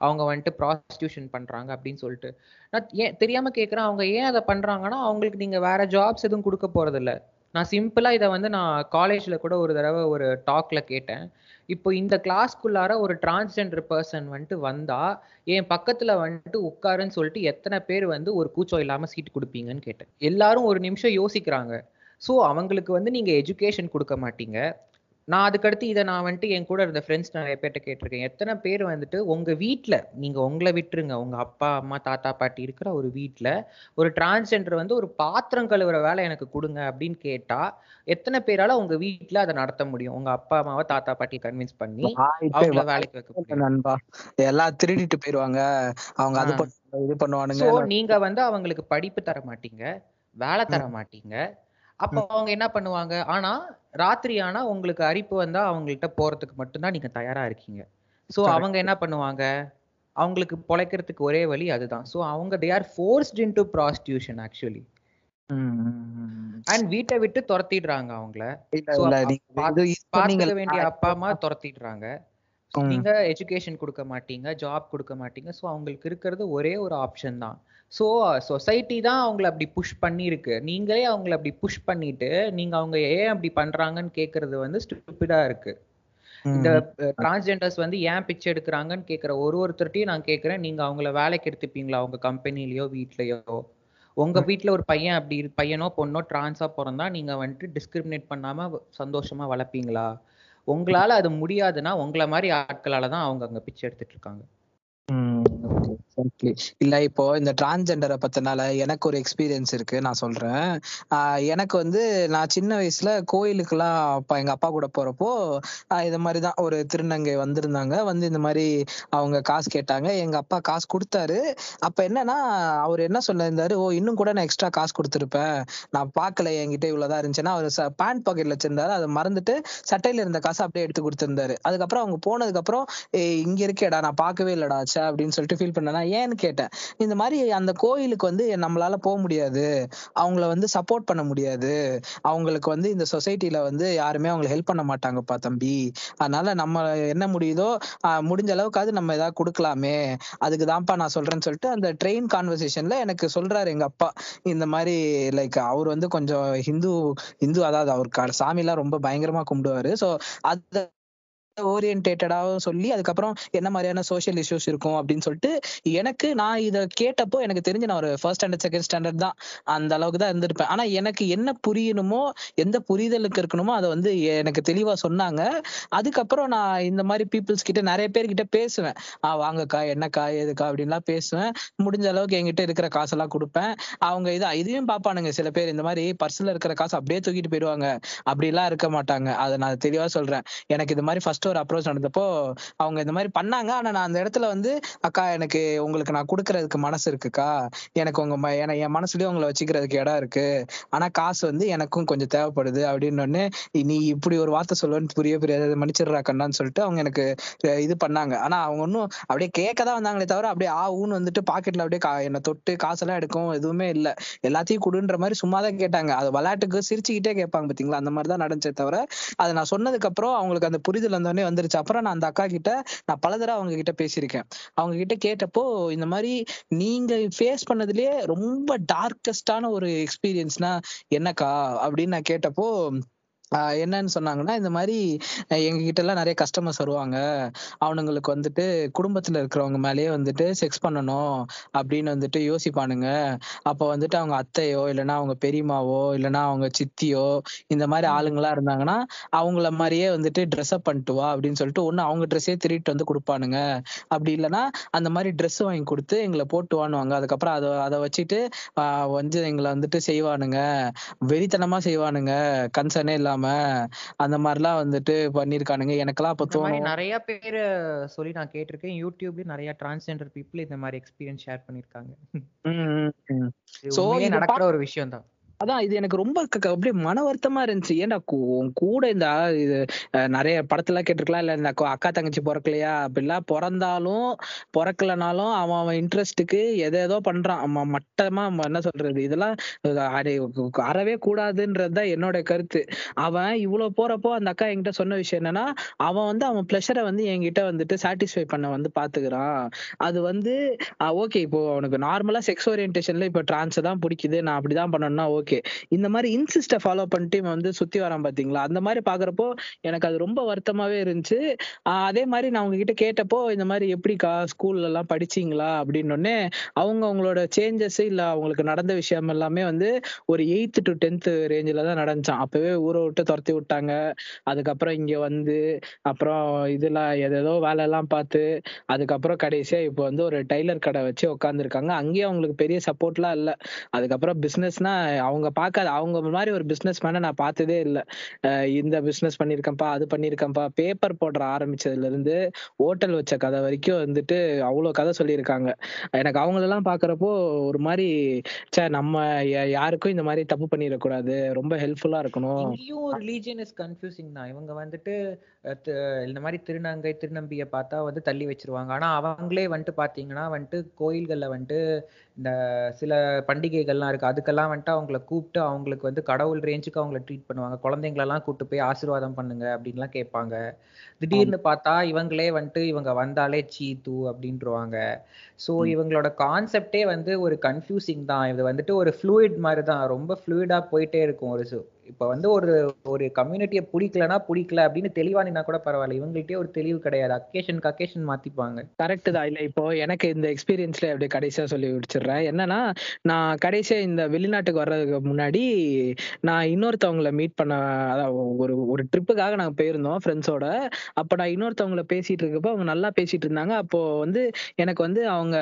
அவங்க வந்துட்டு ப்ராஸ்டியூஷன் பண்றாங்க அப்படின்னு சொல்லிட்டு. நான் ஏன் தெரியாம கேட்குறேன் அவங்க ஏன் அதை பண்றாங்கன்னா அவங்களுக்கு நீங்க வேற ஜாப்ஸ் எதுவும் கொடுக்க போறது இல்ல நான் சிம்பிளா இதை வந்து நான் காலேஜ்ல கூட ஒரு தடவை ஒரு டாக்ல கேட்டேன். இப்போ இந்த கிளாஸ்க்குள்ளார ஒரு டிரான்ஸ்ஜெண்டர் பர்சன் வந்துட்டு வந்தா என் பக்கத்துல வந்துட்டு உட்காருன்னு சொல்லிட்டு எத்தனை பேர் வந்து ஒரு கூச்சம் இல்லாம சீட் கொடுப்பீங்கன்னு கேட்டேன். எல்லாரும் ஒரு நிமிஷம் யோசிக்கிறாங்க. ஸோ அவங்களுக்கு வந்து நீங்க எஜுகேஷன் கொடுக்க மாட்டீங்க. நான் அதுக்கடுத்து இதை நான் வந்துட்டு என் கூட இருந்த ஃப்ரெண்ட்ஸ் நிறைய பேர்ட்ட கேட்டிருக்கேன். எத்தனை பேர் வந்துட்டு உங்க வீட்ல நீங்க உங்களை விட்டுருங்க. உங்க அப்பா அம்மா தாத்தா பாட்டி இருக்கிற ஒரு வீட்ல ஒரு டிரான்ஸ்ஜெண்டர் வந்து ஒரு பாத்திரம் கழுவுற வேலை எனக்கு கொடுங்க அப்படின்னு கேட்டா எத்தனை பேரால உங்க வீட்ல அதை நடத்த முடியும்? உங்க அப்பா அம்மாவை தாத்தா பாட்டி கன்வின்ஸ் பண்ணி அவங்கள வேலைக்கு வைக்க நண்பா. எல்லாம் திருடிட்டு போயிருவாங்க. அவங்க அது இது பண்ணுவானுங்க நீங்க வந்து அவங்களுக்கு படிப்பு தர மாட்டீங்க வேலை தர மாட்டீங்க. அப்ப அவங்க என்ன பண்ணுவாங்க? ஆனா ராத்திரி ஆனா உங்களுக்கு அரிப்பு வந்தா அவங்கள்ட்ட போறதுக்கு மட்டும்தான் நீங்க தயாரா இருக்கீங்க. சோ. அவங்க என்ன பண்ணுவாங்க? அவங்களுக்கு பொழைக்கிறதுக்கு ஒரே வழி அதுதான். சோ அவங்க they are forced into prostitution actually. And வீட்டை விட்டு துரத்திடுறாங்க அவங்கள. பார்த்துக்க வேண்டிய அப்பா அம்மா துரத்திடுறாங்க. நீங்க எஜுகேஷன் கொடுக்க மாட்டீங்க ஜாப் கொடுக்க மாட்டீங்க. ஸோ அவங்களுக்கு இருக்கிறது ஒரே ஒரு ஆப்ஷன் தான். ஸோ சொசைட்டி தான் அவங்கள அப்படி புஷ் பண்ணியிருக்கு. நீங்களே அவங்கள அப்படி புஷ் பண்ணிட்டு நீங்க அவங்க ஏன் அப்படி பண்றாங்கன்னு கேக்குறது வந்து ஸ்டூபிடா இருக்கு. இந்த டிரான்ஸ்ஜெண்டர்ஸ் வந்து ஏன் பிச்சை எடுக்கிறாங்கன்னு கேட்குற ஒரு ஒருத்தர்ட்டையும் நான் கேட்குறேன் நீங்க அவங்கள வேலைக்கு எடுத்துப்பீங்களா? அவங்க கம்பெனிலயோ வீட்லயோ? உங்க வீட்ல ஒரு பையன் அப்படி பையனோ பொண்ணோ டிரான்ஸா பிறந்தா நீங்க வந்துட்டு டிஸ்கிரிமினேட் பண்ணாம வ- சந்தோஷமா வளர்ப்பீங்களா? உங்களால அது முடியாதுன்னா உங்களை மாதிரி ஆட்களால தான் அவங்க அங்க பிச்சை எடுத்துட்டு இருக்காங்க. எக்ஸாக்ட்லி இல்ல இப்போ இந்த டிரான்ஸ்ஜெண்டரை பத்தினால எனக்கு ஒரு எக்ஸ்பீரியன்ஸ் இருக்கு நான் சொல்றேன். எனக்கு வந்து நான் சின்ன வயசுல கோயிலுக்கெல்லாம் அப்பா எங்க அப்பா கூட போறப்போ ஆஹ் இது மாதிரிதான் ஒரு திருநங்கை வந்திருந்தாங்க. வந்து இந்த மாதிரி அவங்க காசு கேட்டாங்க. எங்க அப்பா காசு கொடுத்தாரு. அப்ப என்னன்னா அவர் என்ன சொல்லியிருந்தாரு? ஓ இன்னும் கூட நான் எக்ஸ்ட்ரா காசு கொடுத்துருப்பேன். நான் பார்க்கல என்கிட்ட இவ்வளவுதான் இருந்துச்சுன்னா அவர் பேண்ட் பாக்கெட்ல வச்சிருந்தாரு. அதை மறந்துட்டு சட்டையில இருந்த காசை அப்படியே எடுத்து கொடுத்திருந்தாரு. அதுக்கப்புறம் அவங்க போனதுக்கு அப்புறம் இங்க இருக்கேடா நான் பார்க்கவே இல்லடா அப்படின்னு சொல்லிட்டு ஃபீல் பண்ணனா நான் ஏன்னு கேட்டேன். இந்த மாதிரி அந்த கோயிலுக்கு வந்து நம்மளால போக முடியாது. அவங்கள வந்து சப்போர்ட் பண்ண முடியாது. அவங்களுக்கு வந்து இந்த சொசைட்டில வந்து யாருமே அவங்களை ஹெல்ப் பண்ண மாட்டாங்கப்பா தம்பி. அதனால நம்ம என்ன முடியுதோ முடிஞ்ச அளவுக்காவது நம்ம ஏதாவது கொடுக்கலாமே. அதுக்கு தான்ப்பா நான் சொல்றேன்னு சொல்லிட்டு அந்த ட்ரெயின் கான்வர்சேஷன்ல எனக்கு சொல்றாரு எங்க அப்பா. இந்த மாதிரி லைக் அவர் வந்து கொஞ்சம் ஹிந்து ஹிந்து அதாவது அவர் சாமி சாமிலாம் ரொம்ப பயங்கரமா கும்பிடுவாரு. ஸோ அத ஓரியன்டேட்டடாகவும் சொல்லி அதுக்கப்புறம் என்ன மாதிரியான சோஷியல் இஷ்யூஸ் இருக்கும் அப்படின்னு சொல்லிட்டு எனக்கு நான் இத கேட்டப்போ எனக்கு தெரிஞ்சு நான் ஒரு ஃபர்ஸ்ட் ஸ்டாண்டர்ட் செகண்ட் ஸ்டாண்டர்ட் தான் அந்த அளவுக்கு தான் இருந்திருப்பேன். ஆனா எனக்கு என்ன புரியணுமோ எந்த புரிதலுக்கு இருக்கணுமோ அதை வந்து எனக்கு தெளிவா சொன்னாங்க. அதுக்கப்புறம் நான் இந்த மாதிரி பீப்புள்ஸ் கிட்ட நிறைய பேர் கிட்ட பேசுவேன். ஆ வாங்கக்கா என்னக்கா எதுக்கா? அப்படின்லாம் பேசுவேன். முடிஞ்ச அளவுக்கு என்கிட்ட இருக்கிற காசெல்லாம் கொடுப்பேன். அவங்க இது இதையும் பார்ப்பானுங்க. சில பேர் இந்த மாதிரி பர்ஸ்ல இருக்கிற காசு அப்படியே தூக்கிட்டு போயிடுவாங்க. அப்படிலாம் இருக்க மாட்டாங்க. அதை நான் தெளிவா சொல்றேன். எனக்கு இது மாதிரி ஃபர்ஸ்ட் ஒரு அப்ரோச் நடந்தப்போ அவங்க இந்த மாதிரி பண்ணாங்க. ஆனா நான் அந்த இடத்துல வந்து அக்கா எனக்கு உங்களுக்கு நான் கொடுக்கறதுக்கு மனசு இருக்குக்கா. எனக்கு உங்க ம- என- என் மனசுலயும் உங்களை வச்சுக்கிறதுக்கு இடம் இருக்கு. ஆனா காசு வந்து எனக்கும் கொஞ்சம் தேவைப்படுது. அப்படின்னு நீ இப்படி ஒரு வார்த்தை சொல்லுவேன்னு புரிய புரியாது மன்னிச்சிடுறா கண்ணான்னு சொல்லிட்டு அவங்க எனக்கு இது பண்ணாங்க. ஆனா அவங்க ஒன்னும் அப்படியே கேட்க தான் வந்தாங்களே தவிர அப்படியே ஆ ஊன்னு வந்துட்டு பாக்கெட்ல அப்படியே கா- என்னை தொட்டு காசெல்லாம் எடுக்கும் எதுவுமே இல்ல. எல்லாத்தையும் கொடுன்ற மாதிரி சும்மா தான் கேட்டாங்க. அது விளையாட்டுக்கு சிரிச்சுக்கிட்டே கேட்பாங்க பாத்தீங்களா? அந்த மாதிரி தான் நடந்துச்சே தவிர அதை நான் சொன்னதுக்கு அப்புறம் அவங்களுக்கு அந்த புரிதல் உடனே வந்துருச்சு. அப்புறம் நான் அந்த அக்கா கிட்ட நான் பல தடவை அவங்க கிட்ட பேசியிருக்கேன். அவங்க கிட்ட கேட்டப்போ இந்த மாதிரி நீங்க ஃபேஸ் பண்ணதுலயே ரொம்ப டார்க்கஸ்டான ஒரு எக்ஸ்பீரியன்ஸ்னா என்னக்கா? அப்படின்னு நான் கேட்டப்போ என்னன்னு சொன்னாங்கன்னா இந்த மாதிரி எங்க கிட்ட எல்லாம் நிறைய கஸ்டமர்ஸ் வருவாங்க. அவனுங்களுக்கு வந்துட்டு குடும்பத்துல இருக்கிறவங்க மேலேயே வந்துட்டு செக்ஸ் பண்ணணும் அப்படின்னு வந்துட்டு யோசிப்பானுங்க. அப்ப வந்துட்டு அவங்க அத்தையோ இல்லைன்னா அவங்க பெரியம்மாவோ இல்லைன்னா அவங்க சித்தியோ இந்த மாதிரி ஆளுங்களா இருந்தாங்கன்னா அவங்கள மாதிரியே வந்துட்டு ட்ரெஸ் அப் பண்ணிட்டு வா அப்படின்னு சொல்லிட்டு ஒண்ணு அவங்க ட்ரெஸ்ஸே திருட்டு வந்து கொடுப்பானுங்க. அப்படி இல்லைன்னா அந்த மாதிரி ட்ரெஸ் வாங்கி கொடுத்து எங்களை போட்டு வானுவாங்க அதுக்கப்புறம் அதை அதை வச்சுட்டு வந்து எங்களை வந்துட்டு செய்வானுங்க. வெறித்தனமா செய்வானுங்க. கன்சர்னே இல்லாம. அந்த மாதிரிலாம் வந்துட்டு பண்ணிருக்கானுங்க. எனக்கெல்லாம் அப்ப இந்த தோணும். நிறைய பேர் சொல்லி நான் கேட்டிருக்கேன். யூடியூப்லயும் நிறைய டிரான்ஸ்ஜெண்டர் பீப்புள் இந்த மாதிரி எக்ஸ்பீரியன்ஸ் ஷேர் பண்ணிருக்காங்க. ம், ம். இது இத நடக்கிற ஒரு விஷயம் தான் அதான் இது எனக்கு ரொம்ப க- க- அப்படியே மன வருத்தமா இருந்துச்சு. ஏன்டா உன் கூட இந்த இது நிறைய படத்துல கேட்டிருக்கலாம். இல்ல இந்த அக்கா தங்கச்சி பிறக்கலையா? அப்படிலாம் பிறந்தாலும் பிறக்கலனாலும் அவன் அவன் இன்ட்ரெஸ்ட்டுக்கு எதை ஏதோ பண்றான். அவன் மட்டமா என்ன சொல்றது? இதெல்லாம் அறவே கூடாதுன்றதுதான் என்னோட கருத்து. அவன் இவ்வளவு போறப்போ அந்த அக்கா என்கிட்ட சொன்ன விஷயம் என்னன்னா அவன் வந்து அவன் பிளஷரை வந்து என்கிட்ட வந்துட்டு சாட்டிஸ்ஃபை பண்ண வந்து பாத்துக்கிறான். அது வந்து ஓகே இப்போ அவனுக்கு நார்மலா செக்ஸ் ஓரியன்டேஷன்ல இப்போ டிரான்ஸ் தான் பிடிக்குது. நான் அப்படிதான் பண்ணணும்னா ஓகே இந்த மாதிரி இன்சிஸ்ட ஃபாலோ பண்ணிட்டு இவன் வந்து சுத்தி வரான் பாத்தீங்களா? அந்த மாதிரி பாக்குறப்போ எனக்கு அது ரொம்ப வருத்தமாவே இருந்துச்சு. அதே மாதிரி நான் அவங்க கிட்ட கேட்டப்போ இந்த மாதிரி எப்படிக்கா ஸ்கூல்ல எல்லாம் படிச்சீங்களா? அப்படின்னு உடனே அவங்க அவங்களோட சேஞ்சஸ் இல்ல அவங்களுக்கு நடந்த விஷயம் எல்லாமே வந்து ஒரு எயித்து டு டென்த் ரேஞ்சில தான் நடந்துச்சான் அப்பவே ஊரை விட்டு துரத்தி விட்டாங்க. அதுக்கப்புறம் இங்க வந்து அப்புறம் இதெல்லாம் ஏதேதோ வேலை எல்லாம் பார்த்து அதுக்கப்புறம் கடைசியா இப்போ வந்து ஒரு டைலர் கடை வச்சு உட்காந்துருக்காங்க அங்கேயும் அவங்களுக்கு பெரிய சப்போர்ட்லாம் இல்ல. அதுக்கப்புறம் பிசினஸ்னா அவங்க பார்க்காத அவங்க மாதிரி ஒரு பிசினஸ் மேனை நான் பார்த்ததே இல்லை. இந்த பிசினஸ் பண்ணியிருக்கேன்ப்பா அது பண்ணியிருக்கேன்ப்பா பேப்பர் போடுற ஆரம்பிச்சதுல இருந்து ஹோட்டல் வச்ச கதை வரைக்கும் வந்துட்டு அவ்வளோ கதை சொல்லியிருக்காங்க. எனக்கு அவங்களெல்லாம் பார்க்குறப்போ ஒரு மாதிரி ச்சே நம்ம யாருக்கும் இந்த மாதிரி தப்பு பண்ணிடக்கூடாது ரொம்ப ஹெல்ப்ஃபுல்லா இருக்கணும். இங்கேயும் ரிலீஜியன் இஸ் கன்ஃபியூசிங் தான். இவங்க வந்துட்டு இந்த மாதிரி திருநங்கை திருநம்பியை பார்த்தா வந்து தள்ளி வச்சிருவாங்க. ஆனா அவங்களே வந்துட்டு பாத்தீங்கன்னா வந்துட்டு கோயில்கள்ல வந்துட்டு இந்த சில பண்டிகைகள்லாம் இருக்கு. அதுக்கெல்லாம் வந்துட்டு அவங்கள கூப்பிட்டு அவங்களுக்கு வந்து கடவுள் ரேஞ்சுக்கு அவங்கள ட்ரீட் பண்ணுவாங்க. குழந்தைங்களெல்லாம் கூப்பிட்டு போய் ஆசீர்வாதம் பண்ணுங்க அப்படின்லாம் கேட்பாங்க. திடீர்னு பார்த்தா இவங்களே வந்துட்டு இவங்க வந்தாலே சீ தூ அப்படின்றவாங்க ஸோ. இவங்களோட கான்செப்டே வந்து ஒரு கன்ஃபியூசிங் தான். இது வந்துட்டு ஒரு ஃப்ளூயிட் மாதிரி தான். ரொம்ப ஃப்ளூயிடா போயிட்டே இருக்கும் ஒரு இப்ப வந்து ஒரு ஒரு கம்யூனிட்டியை பிடிக்கலனா பிடிக்கல அப்படின்னு தெளிவானா கூட பரவாயில்ல. இவங்கள்ட்டயே ஒரு தெளிவு கிடையாது. அக்கேஷனுக்கு அக்கேஷன் மாத்திப்பாங்க. கரெக்ட் தான். இல்ல இப்போ எனக்கு இந்த எக்ஸ்பீரியன்ஸ்ல அப்படி கடைசியா சொல்லி முடிச்சிடுறேன். என்னன்னா நான் கடைசியா இந்த வெளிநாட்டுக்கு வர்றதுக்கு முன்னாடி நான் இன்னொருத்தவங்கள மீட் பண்ண அதாவது ஒரு ஒரு ட்ரிப்புக்காக நாங்க போயிருந்தோம் ஃப்ரெண்ட்ஸோட அப்ப நான் இன்னொருத்தவங்கள பேசிட்டு இருக்கப்போ அவங்க நல்லா பேசிட்டு இருந்தாங்க. அப்போ வந்து எனக்கு வந்து அவங்க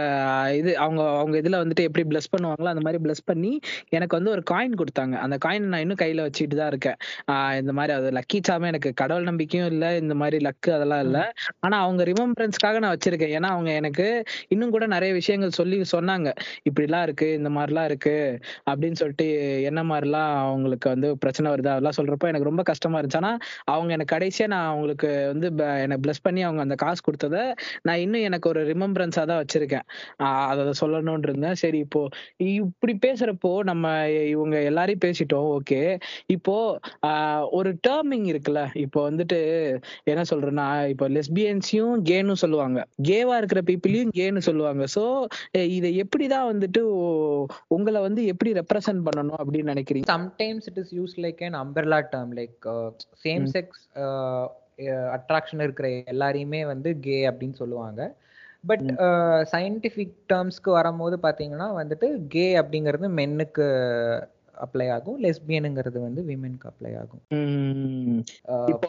இது அவங்க அவங்க இதுல வந்துட்டு எப்படி பிளஸ் பண்ணுவாங்களோ அந்த மாதிரி பிளஸ் பண்ணி எனக்கு வந்து ஒரு காயின் கொடுத்தாங்க. அந்த காயின் நான் இன்னும் கையில வச்சுட்டு தான் இருக்கேன். ஆஹ் இந்த மாதிரி அது லக்கி சாமே எனக்கு கடவுள் நம்பிக்கையும் இல்ல இந்த மாதிரி லக்கு அதெல்லாம் இல்ல. ஆனா அவங்க ரிமம்பரன்ஸ்க்காக நான் வச்சிருக்கேன். ஏன்னா அவங்க எனக்கு இன்னும் கூட நிறைய விஷயங்கள் சொல்லி சொன்னாங்க. இப்படிலாம் இருக்கு இந்த மாதிரிலாம் இருக்கு அப்படின்னு சொல்லிட்டு என்ன மாதிரிலாம் அவங்களுக்கு வந்து பிரச்சனை வருது அதெல்லாம் சொல்றப்போ எனக்கு ரொம்ப கஷ்டமா இருந்துச்சு. ஆனா அவங்க எனக்கு கடைசியா நான் அவங்களுக்கு வந்து ப- பிளஸ் பண்ணி அவங்க அந்த காசு கொடுத்தத நான் இன்னும் எனக்கு ஒரு ரிமம்பரன்ஸா தான் வச்சிருக்கேன். அதை சொல்லணும்னு இருந்தேன். சரி இப்போ இப்படி பேசுறப்போ நம்ம இவங்க எல்லாரையும் பேசிட்டோம். ஓகே. இப்போ ஒரு டேர்மிங் இருக்குல்ல இப்போ வந்துட்டு என்ன சொல்றேன்னா இப்போ லெஸ்பியன்ஸையும் கேன்னு சொல்லுவாங்க. கேவா இருக்கிற பீப்புளையும் கேன்னு சொல்லுவாங்க. சோ இதை எப்படிதான் வந்துட்டு உங்களை வந்து எப்படி ரெப்ரசன்ட் பண்ணணும் அப்படின்னு நினைக்கிறீங்க? Is used like an umbrella term like uh, same sex uh, attraction இருக்கிற எல்லாரையுமே வந்து கே அப்படின்னு சொல்லுவாங்க. பட் சயின்டிஃபிக் டேர்ம்ஸ்க்கு வரும்போது பாத்தீங்கன்னா வந்துட்டு கே அப்படிங்கிறது மென்னுக்கு அப்ளை ஆகும். லெஸ்பியனுங்கிறது வந்து விமென்க்கு அப்ளை ஆகும்.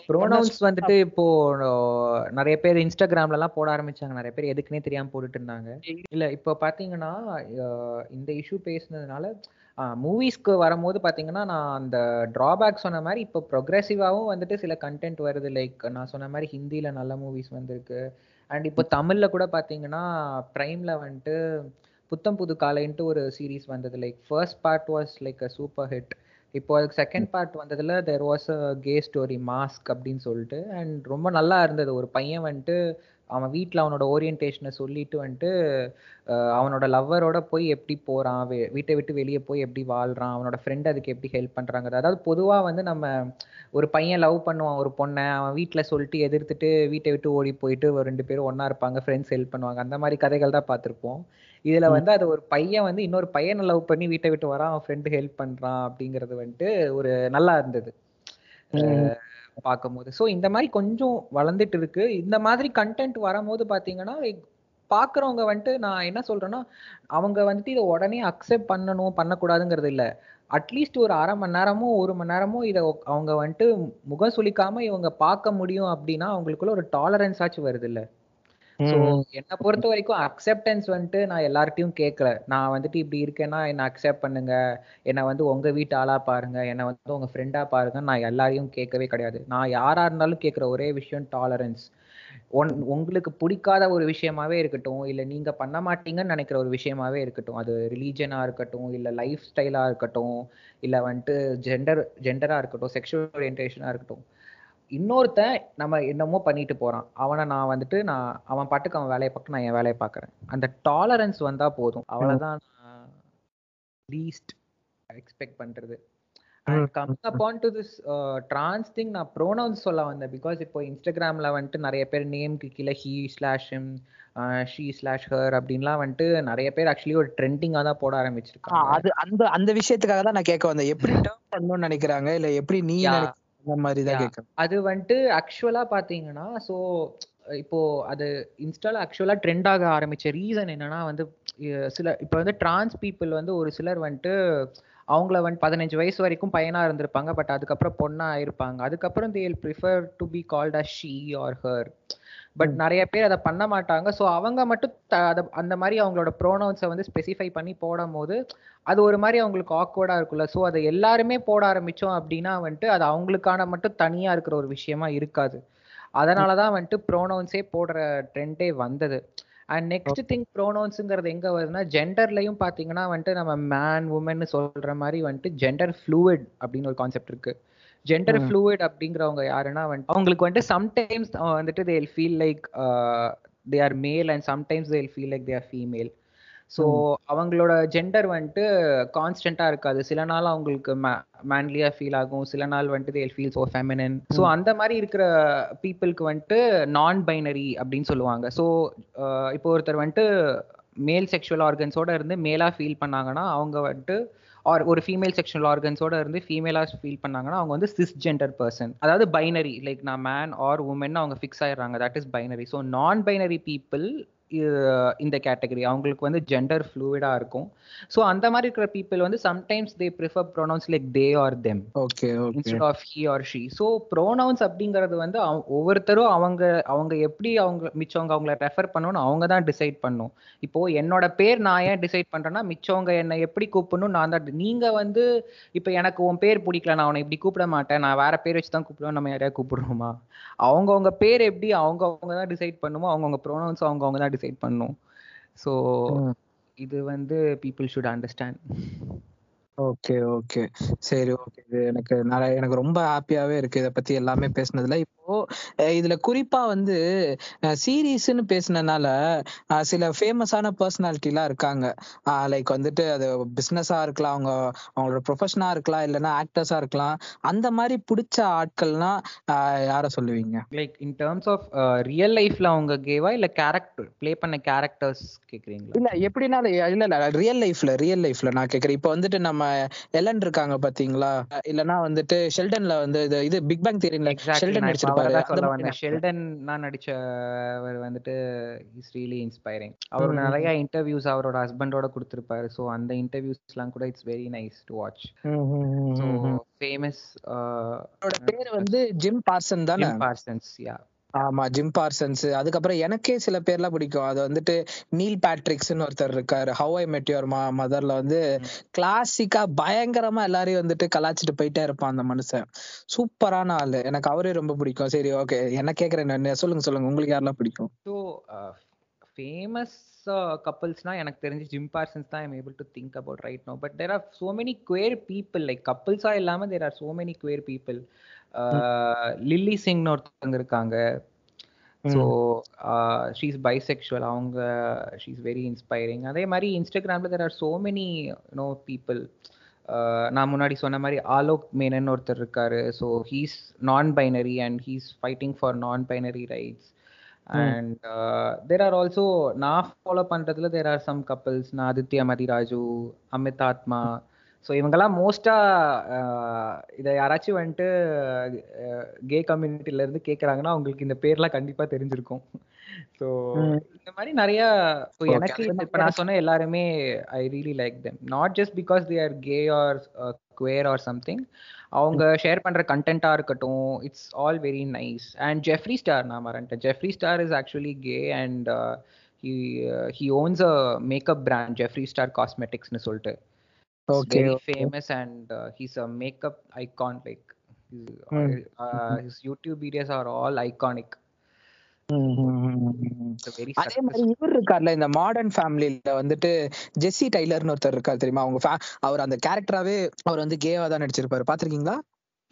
ப்ரோனவுன்ஸ் வந்துட்டு இப்போ நிறைய பேர் இன்ஸ்டாகிராம்ல எல்லாம் போட ஆரம்பிச்சாங்க. நிறைய பேர் எதுக்குன்னே தெரியாம போட்டுட்டு இருந்தாங்க. இல்ல இப்போ பாத்தீங்கன்னா இந்த இஷ்யூ பேசுனதுனால மூவிஸ்க்கு வரும்போது பாத்தீங்கன்னா நான் அந்த டிராபேக் சொன்ன மாதிரி இப்போ ப்ரொக்ரெசிவாவும் வந்துட்டு சில கண்டென்ட் வருது. லைக் நான் சொன்ன மாதிரி ஹிந்தில நல்ல மூவிஸ் வந்திருக்கு. அண்ட் இப்போ தமிழ்ல கூட பாத்தீங்கன்னா பிரைம்ல வந்துட்டு புத்தம் புது காலைன்ட்டு ஒரு சீரிஸ் வந்தது. Like first part was like a super hit இப்போ அதுக்கு செகண்ட் பார்ட் வந்ததுல there was a gay story mask அப்படின்னு சொல்லிட்டு அண்ட் ரொம்ப நல்லா இருந்தது. ஒரு பையன் வந்துட்டு அவன் வீட்டில் அவனோட ஓரியன்டேஷனை சொல்லிட்டு வந்துட்டு அவனோட லவ்வரோட போய் எப்படி போகிறான் வீட்டை விட்டு வெளியே போய் எப்படி வாழ்கிறான் அவனோட ஃப்ரெண்ட் அதுக்கு எப்படி ஹெல்ப் பண்ணுறாங்க அதாவது பொதுவாக வந்து நம்ம ஒரு பையன் லவ் பண்ணுவான் ஒரு பொண்ணை அவன் வீட்டில் சொல்லிட்டு எதிர்த்துட்டு வீட்டை விட்டு ஓடி போயிட்டு ஒரு ரெண்டு பேரும் ஒன்றா இருப்பாங்க ஃப்ரெண்ட்ஸ் ஹெல்ப் பண்ணுவாங்க. அந்த மாதிரி கதைகள் தான் பார்த்துருப்போம். இதுல வந்து அது ஒரு பையன் வந்து இன்னொரு பையனை லவ் பண்ணி வீட்டை விட்டு வரான். அவன் ஃப்ரெண்டு ஹெல்ப் பண்றான் அப்படிங்கிறது வந்துட்டு ஒரு நல்லா இருந்தது. பார்க்கும்போது. ஸோ இந்த மாதிரி கொஞ்சம் வளர்ந்துட்டு இருக்கு. இந்த மாதிரி கண்டென்ட் வரும்போது பாத்தீங்கன்னா like பாக்குறவங்க வந்துட்டு நான் என்ன சொல்றேன்னா அவங்க வந்துட்டு இதை உடனே அக்செப்ட் பண்ணணும் பண்ணக்கூடாதுங்கிறது இல்ல. அட்லீஸ்ட் ஒரு அரை மணி நேரமோ ஒரு மணி நேரமோ இதை அவங்க வந்துட்டு முகம் சுளிக்காம இவங்க பார்க்க முடியும் அப்படின்னா அவங்களுக்குள்ள ஒரு டாலரன்ஸ் ஆச்சு வருது இல்ல. ஸோ என்னை பொறுத்த வரைக்கும் அக்செப்டன்ஸ் வந்துட்டு நான் எல்லார்ட்டையும் கேட்கல நான் வந்துட்டு இப்படி இருக்கேன்னா என்னை அக்செப்ட் பண்ணுங்க. என்னை வந்து உங்க வீட்டு ஆளா பாருங்க. என்னை வந்து உங்க ஃப்ரெண்டா பாருங்க. நான் எல்லாரையும் கேட்கவே கிடையாது. நான் யாரா இருந்தாலும் கேட்குற ஒரே விஷயம் டாலரன்ஸ் ஒன் உங்களுக்கு பிடிக்காத ஒரு விஷயமாவே இருக்கட்டும் இல்ல நீங்க பண்ண மாட்டீங்கன்னு நினைக்கிற ஒரு விஷயமாவே இருக்கட்டும். அது ரிலீஜனா இருக்கட்டும் இல்ல லைஃப் ஸ்டைலா இருக்கட்டும் இல்ல வந்துட்டு ஜெண்டர் ஜெண்டரா இருக்கட்டும் செக்ஷுவல் ஓரியன்டேஷனா இருக்கட்டும். இன்னொருத்தன் நம்ம என்னமோ பண்ணிட்டு போறான். அவனை நான் வந்துட்டு நான் அவன் பாட்டுக்கு அவன் வேலையை பார்க்க நான் என் வேலையை பார்க்கறேன். அந்த டாலரன்ஸ் வந்தா போதும். அவ்வளவுதான் லீஸ்ட் எக்ஸ்பெக்ட் பண்றது. Coming upon to this trans thing நான் ப்ரோனவுன்ஸ் சொல்ல வந்தேன். பிகாஸ் இப்போ இன்ஸ்டாகிராம்ல வந்துட்டு நிறைய பேர் நேம்க்கு கீழே he slash him she slash her அப்படின்லாம் வந்துட்டு நிறைய பேர் ஆக்சுவலி ஒரு ட்ரெண்டிங்காக தான் போட ஆரம்பிச்சிருக்காங்க. அது அந்த அந்த விஷயத்துக்காக தான் நான் கேட்க வந்தேன். எப்படி [laughs] டேர்ன் பண்ணணும்னு நினைக்கிறாங்க? இல்ல எப்படி நீ அந்த மாதிரி தான் Yeah. கேட்கறேன் அது வந்துட்டு ஆக்சுவலா பாத்தீங்கன்னா ஸோ இப்போ அது இன்ஸ்டால ஆக்சுவலா ட்ரெண்ட் ஆக ஆரம்பிச்ச ரீசன் என்னன்னா வந்து சில இப்போ வந்து டிரான்ஸ் பீப்புள் வந்து ஒரு சிலர் வந்துட்டு அவங்கள வந்து பதினஞ்சு வயசு வரைக்கும் பையனா இருந்திருப்பாங்க பட் அதுக்கப்புறம் பொண்ணா ஆயிருப்பாங்க அதுக்கப்புறம் they'll prefer to be called a she or her but நிறைய பேர் அதை பண்ண மாட்டாங்க. ஸோ அவங்க மட்டும் அந்த மாதிரி அவங்களோட ப்ரோனவுன்ஸை வந்து ஸ்பெசிஃபை பண்ணி போடும் போது அது ஒரு மாதிரி அவங்களுக்கு ஆக்வர்டா இருக்குல்ல ஸோ அதை எல்லாருமே போட ஆரம்பிச்சோம் அப்படின்னா வந்துட்டு அது அவங்களுக்கான மட்டும் தனியா இருக்கிற ஒரு விஷயமா இருக்காது. அதனாலதான் வந்துட்டு ப்ரோனவுன்ஸே போடுற ட்ரெண்டே வந்தது. அண்ட் நெக்ஸ்ட் திங் ப்ரோனவுன்ஸுங்கிறது எங்க வருதுன்னா ஜெண்டர்லயும் பாத்தீங்கன்னா வந்துட்டு நம்ம மேன் உமன் சொல்ற மாதிரி வந்துட்டு ஜெண்டர் ஃப்ளூயிட் அப்படின்னு ஒரு கான்செப்ட் இருக்கு. ஜெண்டர். ஃப்ளூயிட் அப்படிங்கிறவங்க யாருன்னா வந்துட்டு அவங்களுக்கு வந்துட்டு சம்டைம்ஸ் வந்துட்டு they'll feel like they are male and sometimes they'll feel like they are female so அவங்களோட ஜெண்டர் வந்துட்டு கான்ஸ்டன்டா இருக்காது. சில நாள் அவங்களுக்கு மேன்லியா ஃபீல் ஆகும். சில நாள் வந்துட்டு they'll feel so feminine so அந்த மாதிரி இருக்கிற பீப்புளுக்கு வந்துட்டு நான் பைனரி அப்படின்னு சொல்லுவாங்க. ஸோ இப்போ ஒருத்தர் வந்துட்டு மேல் செக்ஷுவல் ஆர்கன்ஸோட இருந்து மேலா ஃபீல் பண்ணாங்கன்னா அவங்க வந்துட்டு ஆர் ஒரு ஃபீமேல் செக்ஷுவல் ஆர்கன்ஸோட இருந்து ஃபீமேலாக ஃபீல் பண்ணாங்கன்னா அவங்க வந்து சிஸ் ஜெண்டர் பர்சன் அதாவது பைனரி லைக் நான் மேன் ஆர் உமன் அவங்க ஃபிக்ஸ் ஆயிடுறாங்க. That is binary so non binary people இந்த கேட்டகரி அவங்களுக்கு வந்து ஜெண்டர் ஃப்ளூயிடாக இருக்கும். ஸோ அந்த மாதிரி இருக்கிற பீப்புள் வந்து sometimes they prefer pronouns like they are them okay instead of he or she so pronouns அப்படிங்கிறது வந்து ஒவ்வொருத்தரும் அவங்க அவங்க எப்படி அவங்க மிச்சவங்க அவங்கள ரெஃபர் பண்ணணும்னு அவங்க தான் டிசைட் பண்ணும். இப்போ என்னோட பேர் நான் ஏன் டிசைட் பண்றேன்னா மிச்சவங்க என்னை எப்படி கூப்பிடணும் நான் தான் நீங்க வந்து இப்போ எனக்கு உன் பேர் பிடிக்கல நான் உன்னை இப்படி கூப்பிட மாட்டேன் நான் வேற பேர் வச்சு தான் கூப்பிடுவேன் நம்ம யாரையா கூப்பிடுறோமா? அவங்கவங்க பேர் எப்படி அவங்க அவங்க தான் டிசைட் பண்ணுமோ அவங்கவங்க ப்ரோனவுன்ஸ் அவங்க அவங்க தான் டிசைட் பண்ணும் ஸோ. இது வந்து people should understand okay okay சரி ஓகே இது எனக்கு நிறைய எனக்கு ரொம்ப ஹாப்பியாவே இருக்கு இத பத்தி எல்லாமே பேசுனதுல. இப்போ இதுல குறிப்பா வந்து சீரீஸ்னு பேசுனதுனால சில ஃபேமஸான பர்சனாலிட்டி எல்லாம் இருக்காங்க லைக் வந்துட்டு அது பிசினஸா இருக்கலாம் அவங்க அவங்களோட ப்ரொஃபஷனா இருக்கலாம் இல்லைன்னா ஆக்டர்ஸா இருக்கலாம். அந்த மாதிரி பிடிச்ச ஆட்கள்னா அஹ் யார சொல்லுவீங்க? Like in terms of real லைஃப்ல அவங்க கேவா இல்ல கேரக்டர் ப்ளே பண்ண கேரக்டர்ஸ் கேக்குறீங்களா? இல்ல எப்படினாலும் இல்ல இல்ல ரியல் லைஃப்ல ரியல் லைஃப்ல நான் கேக்குறேன். இப்போ வந்துட்டு நம்ம எலன் இருக்காங்க பாத்தீங்களா? இல்லனா வந்துட்டு ஷெல்டன்ல வந்து இது இது பிக் பேங் தியரில எக்ஸாக்ட்லி ஷெல்டன் நடிச்சிருப்பாரு. அவரை தான் ஷெல்டன் நான் நடிச்சவர் வந்துட்டு இஸ் ரியலி இன்ஸ்பைரிங் அவரோட ம். நிறைய இன்டர்வியூஸ் அவரோட ஹஸ்பண்டோட கொடுத்திருப்பாரு. ஸோ அந்த இன்டர்வியூஸ்லாம் கூட it's very nice to watch. Famous அவரோட பேர் வந்து ஜிம் பார்சன் தானே? பார்சன்ஸ் யா ஆமா ஜிம் பார்சன்ஸ் அதுக்கப்புறம் எனக்கே சில பேர்லாம் பிடிக்கும். அது வந்துட்டு நீல் பேட்ரிக்ஸ்னு ஒருத்தர் இருக்காரு. ஹவ் ஐ மெட் யுவர் மதர்ல வந்து கிளாசிக்கா பயங்கரமா எல்லாரையும் வந்துட்டு கலாச்சிட்டு போயிட்டே இருப்பான் அந்த மனுஷன். சூப்பரான ஆளு. எனக்கு அவரே ரொம்ப பிடிக்கும். சரி ஓகே என்ன கேக்குறேன் சொல்லுங்க சொல்லுங்க. உங்களுக்கு யாரெல்லாம் பிடிக்கும்? ஸோ ஃபேமஸ் கப்பல்ஸ்னா எனக்கு தெரிஞ்சு ஜிம் பார்சன்ஸ் தான் I'm able to think about right no but there are so many queer people like கப்பல்ஸா இல்லாம there are so many queer people Lilly சிங்னு ஒருத்தவங்க இருக்காங்க. ஸோ ஷீஸ் பைசெக்சுவல் அவங்க ஷீஸ் வெரி இன்ஸ்பைரிங் அதே மாதிரி இன்ஸ்டாகிராமில் there are so many no people நான் முன்னாடி சொன்ன மாதிரி ஆலோக் மேனன் ஒருத்தர் இருக்காரு. So he's non binary and he's fighting for non binary rights and there are also நான் ஃபாலோ பண்றதுல தேர் ஆர் சம் கப்பல்ஸ் நான் ஆதித்யா மதிராஜு அமித் ஆத்மா ஸோ இவங்கெல்லாம் மோஸ்டா இதை யாராச்சும் வந்துட்டு கே கம்யூனிட்டில இருந்து கேட்குறாங்கன்னா அவங்களுக்கு இந்த பேர்லாம் கண்டிப்பா தெரிஞ்சிருக்கும். ஸோ. இந்த மாதிரி நிறைய Okay, எனக்கு இப்ப நான் சொன்ன எல்லாருமே I really like them not just because they are gay or queer or something அவங்க ஷேர் பண்ற கண்டென்ட்டா இருக்கட்டும் it's all very nice and Jeffree Star நான் மறந்துட்டேன் Jeffree Star is actually gay and he he owns a makeup brand Jeffree Star காஸ்மெட்டிக்ஸ்னு சொல்லிட்டு. Okay, very okay. Famous and he's a makeup icon like Mm. his YouTube videos are all iconic ம், ம், ம், ம், ம். Very அதே மாதிரி இவர் இருக்கார்ல இந்த மாடர்ன் ஃபேமிலில வந்துட்டு ஜெஸ்ஸி டைலர்னு ஒருத்தர் இருக்காரு தெரியுமா அவங்க அவர் அந்த கேரக்டராவே அவர் வந்து கேவா தான் நடிச்சிருப்பாரு பாத்திருக்கீங்களா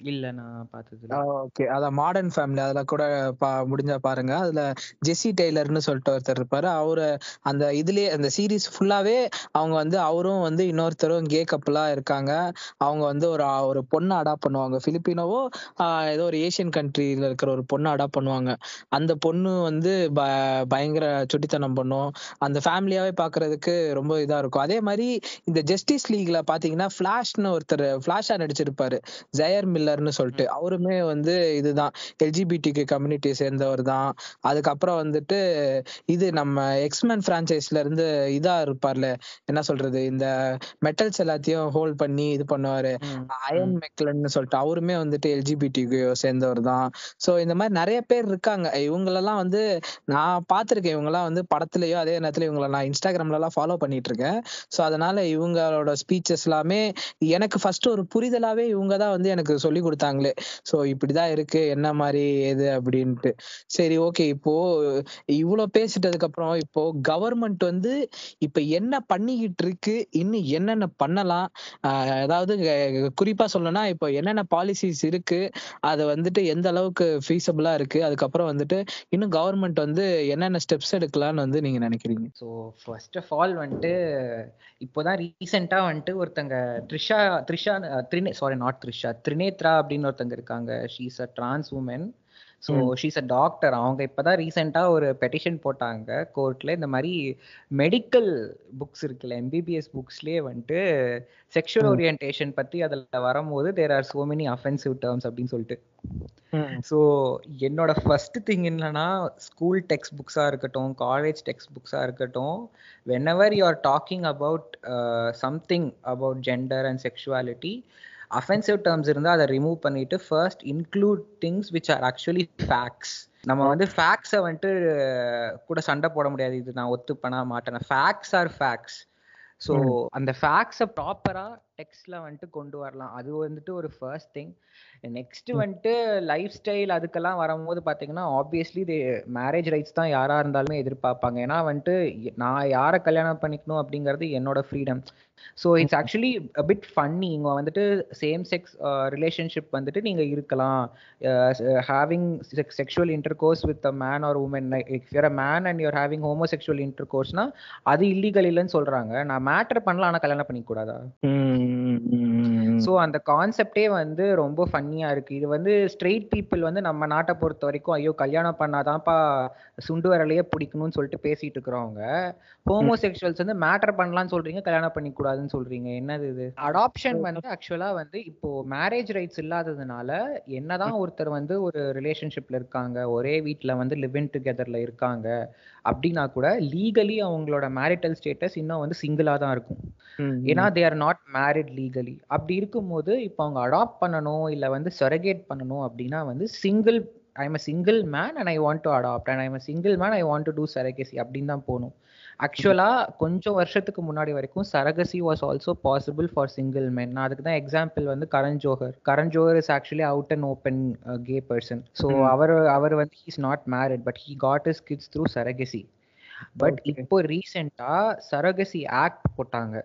இல்ல நான் பார்த்தது ஓகே. அதான் மாடர்ன் ஃபேமிலி அதுல கூட பா முடிஞ்சா பாருங்க. அதுல ஜெஸ்ஸி டெய்லர்னு சொல்லிட்டு ஒருத்தர் இருப்பாரு. அவரு அந்த இதுலயே அந்த சீரிஸ் ஃபுல்லாவே அவங்க வந்து அவரும் வந்து இன்னொருத்தரும் கே கப்பலா இருக்காங்க. அவங்க வந்து ஒரு ஒரு பொண்ணை அடாப்ட் பண்ணுவாங்க. பிலிப்பினோவோ ஆஹ் ஏதோ ஒரு ஏசியன் கண்ட்ரில இருக்கிற ஒரு பொண்ணை அடாப்ட் பண்ணுவாங்க. அந்த பொண்ணு வந்து ப- பயங்கர சுட்டித்தனம் பண்ணும். அந்த ஃபேமிலியாவே பாக்குறதுக்கு ரொம்ப இதா இருக்கும். அதே மாதிரி இந்த ஜஸ்டிஸ் லீக்ல பாத்தீங்கன்னா ஃபிளாஷ்னு ஒருத்தர் ஃபிளாஷா நடிச்சிருப்பாரு. ஜெயர் மில்லர்னு சொல்லிட்டு அவருமே வந்து இதுதான். எல்ஜிபிடிக்கு கம்யூனிட்டியை சேர்ந்தவர் தான். அதுக்கப்புறம் வந்துட்டு இது நம்ம எக்ஸ்மேன் பிரான்ச்சைஸ்ல இருந்து இதா இருப்பார்ல. என்ன சொல்றது? இந்த மெட்டல்ஸ் எல்லாத்தையும் ஹோல்ட் பண்ணி இது பண்ணுவாரு. அயன் மெக்லன்னு சொல்லிட்டு அவருமே வந்துட்டு எல்ஜிபிடிக்கு சேர்ந்தவர் தான். சோ இந்த மாதிரி நிறைய பேர் இருக்காங்க. இவங்களெல்லாம் வந்து நான் பார்த்திருக்கேன். இவங்கெல்லாம் வந்து படத்துலயோ அதே நேரத்துல இவங்கள நான் இன்ஸ்டாகிராம்ல எல்லாம் ஃபாலோ பண்ணிட்டு இருக்கேன் சோ அதனால இவங்களோட ஸ்பீச்சஸ் எல்லாமே எனக்கு ஃபர்ஸ்ட் ஒரு புரிதலாவே இவங்க தான் வந்து எனக்கு சொல்லி கொடுத்தாங்களே. சோ இப்படிதான் இருக்கு. என்ன மாதிரி எது அப்படின்ட்டு. சரி ஓகே இப்போ இவ்வளவு பேசிட்டதுக்கு அப்புறம் இப்போ கவர்மெண்ட் வந்து இப்ப என்ன பண்ணிக்கிட்டு இருக்கு? இன்னும் என்னென்ன பண்ணலாம்? அதாவது குறிப்பா சொல்லணும்னா இப்போ என்னென்ன பாலிசிஸ் இருக்கு? அது வந்துட்டு எந்த அளவுக்கு ஃபீஸபிளா இருக்கு? அதுக்கப்புறம் வந்துட்டு இன்னும் கவர்மெண்ட் வந்து என்னென்ன ஸ்டெப்ஸ் எடுக்கலாம்னு வந்து நீங்க நினைக்கிறீங்க? ஸோ ஃபர்ஸ்ட் ஆஃப் ஆல் வந்துட்டு இப்போதான் ரீசெண்டா வந்துட்டு ஒருத்தங்க த்ரிஷா த்ரிஷா த்ரினே சாரி நாட் த்ரிஷா த்ரினேத்ரா அப்படின்னு ஒருத்தங்க இருக்காங்க. She's a trans woman so she's a doctor அவங்க இப்பதான் ரீசெண்டா ஒரு பெட்டிஷன் போட்டாங்க. கோர்ட்ல இந்த மாதிரி மெடிக்கல் புக்ஸ் இருக்குல்ல எம்பிபிஎஸ் புக்ஸ்லயே வந்துட்டு செக்ஷுவல் ஓரியன்டேஷன் பத்தி அதுல வரும்போது there are so many offensive terms அப்படின்னு சொல்லிட்டு. ஸோ என்னோட ஃபர்ஸ்ட் திங் என்னன்னா ஸ்கூல் டெக்ஸ்ட் புக்ஸாக இருக்கட்டும் காலேஜ் டெக்ஸ்ட் புக்ஸாக இருக்கட்டும் whenever you are talking about something about gender and sexuality offensive terms இருந்தால் அதை ரிமூவ் பண்ணிட்டு first include things which are actually facts நம்ம வந்து ஃபேக்ட்ஸை வந்துட்டு கூட சண்டை போட முடியாது. இது நான் ஒத்துப்பனா மாட்டேன். ஃபேக்ட்ஸ் ஆர் ஃபேக்ட்ஸ் ஸோ அந்த ஃபேக்ட்ஸை ப்ராப்பராக டெக்ஸ்ட்ல வந்துட்டு கொண்டு வரலாம். அது வந்துட்டு ஒரு ஃபர்ஸ்ட் திங் நெக்ஸ்ட் வந்துட்டு லைஃப் ஸ்டைல் அதுக்கெல்லாம் வரும்போது பார்த்தீங்கன்னா ஆப்வியஸ்லி இது மேரேஜ் ரைட்ஸ் தான் யாரா இருந்தாலுமே எதிர்பார்ப்பாங்க. ஏன்னா வந்துட்டு நான் யாரை கல்யாணம் பண்ணிக்கணும் அப்படிங்கிறது என்னோட freedom so it's actually bit funny இங்கே வந்துட்டு சேம் செக்ஸ் ரிலேஷன்ஷிப் வந்துட்டு நீங்கள் இருக்கலாம். Having sexual intercourse with a man or woman if you're a man and you're having homosexual inter கோர்ஸ்னா அது இல்லீகல் இல்லைன்னு சொல்றாங்க. நான் மேட்டர் பண்ணலாம் ஆனால் கல்யாணம் பண்ணிக்க கூடாதா? ஸோ அந்த கான்செப்டே வந்து ரொம்ப ஃபன்னியா இருக்கு. இது வந்து ஸ்ட்ரெயிட் பீப்புள் வந்து நம்ம நாட்டை பொறுத்த வரைக்கும் ஐயோ கல்யாணம் பண்ணாதான்ப்பா சுண்டு வரலையே பிடிக்கணும்னு சொல்லிட்டு பேசிட்டு இருக்கிறவங்க ஹோமோசெக்சுவல்ஸ் வந்து மேட்டர் பண்ணலாம்னு சொல்றீங்க கல்யாணம் பண்ணிக்க கூடாதுன்னு சொல்றீங்க. என்னது இது? அடாப்ஷன் வந்து ஆக்சுவலா வந்து இப்போ மேரேஜ் ரைட்ஸ் இல்லாததுனால என்னதான் ஒருத்தர் வந்து ஒரு ரிலேஷன்ஷிப்ல இருக்காங்க ஒரே வீட்டில் வந்து லிவ் இன் டுகெதர்ல இருக்காங்க அப்படின்னா கூட லீகலி அவங்களோட மேரிட்டல் ஸ்டேட்டஸ் இன்னும் வந்து சிங்கிளா தான் இருக்கும். ஏன்னா they are not married legally அப்படி இருக்கும்போது இப்போ அவங்க அடாப்ட் பண்ணணும் இல்லை வந்து சொரகேட் பண்ணணும் அப்படின்னா வந்து single I am a single man and I want to adopt and I am single man I want to do surrogacy அப்படின்னு தான் போகணும். ஆக்சுவலா கொஞ்சம் வருஷத்துக்கு முன்னாடி வரைக்கும் surrogacy was also possible for single men நான் அதுக்கு தான் எக்ஸாம்பிள் வந்து Karan Johar Karan Johar is actually out and open gay person so அவர் அவர் வந்து he's not married but he got his kids through surrogacy but இப்போ ரீசெண்டா surrogacy act போட்டாங்க.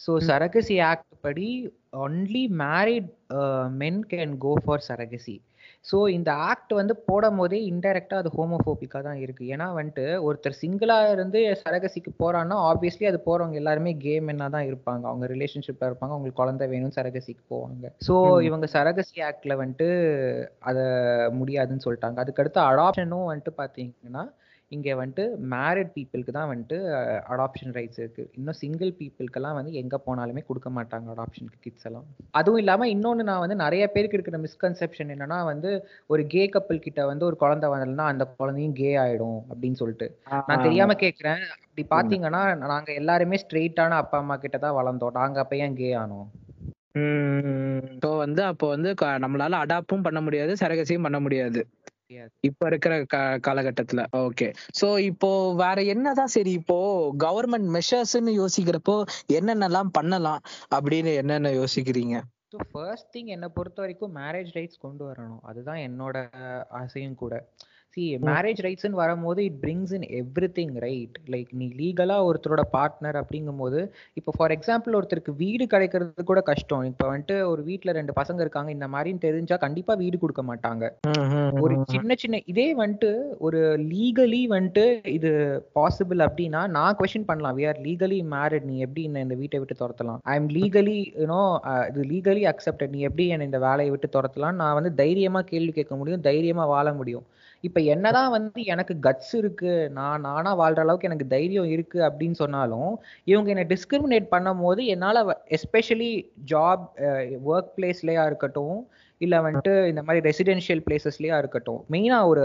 So surrogacy act படி only married men can go for surrogacy so இந்த act வந்து போடும் போதே இன்டெரக்டாக அது ஹோமோஃபோபிக்காக தான் இருக்கு. ஏன்னா வந்துட்டு ஒருத்தர் சிங்கிளாக இருந்து சரகசிக்கு போறான்னா ஆப்வியஸ்லி அது போறவங்க எல்லாருமே கேம் என்ன தான் இருப்பாங்க. அவங்க ரிலேஷன்ஷிப்ல இருப்பாங்க. அவங்களுக்கு குழந்தை வேணும் சரகசிக்கு போவாங்க. ஸோ இவங்க சரகசி ஆக்ட்ல வந்துட்டு அதை முடியாதுன்னு சொல்லிட்டாங்க. அதுக்கடுத்து அடாப்ஷனும் வந்துட்டு பார்த்தீங்கன்னா இங்கே வந்துட்டு மேரிட் பீப்புளுக்கு தான் வந்துட்டு அடாப்ஷன் ரைட்ஸ் இருக்கு. இன்னும் சிங்கிள் பீப்புளுக்கெல்லாம் வந்து எங்கே போனாலுமே கொடுக்க மாட்டாங்க அடாப்ஷனுக்கு கிட்ஸ் எல்லாம். அதுவும் இல்லாமல் இன்னொன்று நான் வந்து நிறைய பேருக்கு இருக்கிற மிஸ்கன்செப்ஷன் என்னன்னா வந்து ஒரு கே கப்பிள் கிட்ட வந்து ஒரு குழந்தை வரலன்னா அந்த குழந்தையும் கே ஆயிடும் அப்படின்னு சொல்லிட்டு. நான் தெரியாம கேட்குறேன். அப்படி பார்த்தீங்கன்னா நாங்க எல்லாருமே ஸ்ட்ரெயிட்டான அப்பா அம்மா கிட்ட தான் வளர்ந்தோம். நாங்க அப்ப ஏன் கே ஆனோம்? ஸோ வந்து அப்போ வந்து நம்மளால அடாப்டும் பண்ண முடியாது சரகசியும் பண்ண முடியாது. இப்ப இருக்கிற காலகட்டத்துல. ஓகே சோ இப்போ வேற என்னதான் சரி இப்போ கவர்மெண்ட் மெஷர்ஸ்ன்னு யோசிக்கிறப்போ என்னென்னலாம் பண்ணலாம் அப்படின்னு என்னென்ன யோசிக்கிறீங்க? ஸோ ஃபர்ஸ்ட் திங் என்னை பொறுத்த வரைக்கும் மேரேஜ் ரைட்ஸ் கொண்டு வரணும். அதுதான் என்னோட ஆசையும் கூட. சி மேரேஜ் ரைட்ஸ்னு வரும்போது it brings in everything right like நீ லீகலாக ஒருத்தரோட பார்ட்னர் அப்படிங்கும்போது இப்போ ஃபார் எக்ஸாம்பிள் ஒருத்தருக்கு வீடு கிடைக்கிறது கூட கஷ்டம். இப்போ வந்துட்டு ஒரு வீட்டில் ரெண்டு பசங்க இருக்காங்க இந்த மாதிரின்னு தெரிஞ்சா கண்டிப்பா வீடு கொடுக்க மாட்டாங்க. ஒரு சின்ன சின்ன இதே வந்துட்டு ஒரு லீகலி வந்துட்டு இது பாசிபிள் அப்படின்னா நான் கொஸ்டின் பண்ணலாம். வி ஆர் லீகலி மேரிட் நீ எப்படி என்ன இந்த வீட்டை விட்டு துரத்தலாம்? I am legally you know இது லீகலி அக்செப்டட் நீ எப்படி என்ன இந்த வேலையை விட்டு துரத்தலாம் நான் வந்து தைரியமா கேள்வி கேட்க முடியும் தைரியமா வாழ முடியும். இப்ப என்னதான் வந்து எனக்கு கட்ஸ் இருக்கு நான் நானா வாழ்ற அளவுக்கு எனக்கு தைரியம் இருக்கு அப்படின்னு சொன்னாலும் இவங்க என்ன டிஸ்கிரிமினேட் பண்ணும் போது என்னால எஸ்பெஷலி ஜாப் ஒர்க் பிளேஸ்லயா இருக்கட்டும் இல்ல வந்துட்டு இந்த மாதிரி ரெசிடென்ஷியல் பிளேசஸ்லயா இருக்கட்டும் மெயினா ஒரு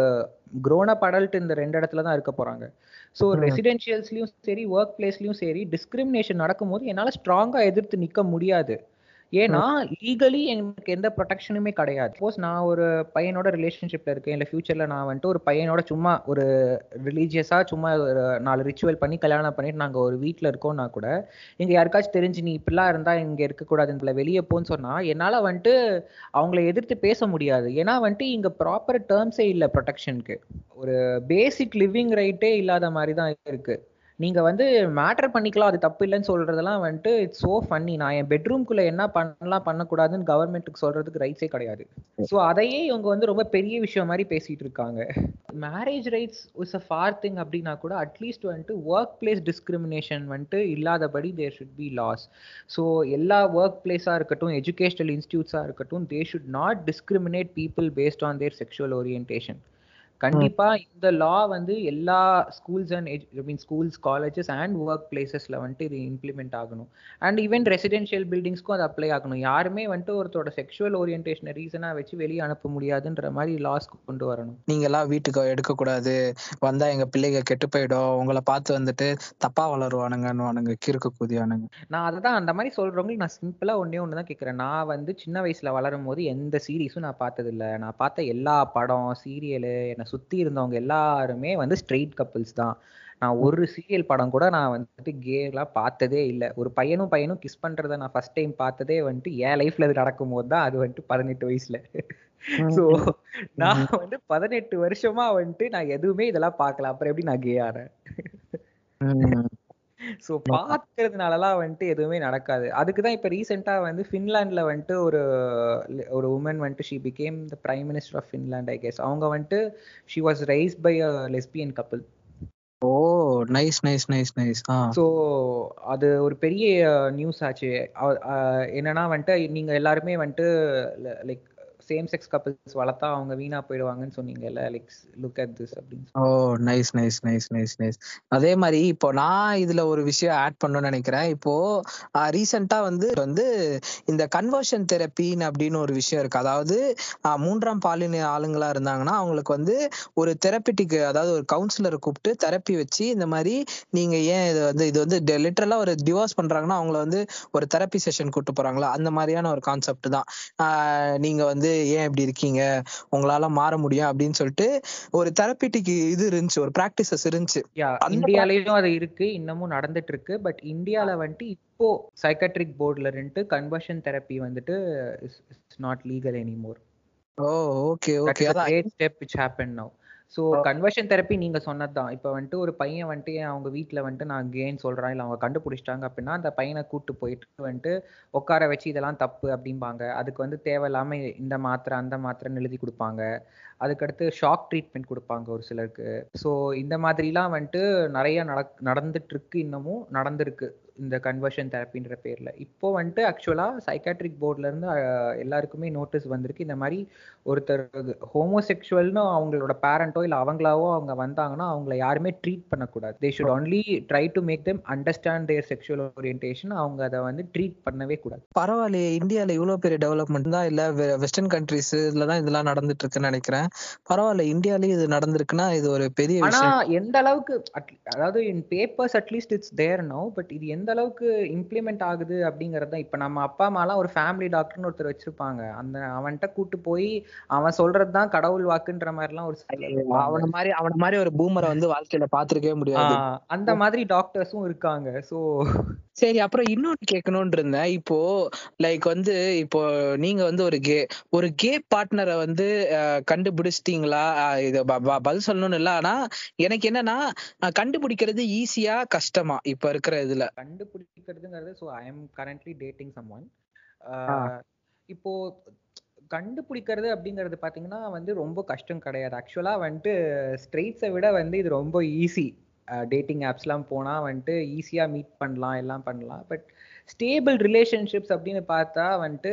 குரோன படல்ட்டு இந்த ரெண்டு இடத்துல தான் இருக்க போறாங்க. ஸோ ரெசிடென்ஷியல்ஸ்லயும் சரி ஒர்க் பிளேஸ்லயும் சரி டிஸ்கிரிமினேஷன் நடக்கும்போது என்னால ஸ்ட்ராங்கா எதிர்த்து நிக்க முடியாது. ஏன்னா லீகலி எனக்கு எந்த ப்ரொடெக்ஷனுமே கிடையாது. சப்போஸ் நான் ஒரு பையனோட ரிலேஷன்ஷிப்ல இருக்கேன். இல்லை ஃபியூச்சர்ல நான் வந்துட்டு ஒரு பையனோட சும்மா ஒரு ரிலீஜியஸா சும்மா ஒரு நாலு ரிச்சுவல் பண்ணி கல்யாணம் பண்ணிட்டு நாங்க ஒரு வீட்டில் இருக்கோம்னா கூட இங்க யாருக்காச்சும் தெரிஞ்சு நீ இப்படிலாம் இருந்தா இங்க இருக்கக்கூடாதுன்னு வெளியே போன்னு சொன்னா என்னால வந்துட்டு அவங்கள எதிர்த்து பேச முடியாது. ஏன்னா வந்துட்டு இங்க ப்ராப்பர் டேர்ம்ஸே இல்லை ப்ரொடெக்ஷனுக்கு ஒரு பேசிக் லிவிங் ரைட்டே இல்லாத மாதிரி தான் இருக்கு. நீங்க வந்து மேட்டர் பண்ணிக்கலாம் அது தப்பு இல்லைன்னு சொல்றதெல்லாம் வந்துட்டு இட்ஸ் சோ ஃபன்னி நான் என் பெட்ரூம்குள்ள என்ன பண்ணலாம் பண்ணக்கூடாதுன்னு கவர்மெண்ட்டுக்கு சொல்றதுக்கு ரைட்ஸே கிடையாது. ஸோ அதையே இவங்க வந்து ரொம்ப பெரிய விஷயம் மாதிரி பேசிட்டு இருக்காங்க. Marriage rights is a far thing அப்படின்னா கூட அட்லீஸ்ட் வந்துட்டு ஒர்க் பிளேஸ் டிஸ்கிரிமினேஷன் வந்துட்டு இல்லாதபடி there should be laws so எல்லா ஒர்க் பிளேஸாக இருக்கட்டும் எஜுகேஷனல் இன்ஸ்டியூட்ஸாக இருக்கட்டும் they should not discriminate people based on their sexual orientation கண்டிப்பா இந்த லா வந்து எல்லா schools and mean schools colleges and work பிளேசஸ்ல வந்துட்டு இது இம்ப்ளிமெண்ட் ஆகணும். அண்ட் ஈவன் ரெசிடென்ஷியல் பில்டிங்ஸ்க்கும் அது அப்ளை ஆகணும். யாருமே வந்துட்டு ஒருத்தரோட செக்ஷுவல் ஓரியன்டேஷனை ரீசனா வச்சு வெளியே அனுப்ப முடியாதுன்ற மாதிரி லாஸ் கொண்டு வரணும். நீங்க எல்லாம் வீட்டுக்கு எடுக்கக்கூடாது. வந்தா எங்க பிள்ளைங்க கெட்டு போயிடும். உங்களை பார்த்து வந்துட்டு தப்பா வளருவானுங்கன்னு கிறுக்கு கூதியானுங்க. நான் அதுதான் அந்த மாதிரி சொல்றவங்களுக்கு நான் சிம்பிளா ஒன்னே ஒன்று தான் கேட்குறேன். நான் வந்து சின்ன வயசுல வளரும் போது எந்த சீரீஸும் நான் பார்த்தது இல்ல நான் பார்த்த எல்லா படம் சீரியலு என்னை சுத்தி இருந்தவங்க எல்லாருமே வந்து ஸ்ட்ரெயிட் கப்பிள்ஸ் தான். நான் ஒரு சீரியல் படம் கூட நான் வந்துட்டு கேலாம் பார்த்ததே இல்லை. ஒரு பையனும் பையனும் கிஸ் பண்றதை நான் ஃபர்ஸ்ட் டைம் பார்த்ததே வந்துட்டு என் லைஃப்ல அது நடக்கும் போது தான் அது வந்துட்டு பதினெட்டு வயசுல. ஸோ நான் வந்து பதினெட்டு வருஷமா வந்துட்டு நான் எதுவுமே இதெல்லாம் பார்க்கல. அப்புறம் எப்படி நான் கே ஆறேன்? ஸோ பார்க்கறதுனாலலாம் வந்துட்டு எதுவுமே நடக்காது. அதுக்கு தான் இப்போ ரீசெண்டாக வந்து ஃபின்லாண்டில் வந்துட்டு ஒரு ஒரு உமன் வந்துட்டு she became the prime minister of Finland I guess அவங்க வந்துட்டு she was raise by a lesbian couple oh nice nice nice nice so அது ஒரு பெரிய நியூஸ் ஆச்சு. என்னன்னா வந்துட்டு நீங்க எல்லாருமே வந்துட்டு லைக் சேம் செக்ஸ் கப்பிள்ஸ் வளர்த்தா அவங்க வீணா போயிடுவாங்கன்னு சொன்னீங்கல்ல லைக் லுக் அட் திஸ் அப்படின்னு ஓ nice nice nice nice nice அதே மாதிரி இப்போ நான் இதுல ஒரு விஷயம் ஆட் பண்ணணும்னு நினைக்கிறேன். இப்போ ரீசெண்டா வந்து வந்து இந்த கன்வர்ஷன் தெரப்பின்னு அப்படின்னு ஒரு விஷயம் இருக்கு. அதாவது மூன்றாம் பாலின ஆளுங்களா இருந்தாங்கன்னா அவங்களுக்கு வந்து ஒரு தெரப்பிட்டிக்கு அதாவது ஒரு கவுன்சிலரை கூப்பிட்டு தெரப்பி வச்சு இந்த மாதிரி நீங்க ஏன் இது வந்து இது வந்து லிட்டரலா ஒரு டிவோர்ஸ் பண்றாங்கன்னா அவங்கள வந்து ஒரு தெரப்பி செஷன் கூப்பிட்டு போறாங்களா? அந்த மாதிரியான ஒரு கான்செப்ட் தான். நீங்க வந்து ஏன் இப்படி இருக்கீங்க? உங்களால மாற முடியும் அப்படின்னு சொல்லிட்டு ஒரு தெரப்பிட்டிக்கு இது இருந்துச்சு ஒரு பிராக்டிசஸ் இருந்துச்சு. இந்தியாலயும் அது இருக்கு இன்னமும் நடந்துட்டு இருக்கு பட் இந்தியால வந்துட்டு இப்போ சைக்கட்ரிக் போர்ட்ல இருந்து கன்வர்ஷன் தெரப்பி வந்துட்டு it's not legal anymore oh okay okay step which happen now so conversion therapy நீங்க சொன்னதுதான். இப்போ வந்துட்டு ஒரு பையன் வந்துட்டு அவங்க வீட்டில் வந்துட்டு நான் கேன்னு சொல்றேன்? இல்லை அவங்க கண்டுபிடிச்சிட்டாங்க அப்படின்னா அந்த பையனை கூட்டு போயிட்டு வந்துட்டு உட்கார வச்சு இதெல்லாம் தப்பு அப்படிம்பாங்க. அதுக்கு வந்து தேவையில்லாம இந்த மாத்திரை அந்த மாத்திரைன்னு எழுதி கொடுப்பாங்க. அதுக்கடுத்து ஷாக் ட்ரீட்மெண்ட் கொடுப்பாங்க ஒரு சிலருக்கு. ஸோ இந்த மாதிரிலாம் வந்துட்டு நிறைய நடக் நடந்துட்டு இருக்கு இன்னமும் நடந்திருக்கு. இந்த கன்வர்ஷன் தெரப்பின்ற பேர்ல. இப்போ வந்துட்டு ஆக்சுவலா சைக்காட்ரிக் போர்ட்ல இருந்து எல்லாருக்குமே நோட்டீஸ் வந்திருக்கு. இந்த மாதிரி ஒருத்தர் ஹோமோசெக்சுவல்னு அவங்களோட பேரண்டோ இல்ல அவங்களாவோ அவங்க வந்தாங்கன்னா அவங்கள யாருமே ட்ரீட் பண்ணக்கூடாது. They should only try to make them understand their sexual orientation அவங்க அதை வந்து ட்ரீட் பண்ணவே கூடாது. பரவாயில்லையே இந்தியால இவ்வளவு பெரிய டெவலப்மெண்ட் தான் இல்ல வெஸ்டர்ன் கண்ட்ரிஸ் இதுலதான் இதெல்லாம் நடந்துட்டு இருக்குன்னு நினைக்கிறேன். பரவாயில்ல இந்தியாலயும் இது நடந்திருக்குன்னா இது ஒரு பெரிய ஆனா எந்த அளவுக்கு அதாவது in papers at least it's there no but இது எந்த அளவுக்கு இம்ப்ளிமெண்ட் ஆகுது அப்படிங்கறது இப்ப நம்ம அப்பா அம்மாலாம் ஒரு ஃபேமிலி டாக்டர்னு ஒருத்தர் வச்சிருப்பாங்க. அந்த அவன்கிட்ட கூட்டு போய் அவன் சொல்றதுதான் கடவுள் வாக்குன்ற மாதிரி எல்லாம் ஒரு அவன மாதிரி அவன மாதிரி ஒரு பூமரை வந்து வாழ்க்கையில பாத்துருக்கவே முடியாது. அந்த மாதிரி டாக்டர்ஸும் இருக்காங்க. சோ சரி அப்புறம் இன்னொன்னு கேட்கணும்னு இருந்தேன் இப்போ லைக் வந்து இப்போ நீங்க வந்து ஒரு கே ஒரு கே பார்ட்னரை வந்து கண்டுபிடிச்சிட்டீங்களா? இது பதில் சொல்லணும்னு இல்ல. ஆனா எனக்கு என்னன்னா கண்டுபிடிக்கிறது ஈஸியா கஷ்டமா இப்ப இருக்கிற இதுல. கண்டுபிடிக்கிறதுங்கிறது so I am currently dating someone இப்போ கண்டுபிடிக்கிறது அப்படிங்கிறது பார்த்தீங்கன்னா வந்து ரொம்ப கஷ்டம் கிடையாது. ஆக்சுவலாக வந்துட்டு ஸ்ட்ரெயிட்ஸை விட வந்து இது ரொம்ப ஈஸி டேட்டிங் ஆப்ஸ்லாம் போனால் வந்துட்டு ஈஸியாக மீட் பண்ணலாம் எல்லாம் பண்ணலாம். பட் ஸ்டேபிள் ரிலேஷன்ஷிப்ஸ் அப்படின்னு பார்த்தா வந்துட்டு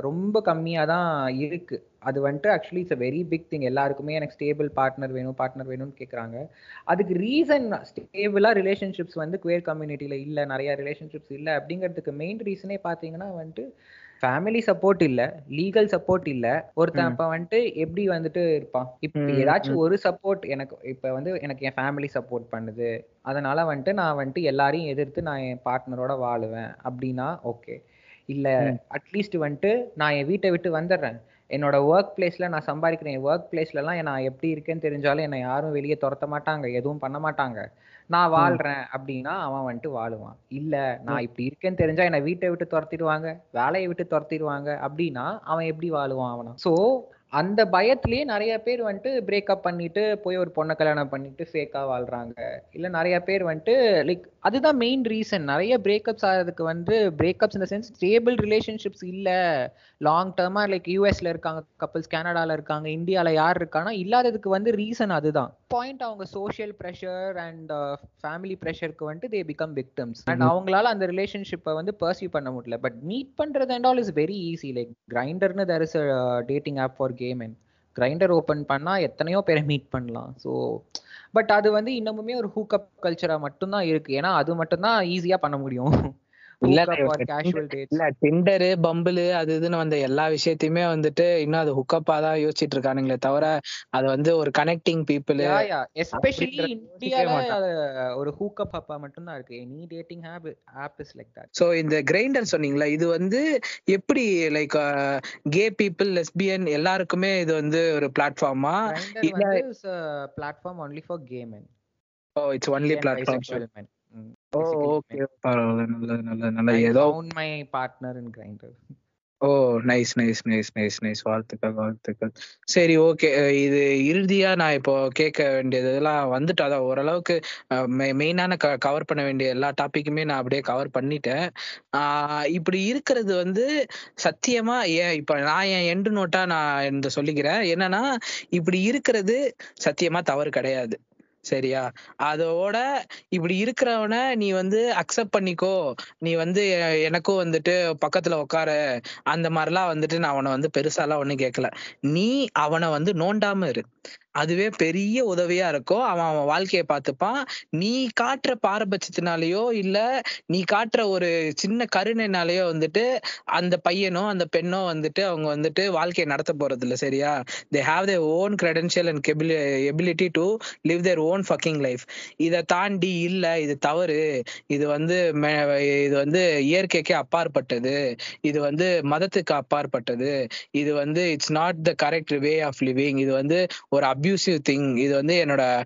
ரொம்ப கம்மியாக தான் இருக்குது அது வந்துட்டு actually it's a very big thing எல்லாருக்குமே எனக்கு ஸ்டேபிள் பார்ட்னர் வேணும் பார்ட்னர் வேணும்னு கேட்குறாங்க அதுக்கு ரீசன் ஸ்டேபிளாக ரிலேஷன்ஷிப்ஸ் வந்து குவேர் கம்யூனிட்டியில் இல்லை நிறையா ரிலேஷன்ஷிப்ஸ் இல்லை அப்படிங்கிறதுக்கு மெயின் ரீசனே பார்த்தீங்கன்னா வந்துட்டு ஃபேமிலி சப்போர்ட் இல்ல லீகல் சப்போர்ட் இல்ல. ஒருத்தன் அப்ப வந்துட்டு எப்படி வந்துட்டு இருப்பான்? இப்ப ஏதாச்சும் ஒரு சப்போர்ட் எனக்கு இப்ப வந்து எனக்கு என் ஃபேமிலி சப்போர்ட் பண்ணுது. அதனால வந்துட்டு நான் வந்துட்டு எல்லாரையும் எதிர்த்து நான் என் பார்ட்னரோட வாழுவேன். அப்படின்னா ஓகே இல்ல அட்லீஸ்ட் வந்துட்டு நான் என் வீட்டை விட்டு வந்துடுறேன். என்னோட ஒர்க் பிளேஸ்ல நான் சம்பாதிக்கிறேன். என் ஒர்க் பிளேஸ்லலாம் நான் எப்படி இருக்கேன்னு தெரிஞ்சாலும் என்னை யாரும் வெளியே துரத்த மாட்டாங்க. எதுவும் பண்ண மாட்டாங்க. நான் வாழ்றேன் அப்படின்னா அவன் வந்துட்டு வாழுவான். இல்ல நான் இப்படி இருக்கேன்னு தெரிஞ்சா என்னை வீட்டை விட்டு துரத்திடுவாங்க வேலையை விட்டு துரத்திடுவாங்க அப்படின்னா அவன் எப்படி வாழுவான் அவனா? சோ அந்த பயத்திலேயே நிறைய பேர் வந்துட்டு பிரேக்கப் பண்ணிட்டு போய் ஒரு பொண்ணை கல்யாணம் பண்ணிட்டு ஃபேக்கா வாழ்றாங்க. இல்ல நிறைய பேர் வந்துட்டு லைக் அதுதான் மெயின் ரீசன் நிறைய பிரேக்கப்ஸ் ஆகிறதுக்கு வந்து பிரேக்கப்ஸ் இந்த சென்ஸ் ஸ்டேபிள் ரிலேஷன்ஷிப்ஸ் இல்ல. லாங் டேர்மா லைக் யூஎஸ்ல இருக்காங்க கப்பல்ஸ் கனடால இருக்காங்க இந்தியால யார் இருக்காங்கன்னா இல்லாததுக்கு வந்து ரீசன் அதுதான். பாயிண்ட் அவங்க சோஷியல் ப்ரெஷர் அண்ட் ஃபேமிலி ப்ரெஷருக்கு வந்துட்டு தே பிகம் விக்டம்ஸ் அண்ட் அவங்களால அந்த ரிலேஷன்ஷிப்பை வந்து பர்சியூ பண்ண முடியல. பட் மீட் பண்றது and all is very easy like கிரைண்டர்னு there is dating app for gay and Grindr open பண்ணா எத்தனையோ பேரை மீட் பண்ணலாம். ஸோ பட் அது வந்து இன்னமுமே ஒரு ஹூக்கப் கல்ச்சரா மட்டும்தான் இருக்கு. ஏன்னா அது மட்டும்தான் ஈஸியா பண்ண முடியும். இல்ல டிண்டரு பம்பிள் அது இதுன்னு வந்த எல்லா விஷயத்தையுமே வந்துட்டு இன்னும் அது ஹுக்கப்பா தான் யோசிச்சுட்டு இருக்கானுங்களே தவிர அது வந்து ஒரு கனெக்டிங் பீப்புள் எஸ்பெஷலி இந்தியால ஒரு ஹூக்கப் அப்பா மட்டும் தான் இருக்கு. Any dating app app is like that so இந்த கிரைண்டர் சொன்னீங்களா இது வந்து எப்படி லைக் கே பீப்புள் லெஸ்பியன் எல்லாருக்குமே இது வந்து ஒரு பிளாட்ஃபார்மா platform only for gay men. Oh it's only platform oh okay. பரவாயில்ல நல்லது நல்ல I ஏதோ my partner in grinder oh nice nice nice nice nice வாழ்த்துக்கள் வாழ்த்துக்கள். சரி ஓகே. இது இறுதியா நான் இப்போ கேட்க வேண்டியது இதெல்லாம் வந்துட்டு அதான் ஓரளவுக்கு மெயினான கவர் பண்ண வேண்டிய எல்லா டாபிக்குமே நான் அப்படியே கவர் பண்ணிட்டேன். இப்படி இருக்கிறது வந்து சத்தியமா ஏன் இப்ப நான் என் எண்டு நோட்டா நான் இந்த சொல்லிக்கிறேன். என்னன்னா இப்படி இருக்கிறது சத்தியமா தவறு கிடையாது. சரியா? அதோட இப்படி இருக்கிறவன நீ வந்து அக்செப்ட் பண்ணிக்கோ. நீ வந்து எனக்கும் வந்துட்டு பக்கத்துல உட்கார அந்த மாதிரிலாம் வந்துட்டு நான் அவனை வந்து பெருசாலாம் ஒண்ணும் கேட்கல நீ அவனை வந்து நோண்டாம இரு. அதுவே பெரிய உதவியா இருக்கும் அவன் அவன் வாழ்க்கையை பார்த்துப்பான். நீ காட்டுற பாரபட்சத்தினாலயோ இல்ல நீ காட்டுற ஒரு சின்ன கருணைனாலயோ வந்துட்டு அந்த பையனோ அந்த பெண்ணோ வந்துட்டு அவங்க வந்துட்டு வாழ்க்கையை நடத்த போறது இல்ல சரியா they have their own credential and ability to live their own fucking life இதை தாண்டி இல்ல இது தவறு. இது வந்து இது வந்து இயற்கைக்கு அப்பாற்பட்டது. இது வந்து மதத்துக்கு அப்பாற்பட்டது. இது வந்து it's not the correct way of living இது வந்து ஒரு அப்யூசிவ் திங் இது வந்து என்னோட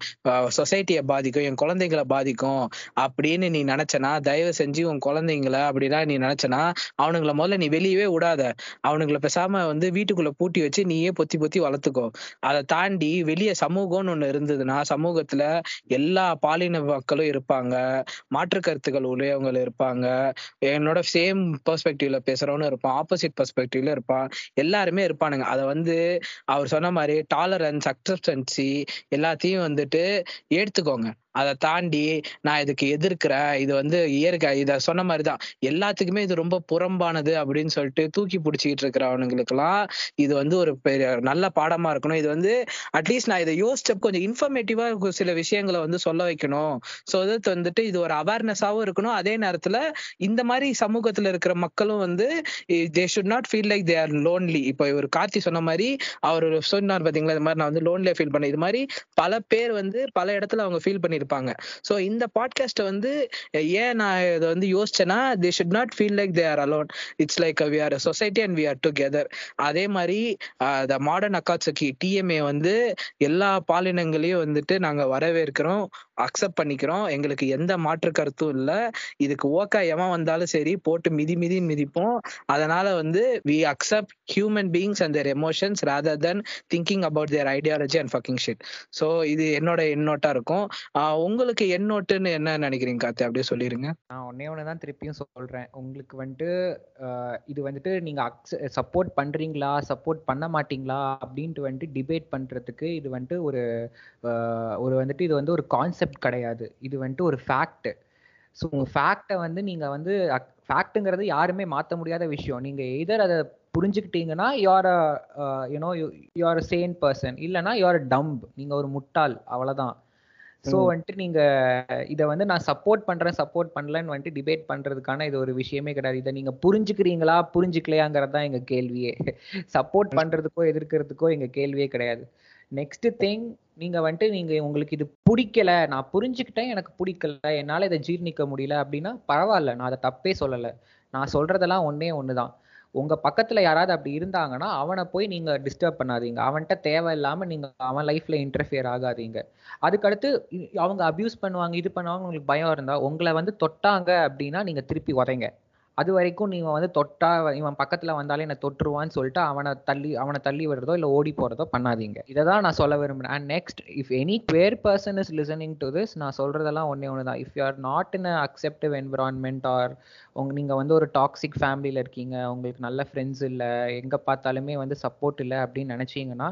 சொசைட்டியை பாதிக்கும் என் குழந்தைங்களை பாதிக்கும் அப்படின்னு நீ நினைச்சனா தயவு செஞ்சு உன் குழந்தைங்களை அப்படிலாம் நீ நினைச்சனா அவனுங்களை முதல்ல நீ வெளியவே விடாத. அவனுங்களை பேசாம வந்து வீட்டுக்குள்ள பூட்டி வச்சு நீயே பொத்தி பொத்தி வளர்த்துக்கோ. அதை தாண்டி வெளியே சமூகம்னு ஒண்ணு இருந்ததுன்னா சமூகத்துல எல்லா பாலின மக்களும் இருப்பாங்க. மாற்று கருத்துக்கள் உடையவங்க இருப்பாங்க. என்னோட சேம் பெர்ஸ்பெக்டிவ்ல பேசுறவனும் இருப்பான். ஆப்போசிட் பெர்ஸ்பெக்டிவ்ல இருப்பான். எல்லாருமே இருப்பானுங்க. அதை வந்து அவர் சொன்ன மாதிரி டாலரன்ஸ் அக்செப்டன்சி எல்லாத்தையும் வந்துட்டு எடுத்துக்கோங்க. அதை தாண்டி நான் இதுக்கு எதிர்க்கிறேன். இது வந்து இயற்கை இத சொன்ன மாதிரிதான். எல்லாத்துக்குமே இது ரொம்ப புறம்பானது அப்படின்னு சொல்லிட்டு தூக்கி பிடிச்சிக்கிட்டு இருக்கிறவனுங்களுக்கெல்லாம் இது வந்து ஒரு பெரிய நல்ல பாடமா இருக்கணும். இது வந்து அட்லீஸ்ட் நான் இதை யோசிச்சப்ப கொஞ்சம் இன்ஃபர்மேட்டிவா சில விஷயங்களை வந்து சொல்ல வைக்கணும். ஸோ அது வந்துட்டு இது ஒரு அவேர்னஸாவும் இருக்கணும். அதே நேரத்துல இந்த மாதிரி சமூகத்துல இருக்கிற மக்களும் வந்து they should not feel like they are lonely இப்போ இவர் கார்த்தி சொன்ன மாதிரி அவர் சொன்னார் பாத்தீங்களா இது மாதிரி நான் வந்து லோன்லியா ஃபீல் பண்ணேன். இது மாதிரி பல பேர் வந்து பல இடத்துல அவங்க ஃபீல் இருப்பாங்க. ஸோ இந்த பாட்காஸ்ட்டை வந்து ஏன் நான் இதை வந்து யோசிச்சேன்னா they should not feel like they are alone it's like we are society and we are together அதே மாதிரி த மாடர்ன் அக்காட்சுக்கி டிஎம்ஏ வந்து எல்லா பாலினங்களையும் வந்துட்டு நாங்க வரவேற்கிறோம் அக்செப்ட் பண்ணிக்கிறோம். எங்களுக்கு எந்த மாற்று கருத்தும் இல்லை. இதுக்கு ஓக்கா எவன் வந்தாலும் சரி போட்டு மிதி மிதின்னு மிதிப்போம். அதனால வந்து we accept human beings and their emotions rather then thinking about their ideology and fucking shit so இது என்னோட எண்ணோட்டா இருக்கும். உங்களுக்கு என்னோட்டுன்னு என்ன நினைக்கிறீங்க கார்த்தி? அப்படியே சொல்லிருங்க. நான் ஒன்னே ஒன்று தான் திருப்பியும் சொல்றேன். உங்களுக்கு வந்துட்டு இது வந்துட்டு நீங்க சப்போர்ட் பண்றீங்களா? சப்போர்ட் பண்ண மாட்டீங்களா? அப்படின்ட்டு வந்துட்டு டிபேட் பண்றதுக்கு இது வந்துட்டு ஒரு ஒரு வந்துட்டு இது வந்து ஒரு கான்செப்ட் கிடையாது. இது வந்துட்டு ஒரு ஃபேக்ட் ஸோ ஃபேக்டை வந்து நீங்க வந்து ஃபேக்ட்டுங்கிறது யாருமே மாற்ற முடியாத விஷயம். நீங்க எதர் அதை புரிஞ்சுக்கிட்டீங்கன்னா you're you know you're sane person இல்லைன்னா யூஆர் டம்ப் நீங்கள் ஒரு முட்டாள். அவ்வளோதான் ஸோ. வந்துட்டு நீங்க இதை வந்து நான் சப்போர்ட் பண்றேன் சப்போர்ட் பண்ணலன்னு வந்துட்டு டிபேட் பண்றதுக்கான இது ஒரு விஷயமே கிடையாது. இதை நீங்க புரிஞ்சுக்கிறீங்களா புரிஞ்சுக்கலையாங்கிறது தான் எங்க கேள்வியே. சப்போர்ட் பண்றதுக்கோ எதிர்க்கிறதுக்கோ எங்க கேள்வியே கிடையாது. நெக்ஸ்ட் திங் நீங்க வந்துட்டு நீங்க உங்களுக்கு இது பிடிக்கல நான் புரிஞ்சுக்கிட்டேன் எனக்கு பிடிக்கல என்னால இதை ஜீர்ணிக்க முடியல அப்படின்னா பரவாயில்ல நான் அதை தப்பே சொல்லலை. நான் சொல்றதெல்லாம் ஒண்ணே ஒண்ணுதான். உங்க பக்கத்துல யாராவது அப்படி இருந்தாங்கன்னா அவனை போய் நீங்க டிஸ்டர்ப் பண்ணாதீங்க. அவன்கிட்ட தேவையில்லாம நீங்க அவன் லைஃப்ல இன்டர்ஃபியர் ஆகாதீங்க. அதுக்கடுத்து அவங்க அபியூஸ் பண்ணுவாங்க இது பண்ணுவாங்க உங்களுக்கு பயம் இருந்தா உங்களை வந்து தொட்டாங்க அப்படின்னா நீங்க திருப்பி உதைங்க. அது வரைக்கும் நீங்க வந்து தொட்டா இவன் பக்கத்துல வந்தாலே என்ன தொட்டுருவான்னு சொல்லிட்டு அவனை தள்ளி அவனை தள்ளி விடுறதோ இல்ல ஓடி போறதோ பண்ணாதீங்க. இதை தான் நான் சொல்ல விரும்புறேன். And next if any queer person is listening to this நான் சொல்றதெல்லாம் ஒன்னே ஒன்று தான் if you are not in acceptive environment or உங்க நீங்க வந்து ஒரு டாக்ஸிக் ஃபேமிலியில இருக்கீங்க உங்களுக்கு நல்ல ஃப்ரெண்ட்ஸ் இல்ல எங்க பார்த்தாலுமே வந்து சப்போர்ட் இல்லை அப்படின்னு நினைச்சீங்கன்னா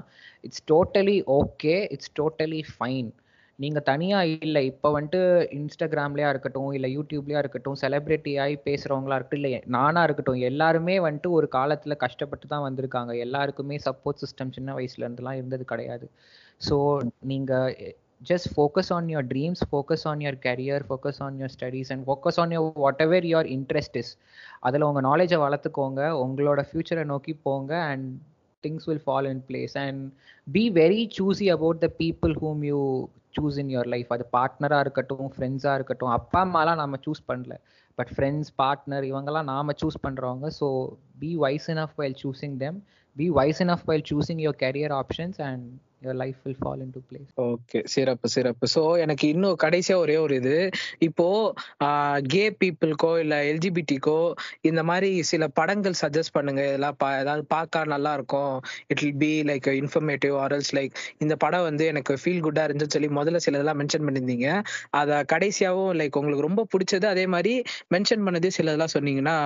it's totally okay it's totally fine நீங்க தனியா இல்லை. இப்ப வந்துட்டு இன்ஸ்டாகிராம்லயா இருக்கட்டும் இல்ல யூடியூப்லயா இருக்கட்டும் செலிபிரிட்டி பேசுகிறவங்களா பேசுறவங்களா இருக்கட்டும் இல்ல நானா இருக்கட்டும் எல்லாருமே வந்துட்டு ஒரு காலத்துல கஷ்டப்பட்டு தான் வந்திருக்காங்க. எல்லாருக்குமே சப்போர்ட் சிஸ்டம் சின்ன வயசுல இருந்துலாம் இருந்தது கிடையாது. ஸோ நீங்க focus on your dreams focus on your career focus on your your and focus on your whatever your interest is அதில் உங்கள் நாலேஜை வளர்த்துக்கோங்க. உங்களோட ஃப்யூச்சரை நோக்கி போங்க and things will fall in place and be very choosy about the people whom you choose in your life அது பார்ட்னராக இருக்கட்டும் ஃப்ரெண்ட்ஸாக இருக்கட்டும் அப்பா அம்மாலாம் நம்ம சூஸ் பண்ணல. பட் ஃப்ரெண்ட்ஸ் பார்ட்னர் இவங்கெல்லாம் நாம சூஸ் பண்ணுறவங்க so be wise in of while choosing them be wise of while choosing your career options and your life will fall into place okay சிறப்பு சிறப்பு. ஸோ எனக்கு இன்னும் கடைசியா ஒரே ஒரு இது. இப்போ கே பீப்புளுக்கோ இல்லை எல்ஜிபிடிக்கோ இந்த மாதிரி சில படங்கள் சஜஸ்ட் பண்ணுங்க. இதெல்லாம் பா ஏதாவது பார்க்க நல்லா இருக்கும். It will be like informative orals like இந்த படம் வந்து எனக்கு ஃபீல் குட்டாக இருந்துச்சுன்னு சொல்லி முதல்ல சில இதெல்லாம் மென்ஷன் பண்ணியிருந்தீங்க. அதை கடைசியாவும் லைக் உங்களுக்கு ரொம்ப பிடிச்சது அதே மாதிரி மென்ஷன் பண்ணது சில இதெல்லாம் சொன்னீங்கன்னா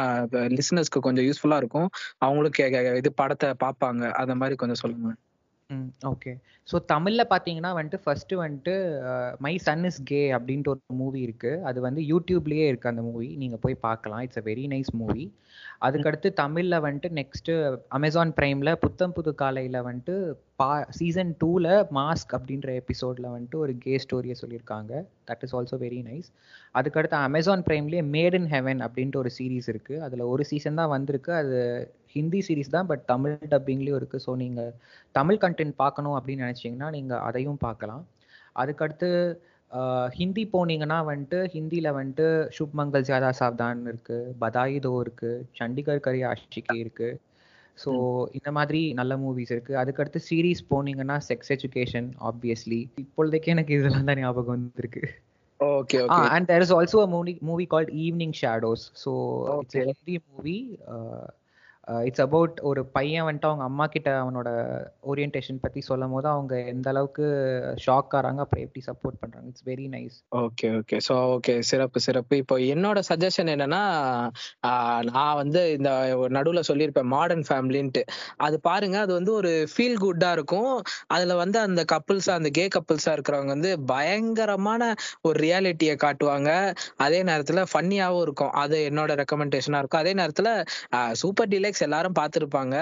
லிசனர்ஸ்க்கு கொஞ்சம் யூஸ்ஃபுல்லாக இருக்கும். அவங்களுக்கு இது படத்தை பார்ப்பாங்க. அந்த மாதிரி கொஞ்சம் சொல்லுங்க. ம் ஓகே ஸோ தமிழில் பார்த்தீங்கன்னா வந்துட்டு ஃபஸ்ட்டு வந்துட்டு மை சன் இஸ் கே அப்படின்ட்டு ஒரு மூவி இருக்கு. அது வந்து யூடியூப்லேயே இருக்கு அந்த மூவி நீங்கள் போய் பார்க்கலாம் it's a very nice movie அதுக்கடுத்து தமிழில் வந்துட்டு நெக்ஸ்ட்டு அமேசான் ப்ரைமில் புத்தம் புது காலையில் வந்துட்டு பா சீசன் டூவில் மாஸ்க் அப்படின்ற எபிசோடில் வந்துட்டு ஒரு கே ஸ்டோரியை சொல்லியிருக்காங்க. That is also very nice அதுக்கடுத்து அமேசான் ப்ரைம்லேயே மேட் இன் ஹெவன் அப்படின்ட்டு ஒரு சீரீஸ் இருக்குது அதில் ஒரு சீசன் தான் வந்திருக்கு. அது ஹிந்தி சீரீஸ் தான் பட் தமிழ் டப்பிங்லேயும் இருக்குது ஸோ நீங்கள் தமிழ் கண்டென்ட் பார்க்கணும் அப்படின்னு நினச்சிங்கன்னா நீங்கள் அதையும் பார்க்கலாம். அதுக்கடுத்து ஹிந்தி போனீங்கன்னா வந்துட்டு ஹிந்தியில் வந்துட்டு சுப் மங்கள் ஜியாதா சாவ்தான் இருக்குது பதாயி தோ இருக்குது சண்டிகர் கரி ஆஷிகி இருக்குது ஸோ இந்த மாதிரி நல்ல மூவிஸ் இருக்குது அதுக்கடுத்து சீரீஸ் போனீங்கன்னா செக்ஸ் எஜுகேஷன் ஆப்வியஸ்லி இப்பொழுதைக்கு எனக்கு இதெல்லாம் தான் ஞாபகம் வந்திருக்கு. Okay okay and there is also a movie movie called Evening Shadows. So it's a Okay. Hindi Uh, it's about ஒரு பையன் வந்துட்டு அவங்க அம்மா கிட்ட அவனோட ஓரியன்டேஷன் பத்தி சொல்லும் போது அவங்க எந்த அளவுக்கு ஷாக் ஆறாங்க அப்புறம் எப்படி சப்போர்ட் பண்றாங்க. It's very nice okay okay so okay சிறப்பு சிறப்பு. இப்போ என்னோட சஜஷன் என்னன்னா நான் வந்து இந்த நடுவில் சொல்லியிருப்பேன் மாடர்ன் ஃபேமிலின்ட்டு அது பாருங்க அது வந்து ஒரு ஃபீல் குட்டா இருக்கும். அதுல வந்து அந்த கப்புள்ஸா அந்த கே கப்புள்ஸா இருக்கிறவங்க வந்து பயங்கரமான ஒரு ரியாலிட்டியை காட்டுவாங்க. அதே நேரத்துல ஃபன்னியாவும் இருக்கும். அது என்னோட ரெக்கமெண்டேஷனா இருக்கும். அதே நேரத்துல சூப்பர் டிலெக்ஸ் எல்லாரும் பார்த்திருப்பாங்க.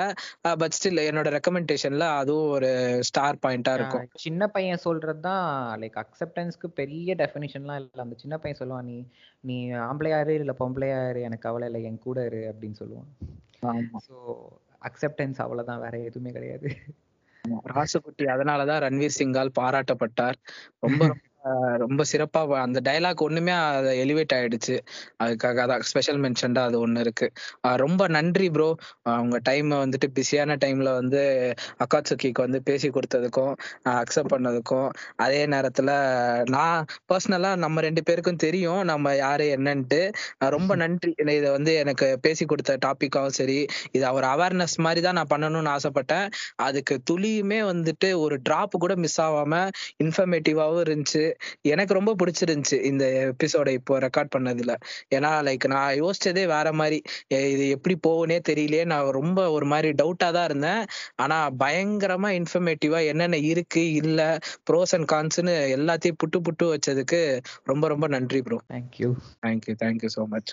பட் ஸ்டில் என்னோட ரெக்கமெண்டேஷன்ல அதுவும் ஒரு ஸ்டார் பாயிண்டா இருக்கும். சின்ன பையன் சொல்றது தான் லைக் அக்செப்டன்ஸ்க்கு பெரிய டெஃபினிஷன்லாம் இல்லை. அந்த சின்ன பையன் சொல்லுவான் நீ நீ ஆம்பளையாரு இல்லை பொம்பளையாரு எனக்கு கவலை இல்லை என் கூட இரு அப்படின்னு சொல்லுவான். ஸோ அக்செப்டன்ஸ் அவ்வளவுதான் வேற எதுவுமே கிடையாது. ராசுகுட்டி அதனாலதான் ரன்வீர் சிங்கால் பாராட்டப்பட்டார். ரொம்ப ரொம்ப சிறப்பா அந்த டயலாக் ஒண்ணுமே அது எலிவேட் ஆயிடுச்சு. அதுக்காக அதான் ஸ்பெஷல் மென்ஷன்டா அது ஒண்ணு இருக்கு. ரொம்ப நன்றி ப்ரோ உங்க டைம் வந்துட்டு பிஸியான டைம்ல வந்து அக்காட்சுக்கிக்கு வந்து பேசி கொடுத்ததுக்கும் அக்செப்ட் பண்ணதுக்கும் அதே நேரத்துல நான் பர்சனலா நம்ம ரெண்டு பேருக்கும் தெரியும் நம்ம யாரு என்னன்ட்டு. ரொம்ப [laughs] நன்றி. இதை வந்து எனக்கு பேசி கொடுத்த டாபிக்காவும் சரி இது ஒரு அவேர்னஸ் மாதிரி தான் நான் பண்ணணும்னு ஆசைப்பட்டேன். அதுக்கு துளியுமே வந்துட்டு ஒரு டிராப் கூட மிஸ் ஆகாம இன்ஃபர்மேட்டிவாவும் இருந்துச்சு. எனக்கு ரொம்ப பிடிச்சிருந்துச்சு இந்த எபிசோட இப்போ ரெக்கார்ட் பண்ணதுல. ஏன்னா லைக் நான் யோசிச்சதே வேற மாதிரி. இது எப்படி போகுனே தெரியலையே. நான் ரொம்ப ஒரு மாதிரி டவுட்டா தான் இருந்தேன். ஆனா பயங்கரமா இன்ஃபர்மேட்டிவா என்னென்ன இருக்கு இல்ல ப்ரோஸ் அண்ட் கான்ஸ்னு எல்லாத்தையும் புட்டு புட்டு வச்சதுக்கு ரொம்ப ரொம்ப நன்றி bro thank you thank you thank you so much